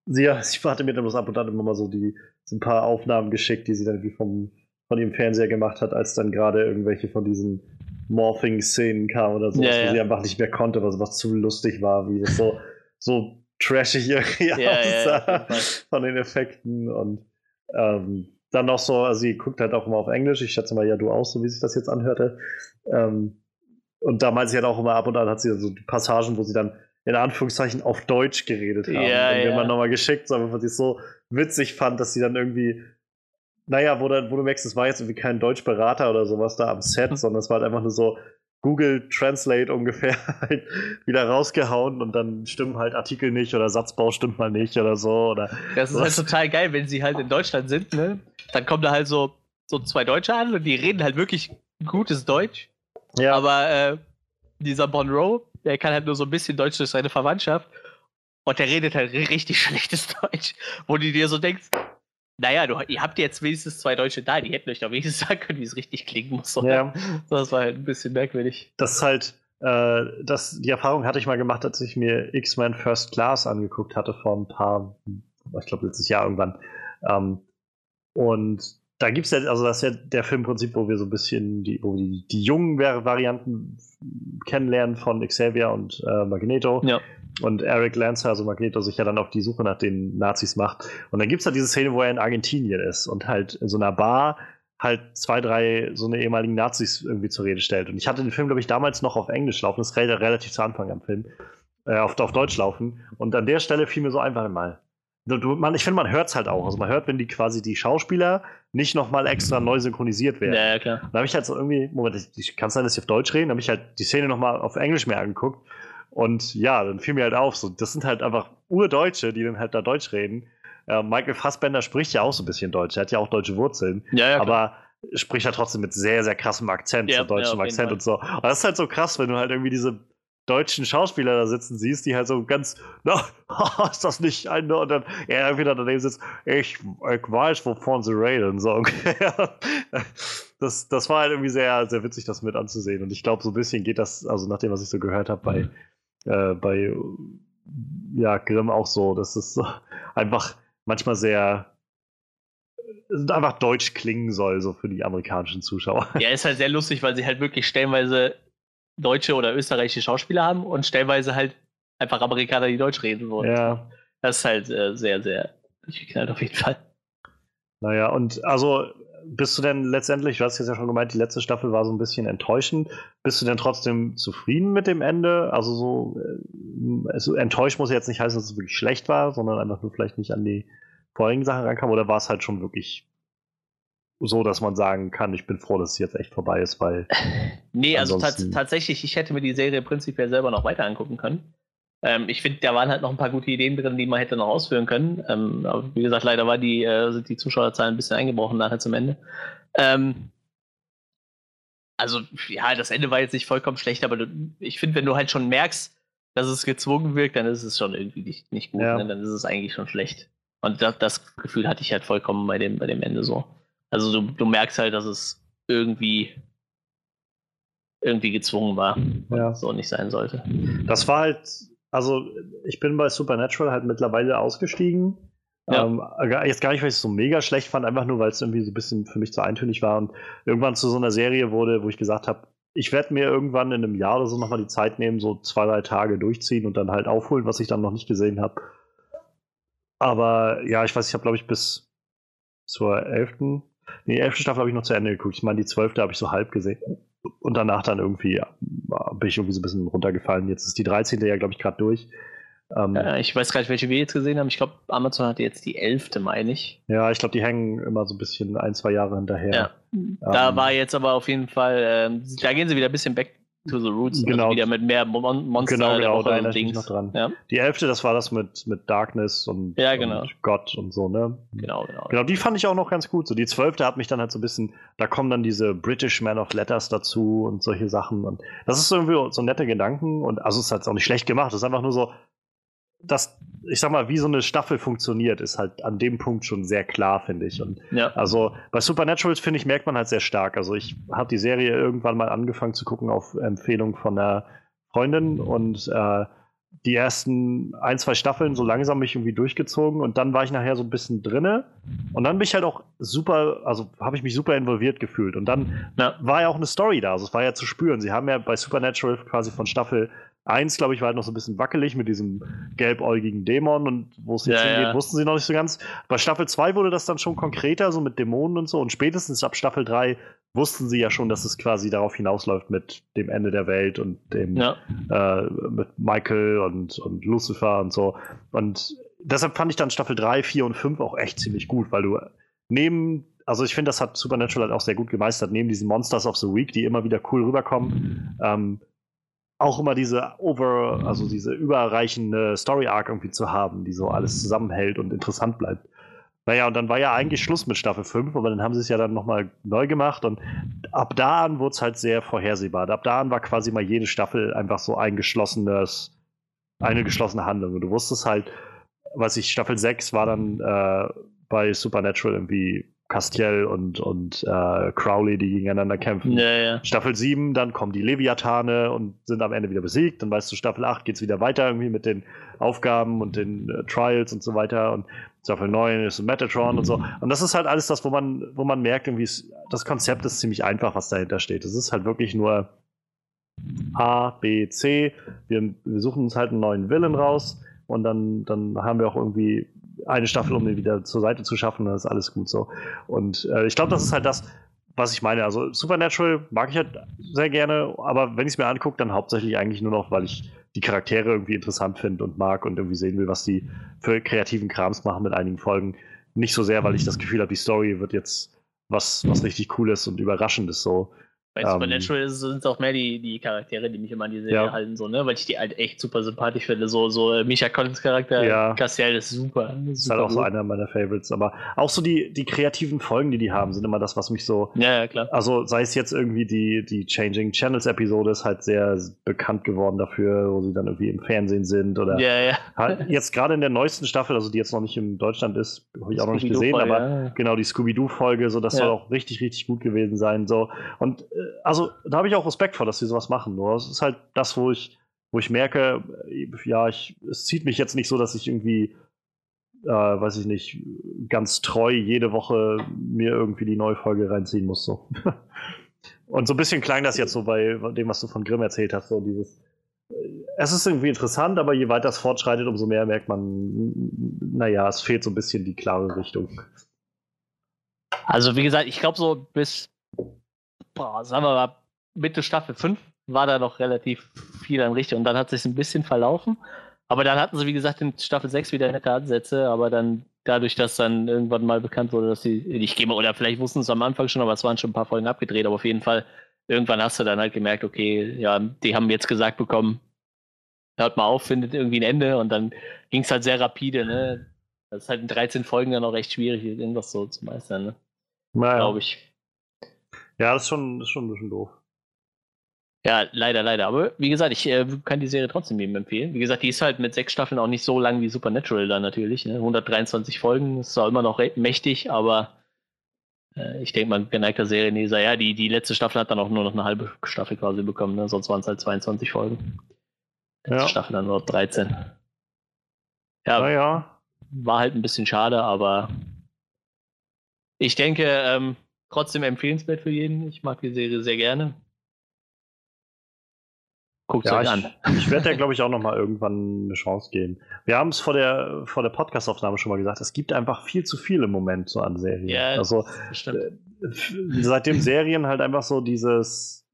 sie, sie hatte mir dann bloß ab und an immer mal so die so ein paar Aufnahmen geschickt, die sie dann irgendwie vom, von ihrem Fernseher gemacht hat, als dann gerade irgendwelche von diesen Morphing-Szenen kamen oder so,
Ja,
wo
ja.
sie einfach nicht mehr konnte, was, was zu lustig war, wie das so, so trashig irgendwie
Ja, ja, ja,
aussah
Fall.
von den Effekten und ähm, dann noch so, also sie guckt halt auch immer auf Englisch, ich schätze mal, ja, du auch, so wie sich das jetzt anhörte. Ähm, und da meint sie halt auch immer ab und an hat sie so Passagen, wo sie dann in Anführungszeichen auf Deutsch geredet haben.
Ja,
und mir
ja.
mal nochmal geschickt, so, was ich so witzig fand, dass sie dann irgendwie, naja, wo, dann, wo du merkst, es war jetzt irgendwie kein Deutschberater oder sowas da am
Hm.
Set, sondern es war halt einfach nur so Google Translate ungefähr halt wieder rausgehauen und dann stimmen halt Artikel nicht oder Satzbau stimmt mal nicht oder so. Oder
Das ist halt total geil, wenn sie halt in Deutschland sind, ne? Dann kommen da halt so, so zwei Deutsche an und die reden halt wirklich gutes Deutsch.
ja,
Aber äh, dieser Monroe, der kann halt nur so ein bisschen Deutsch durch seine Verwandtschaft. Und der redet halt ri- richtig schlechtes Deutsch. Wo du dir so denkst, naja, du, ihr habt jetzt wenigstens zwei Deutsche da, die hätten euch doch wenigstens sagen können, wie es richtig klingen muss. oder?
ja.
Das war halt ein bisschen merkwürdig.
das ist halt, äh, das, die Erfahrung hatte ich mal gemacht, als ich mir X-Men First Class angeguckt hatte vor ein paar, ich glaube letztes Jahr irgendwann. Ähm, und da gibt es ja, also das ist ja der Filmprinzip, wo wir so ein bisschen die, wo wir die, die jungen Vari- Varianten kennenlernen von Xavier und äh, Magneto.
Ja.
Und Eric Lancer, also Magneto, sich ja dann auf die Suche nach den Nazis macht. Und dann gibt es halt diese Szene, wo er in Argentinien ist und halt in so einer Bar halt zwei, drei so eine ehemaligen Nazis irgendwie zur Rede stellt. Und ich hatte den Film, glaube ich, damals noch auf Englisch laufen, das ist rel- relativ zu Anfang am Film, äh, auf, auf Deutsch laufen. Und an der Stelle fiel mir so einfach mal. Man, ich finde, man hört es halt auch. Also man hört, wenn die quasi die Schauspieler nicht nochmal extra neu synchronisiert werden.
Ja, ja, klar.
Da habe ich halt so irgendwie, Moment, ich, ich kann sein, dass sie auf Deutsch reden, da habe ich halt die Szene nochmal auf Englisch mir angeguckt. Und ja, dann fiel mir halt auf, so, das sind halt einfach Urdeutsche, die dann halt da Deutsch reden. Äh, Michael Fassbender spricht ja auch so ein bisschen Deutsch, er hat ja auch deutsche Wurzeln,
Ja, ja,
aber spricht ja trotzdem mit sehr, sehr krassem Akzent,
Ja,
so deutschem
ja,
Akzent
Fall.
und so. Und das ist halt so krass, wenn du halt irgendwie diese deutschen Schauspieler da sitzen siehst, die halt so ganz, na, ist das nicht ein, und dann er irgendwie da daneben sitzt, ich, ich weiß, wovon sie reden, so ungefähr. Das, das war halt irgendwie sehr, sehr witzig, das mit anzusehen. Und ich glaube, so ein bisschen geht das, also nach dem, was ich so gehört habe, bei, äh, bei ja, Grimm auch so. Das ist einfach manchmal sehr äh, einfach deutsch klingen soll, so für die amerikanischen Zuschauer.
Ja, ist halt sehr lustig, weil sie halt wirklich stellenweise deutsche oder österreichische Schauspieler haben und stellenweise halt einfach Amerikaner, die Deutsch reden. So.
Ja.
Das ist halt äh, sehr, sehr durchgeknallt auf jeden Fall.
Naja, und also bist du denn letztendlich, du hast jetzt ja schon gemeint, die letzte Staffel war so ein bisschen enttäuschend. Bist du denn trotzdem zufrieden mit dem Ende? Also so, also enttäuscht muss jetzt nicht heißen, dass es wirklich schlecht war, sondern einfach nur vielleicht nicht an die vorigen Sachen rankam. Oder war es halt schon wirklich so, dass man sagen kann, ich bin froh, dass es jetzt echt vorbei ist, weil
Nee, also tats tatsächlich, ich hätte mir die Serie prinzipiell selber noch weiter angucken können. Ähm, ich finde, da waren halt noch ein paar gute Ideen drin, die man hätte noch ausführen können. Ähm, aber wie gesagt, leider war die, äh, sind die Zuschauerzahlen ein bisschen eingebrochen nachher zum Ende. Ähm, also, ja, das Ende war jetzt nicht vollkommen schlecht, aber du, ich finde, wenn du halt schon merkst, dass es gezwungen wirkt, dann ist es schon irgendwie nicht, nicht gut.
Ja.
Ne? Dann ist es eigentlich schon schlecht. Und das, das Gefühl hatte ich halt vollkommen bei dem, bei dem Ende so. Also du, du merkst halt, dass es irgendwie irgendwie gezwungen war
Ja.
so nicht sein sollte.
Das war halt, also ich bin bei Supernatural halt mittlerweile ausgestiegen.
Ja.
Ähm, jetzt gar nicht, weil ich es so mega schlecht fand, einfach nur, weil es irgendwie so ein bisschen für mich zu eintönig war und irgendwann zu so einer Serie wurde, wo ich gesagt habe, ich werde mir irgendwann in einem Jahr oder so nochmal die Zeit nehmen, so zwei, drei Tage durchziehen und dann halt aufholen, was ich dann noch nicht gesehen habe. Aber ja, ich weiß, ich habe, glaube ich, bis zur elften, nee, elfte Staffel habe ich noch zu Ende geguckt. Ich meine, die zwölfte habe ich so halb gesehen. Und danach dann irgendwie bin ich irgendwie so ein bisschen runtergefallen. Jetzt ist die 13. ja, glaube ich, gerade durch.
Ähm, ja, ich weiß gar nicht, welche wir jetzt gesehen haben. Ich glaube, Amazon hatte jetzt die elfte, meine ich.
Ja, ich glaube, die hängen immer so ein bisschen ein, zwei Jahre hinterher. Ja.
Ähm, da war jetzt aber auf jeden Fall, ähm, da gehen sie wieder ein bisschen back to the Roots.
Also genau. Also
wieder mit mehr Mon Monster.
Genau, genau, da erinnere ich noch dran. Ja. Die elfte, das war das mit, mit Darkness und,
ja, genau.
und Gott und so, ne?
Genau, genau.
Genau, die fand ich auch noch ganz gut. So die zwölfte hat mich dann halt so ein bisschen, da kommen dann diese British Man of Letters dazu und solche Sachen. Und das ist irgendwie so nette Gedanken und also es ist halt auch nicht schlecht gemacht. Es ist einfach nur so, dass, ich sag mal, wie so eine Staffel funktioniert, ist halt an dem Punkt schon sehr klar, finde ich. Und ja. also bei Supernaturals, finde ich, merkt man halt sehr stark. Also ich habe die Serie irgendwann mal angefangen zu gucken auf Empfehlung von einer Freundin und äh, die ersten ein, zwei Staffeln so langsam mich irgendwie durchgezogen und dann war ich nachher so ein bisschen drinne und dann bin ich halt auch super, also habe ich mich super involviert gefühlt und dann na, war ja auch eine Story da, also es war ja zu spüren. Sie haben ja bei Supernatural quasi von Staffel Eins, glaube ich, war halt noch so ein bisschen wackelig mit diesem gelbäugigen Dämon und wo es jetzt ja, hingeht, ja. wussten sie noch nicht so ganz. Bei Staffel 2 wurde das dann schon konkreter, so mit Dämonen und so. Und spätestens ab Staffel 3 wussten sie ja schon, dass es quasi darauf hinausläuft mit dem Ende der Welt und dem ja. äh, mit Michael und, und Lucifer und so. Und deshalb fand ich dann Staffel 3, 4 und 5 auch echt ziemlich gut, weil du neben also ich finde, das hat Supernatural halt auch sehr gut gemeistert, neben diesen Monsters of the Week, die immer wieder cool rüberkommen, ähm, auch immer diese over, also diese überreichende Story Arc irgendwie zu haben, die so alles zusammenhält und interessant bleibt. Naja, und dann war ja eigentlich Schluss mit Staffel 5, aber dann haben sie es ja dann nochmal neu gemacht und ab da an wurde es halt sehr vorhersehbar. Ab da an war quasi mal jede Staffel einfach so ein geschlossenes, eine geschlossene Handlung. Und du wusstest halt, was ich, Staffel 6 war dann äh, bei Supernatural irgendwie Castiel und, und äh, Crowley, die gegeneinander kämpfen.
Ja, ja.
Staffel 7, dann kommen die Leviathane und sind am Ende wieder besiegt. Dann weißt du, Staffel 8 geht es wieder weiter irgendwie mit den Aufgaben und den äh, Trials und so weiter. Und Staffel 9 ist Metatron mhm. und so. Und das ist halt alles das, wo man, wo man merkt, irgendwie, das Konzept ist ziemlich einfach, was dahinter steht. Es ist halt wirklich nur A, B, C. Wir, wir suchen uns halt einen neuen Villain raus und dann, dann haben wir auch irgendwie eine Staffel, um den wieder zur Seite zu schaffen, dann ist alles gut so. Und äh, ich glaube, das ist halt das, was ich meine. Also Supernatural mag ich halt sehr gerne, aber wenn ich es mir angucke, dann hauptsächlich eigentlich nur noch, weil ich die Charaktere irgendwie interessant finde und mag und irgendwie sehen will, was die für kreativen Krams machen mit einigen Folgen. Nicht so sehr, weil ich das Gefühl habe, die Story wird jetzt was, was richtig Cooles und Überraschendes so.
Bei Supernatural ähm, sind es auch mehr die, die Charaktere, die mich immer an die Serie ja. halten, so, ne? Weil ich die halt echt super sympathisch finde. So, so äh, Misha Collins Charakter,
ja.
Cassiel ist super.
Das ist halt auch gut. so einer meiner Favorites. Aber auch so die, die kreativen Folgen, die die haben, sind immer das, was mich so.
Ja, ja, klar.
Also sei es jetzt irgendwie die, die Changing Channels Episode ist halt sehr bekannt geworden dafür, wo sie dann irgendwie im Fernsehen sind oder.
Ja, ja.
Halt jetzt gerade in der neuesten Staffel, also die jetzt noch nicht in Deutschland ist, habe ich auch noch nicht gesehen, aber ja. genau die Scooby-Doo-Folge, so das soll auch richtig, richtig gut gewesen sein. So. Und also da habe ich auch Respekt vor, dass sie sowas machen. Nur es ist halt das, wo ich, wo ich merke, ja, ich, es zieht mich jetzt nicht so, dass ich irgendwie, äh, weiß ich nicht, ganz treu jede Woche mir irgendwie die neue Folge reinziehen muss. So. Und so ein bisschen klang das jetzt so bei dem, was du von Grimm erzählt hast, so dieses. Es ist irgendwie interessant, aber je weiter es fortschreitet, umso mehr merkt man, naja, es fehlt so ein bisschen die klare Richtung.
Also, wie gesagt, ich glaube, so bis, boah, sagen wir mal, Mitte Staffel 5 war da noch relativ viel an Richtung und dann hat sich ein bisschen verlaufen. Aber dann hatten sie, wie gesagt, in Staffel 6 wieder nette Ansätze, aber dann dadurch, dass dann irgendwann mal bekannt wurde, dass sie, ich gehe mal, oder vielleicht wussten sie es am Anfang schon, aber es waren schon ein paar Folgen abgedreht, aber auf jeden Fall, irgendwann hast du dann halt gemerkt, okay, ja, die haben jetzt gesagt bekommen, hört mal auf, findet irgendwie ein Ende und dann ging es halt sehr rapide, ne? Das ist halt in 13 Folgen dann auch recht schwierig, irgendwas so zu meistern, ne?
Naja. Glaube ich. Ja, das ist schon, das ist schon ein bisschen doof.
Ja, leider, leider. Aber wie gesagt, ich äh, kann die Serie trotzdem jedem empfehlen. Wie gesagt, die ist halt mit sechs Staffeln auch nicht so lang wie Supernatural da natürlich. Ne? 123 Folgen, ist zwar immer noch mächtig, aber äh, ich denke mal, geneigter Serienleser, ja, die, die letzte Staffel hat dann auch nur noch eine halbe Staffel quasi bekommen, ne? sonst waren es halt 22 Folgen. Letzte ja. Staffel dann nur 13. Ja,
naja.
war halt ein bisschen schade, aber ich denke, ähm, trotzdem empfehlenswert für jeden. Ich mag die Serie sehr gerne.
Guckt ja, euch an. Ich, werde ja, glaube ich, auch noch mal irgendwann eine Chance geben. Wir haben es vor der, vor der Podcast-Aufnahme schon mal gesagt, es gibt einfach viel zu viel im Moment so an Serien.
Ja,
also, äh, seitdem Serien halt einfach so dieses,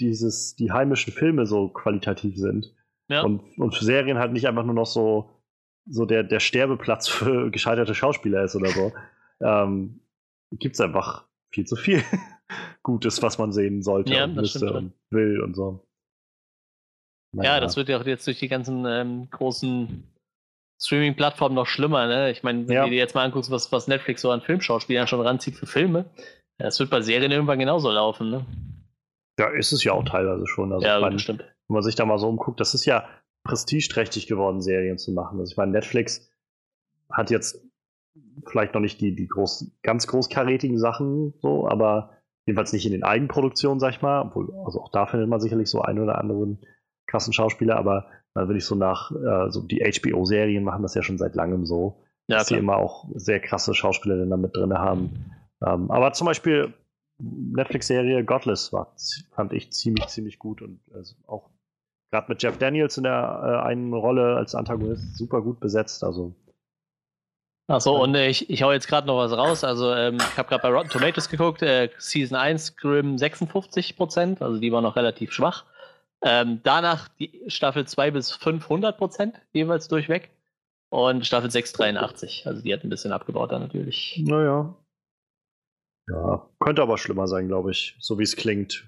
dieses, die heimischen Filme so qualitativ sind, Ja. Und, und für Serien halt nicht einfach nur noch so, so der, der Sterbeplatz für gescheiterte Schauspieler ist oder so. ähm, Gibt es einfach viel zu viel Gutes, was man sehen sollte
ja,
und müsste und will und so.
Naja. Ja, das wird ja auch jetzt durch die ganzen ähm, großen Streaming-Plattformen noch schlimmer. Ne? Ich meine, wenn ja. du dir jetzt mal anguckst, was, was Netflix so an Filmschauspielern schon ranzieht für Filme, das wird bei Serien irgendwann genauso laufen. Ne?
Ja, ist es ja auch teilweise schon. Also
ja, meine, stimmt.
Wenn man sich da mal so umguckt, das ist ja prestigeträchtig geworden, Serien zu machen. Also ich meine, Netflix hat jetzt vielleicht noch nicht die, die groß, ganz großkarätigen Sachen so, aber jedenfalls nicht in den Eigenproduktionen, sag ich mal. Obwohl, also auch da findet man sicherlich so einen oder anderen krassen Schauspieler, aber dann würde ich so nach, äh, so die HBO-Serien machen das ja schon seit langem so, ja, dass sie immer auch sehr krasse Schauspieler da mit drin haben. Ähm, aber zum Beispiel Netflix-Serie Godless war, fand ich ziemlich, ziemlich gut und also auch gerade mit Jeff Daniels in der äh, einen Rolle als Antagonist super gut besetzt. Also
Achso, und äh, ich, ich hau jetzt gerade noch was raus. Also, ähm, ich habe gerade bei Rotten Tomatoes geguckt. Äh, Season 1 Grimm 56%, also die war noch relativ schwach. Ähm, danach die Staffel 2 bis 500 Prozent jeweils durchweg. Und Staffel 6 83. Also die hat ein bisschen abgebaut dann natürlich.
Naja. Ja, könnte aber schlimmer sein, glaube ich, so wie es klingt.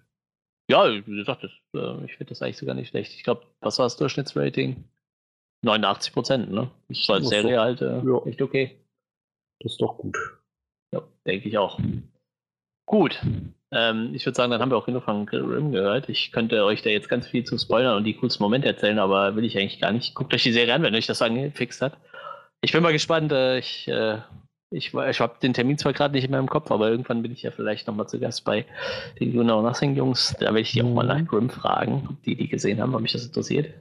Ja, wie gesagt, das, äh, ich finde das eigentlich sogar nicht schlecht. Ich glaube, was war das Durchschnittsrating? 89 Prozent, ne? Das ist als Serie halt äh, ja. echt okay.
Das ist doch gut.
Ja, denke ich auch. Gut. Ähm, ich würde sagen, dann haben wir auch genug von Grimm gehört. Ich könnte euch da jetzt ganz viel zu spoilern und die coolsten Momente erzählen, aber will ich eigentlich gar nicht. Guckt euch die Serie an, wenn euch das angefixt hat. Ich bin mal gespannt. Äh, ich, äh, ich, ich habe den Termin zwar gerade nicht in meinem Kopf, aber irgendwann bin ich ja vielleicht nochmal zu Gast bei den You Know Nothing Jungs. Da werde ich die auch mal nach. Grimm fragen, ob die die gesehen haben, ob mich das interessiert.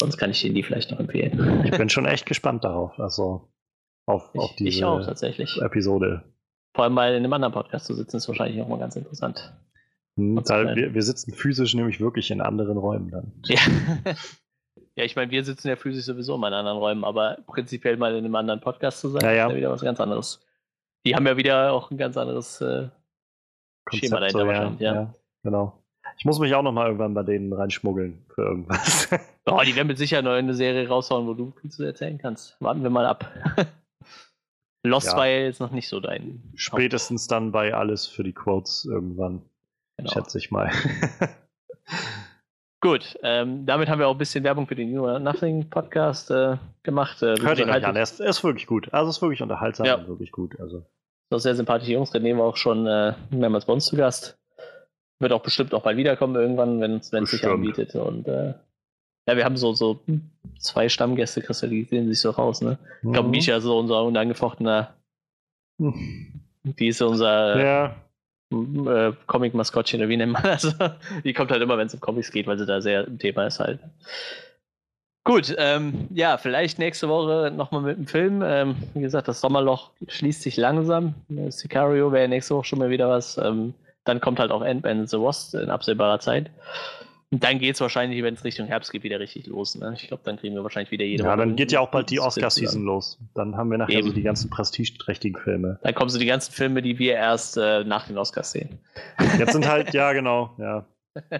Sonst kann ich Ihnen die vielleicht noch empfehlen.
Ich bin schon echt gespannt darauf. Also auf,
ich,
auf diese
ich auch, tatsächlich.
Episode.
Vor allem mal in einem anderen Podcast zu sitzen, ist wahrscheinlich auch mal ganz interessant.
Hm, wir, wir, sitzen physisch nämlich wirklich in anderen Räumen dann.
Ja, ja ich meine, wir sitzen ja physisch sowieso in anderen Räumen, aber prinzipiell mal in einem anderen Podcast zu sein,
ja, ja. ist
ja wieder was ganz anderes. Die haben ja wieder auch ein ganz anderes äh, Schema dahinter
so, wahrscheinlich. Ja, ja. genau. Ich muss mich auch noch mal irgendwann bei denen reinschmuggeln für irgendwas.
Oh, die werden mit Sicherheit noch eine Serie raushauen, wo du viel zu erzählen kannst. Warten wir mal ab. Lost ja. war ja jetzt noch nicht so dein.
Spätestens Haupt. dann bei alles für die Quotes irgendwann. Genau. Schätze ich mal.
Gut, ähm, damit haben wir auch ein bisschen Werbung für den Know Nothing Podcast äh, gemacht.
Äh, Hört ihn euch an, er ist, er ist, wirklich gut. Also ist wirklich unterhaltsam ja. und wirklich gut. Also.
Das sehr sympathische Jungs, der nehmen wir auch schon äh, mehrmals bei uns zu Gast. Wird auch bestimmt auch mal wiederkommen irgendwann, wenn es sich anbietet. Und äh, ja, wir haben so, so zwei Stammgäste, sehen sich so raus, ne? Ich glaube, mhm. Misha ist so unser unangefochtener. Die ist unser
ja.
äh, Comic-Maskottchen, oder wie nennt man das? die kommt halt immer, wenn es um Comics geht, weil sie da sehr im Thema ist halt. Gut, ähm, ja, vielleicht nächste Woche nochmal mit dem Film. Ähm, wie gesagt, das Sommerloch schließt sich langsam. Sicario wäre nächste Woche schon mal wieder was. Ähm, dann kommt halt auch Ant-Man The Wasp in absehbarer Zeit. Und dann geht es wahrscheinlich, wenn es Richtung Herbst geht, wieder richtig los. Ne? Ich glaube, dann kriegen wir wahrscheinlich wieder jede
Ja, dann geht ja auch bald die Oscar-Season los. Dann haben wir nachher Eben. so die ganzen prestigeträchtigen Filme.
Dann kommen so die ganzen Filme, die wir erst äh, nach den Oscars sehen.
Jetzt sind halt, ja, genau, ja.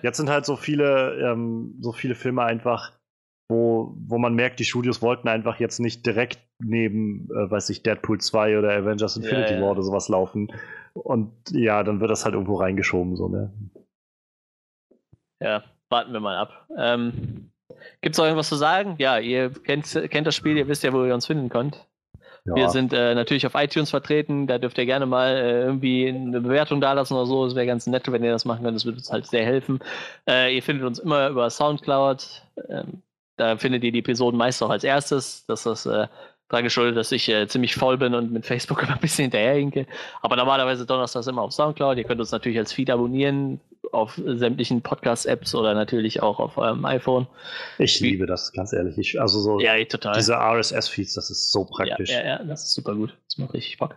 Jetzt sind halt so viele, ähm, so viele Filme einfach, wo, wo man merkt, die Studios wollten einfach jetzt nicht direkt neben, äh, weiß ich, Deadpool 2 oder Avengers Infinity ja, ja. War oder sowas laufen. Und ja, dann wird das halt irgendwo reingeschoben, so, ne?
Ja, warten wir mal ab. Ähm, Gibt es noch irgendwas zu sagen? Ja, ihr kennt, kennt das Spiel, ihr wisst ja, wo ihr uns finden könnt. Ja. Wir sind äh, natürlich auf iTunes vertreten, da dürft ihr gerne mal äh, irgendwie eine Bewertung dalassen oder so. Es wäre ganz nett, wenn ihr das machen könnt, das würde uns halt sehr helfen. Äh, ihr findet uns immer über Soundcloud. Ähm, da findet ihr die Episoden meist auch als erstes. Das ist äh, daran geschuldet, dass ich äh, ziemlich faul bin und mit Facebook immer ein bisschen hinterherhinke. Aber normalerweise Donnerstags immer auf Soundcloud. Ihr könnt uns natürlich als Feed abonnieren auf sämtlichen Podcast-Apps oder natürlich auch auf eurem iPhone.
Ich Wie, liebe das, ganz ehrlich. Ich, also so
ja, total.
diese RSS-Feeds, das ist so praktisch.
Ja, ja, ja, das ist super gut. Das macht richtig Bock.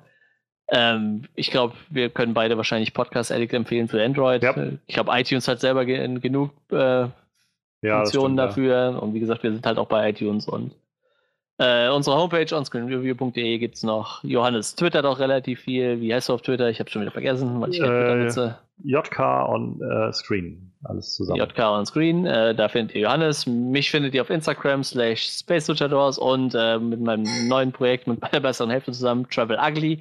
Ähm, ich glaube, wir können beide wahrscheinlich Podcast Addict empfehlen für Android. Ja. Ich glaube, iTunes hat selber ge genug äh, Funktionen stimmt, dafür. Und wie gesagt, wir sind halt auch bei iTunes und Äh, unsere Homepage onscreenreview.de gibt es noch. Johannes twittert auch relativ viel. Wie heißt du auf Twitter? Ich habe schon wieder vergessen, weil ich
Äh,
nutze.
JK on äh, Screen. Alles zusammen.
JK on Screen. Äh, da findet ihr Johannes. Mich findet ihr auf Instagram slash Space und äh, mit meinem neuen Projekt mit meiner besseren Hälfte zusammen, Travel Ugly,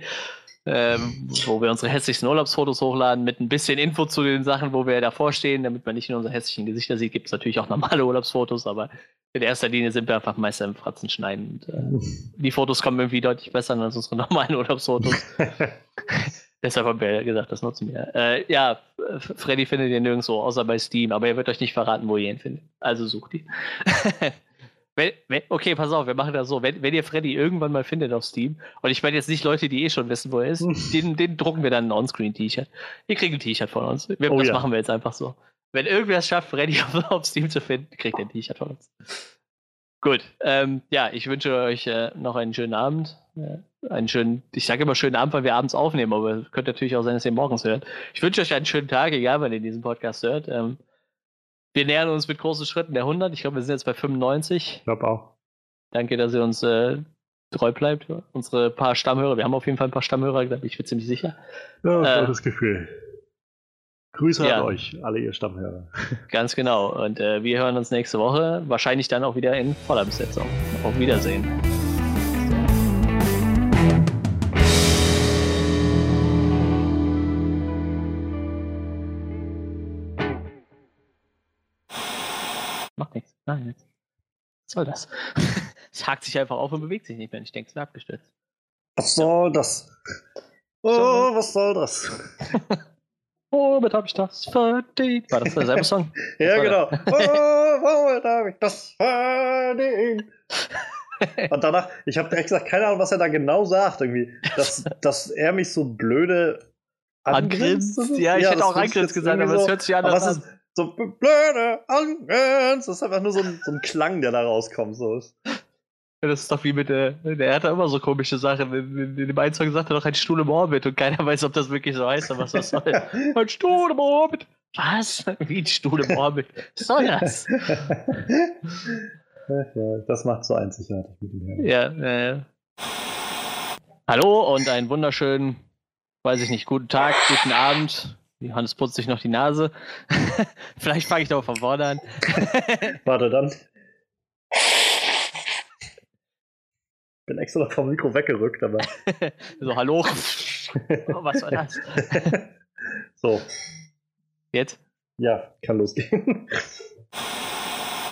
ähm, wo wir unsere hässlichsten Urlaubsfotos hochladen mit ein bisschen Info zu den Sachen, wo wir davor stehen, damit man nicht nur unsere hässlichen Gesichter sieht. Gibt es natürlich auch normale Urlaubsfotos, aber in erster Linie sind wir einfach Meister im Fratzen schneiden. Und, äh, die Fotos kommen irgendwie deutlich besser als unsere normalen Urlaubsfotos. Deshalb haben wir gesagt, das nutzen wir. Äh, ja, Freddy findet ihr nirgendwo, außer bei Steam, aber er wird euch nicht verraten, wo ihr ihn findet. Also sucht ihn. Wenn, wenn, okay, pass auf, wir machen das so. Wenn, wenn ihr Freddy irgendwann mal findet auf Steam, und ich meine jetzt nicht Leute, die eh schon wissen, wo er ist, den, den drucken wir dann ein On-Screen-T-Shirt. Ihr kriegt ein T-Shirt von uns. Wir,
Oh
das
ja.
machen wir jetzt einfach so. Wenn irgendwer es schafft, Freddy auf, auf Steam zu finden, kriegt er ein T-Shirt von uns. Gut, ähm, ja, ich wünsche euch äh, noch einen schönen Abend. Äh, einen schönen, ich sage immer schönen Abend, weil wir abends aufnehmen, aber es könnte natürlich auch sein, dass ihr morgens hört. Ich wünsche euch einen schönen Tag, egal wann ihr diesen Podcast hört. Ähm, wir nähern uns mit großen Schritten der 100. Ich glaube, wir sind jetzt bei 95.
Ich glaube auch.
Danke, dass ihr uns äh, treu bleibt. Unsere paar Stammhörer, wir haben auf jeden Fall ein paar Stammhörer, glaube ich, ich bin ziemlich sicher.
Ja,
Äh,
äh, das Gefühl. Grüße
ja.
an euch, alle ihr Stammhörer.
Ganz genau. Und äh, wir hören uns nächste Woche, wahrscheinlich dann auch wieder in voller Besetzung. Auf Wiedersehen. Nein. Was soll das? Es hakt sich einfach auf und bewegt sich nicht mehr. Ich denke, es wäre abgestürzt.
Was soll das? Oh, was soll das?
Womit habe ich das verdient? War das derselbe Song?
Ja, genau. Oh, womit habe ich das verdient? Und danach, ich habe direkt gesagt, keine Ahnung, was er da genau sagt, irgendwie. Dass, dass er mich so blöde
Angrinst?
angrinst.
Ja, ich hätte
das
auch angrinst gesagt, aber es
so,
hört sich
aber
anders
es
an.
So blöde angrinst. Das ist einfach nur so ein, so ein Klang, der da rauskommt. So.
Ja, Das ist doch wie mit der. Der hat da immer so komische Sachen. In, dem einen Song sagt er doch ein Stuhl im Orbit und keiner weiß, ob das wirklich so heißt oder was das soll. ein Stuhl im Orbit. Was? Wie ein Stuhl im Orbit? Was soll das?
ja, das macht so einzigartig mit dem Herrn.
Ja, äh. Hallo und einen wunderschönen, weiß ich nicht, guten Tag, guten Abend. Johannes putzt sich noch die Nase. Vielleicht fange ich doch von vorne an.
Warte, dann. Bin extra noch vom Mikro weggerückt, aber.
so, hallo. oh, was war das?
so,
Jetzt?
ja, kann losgehen.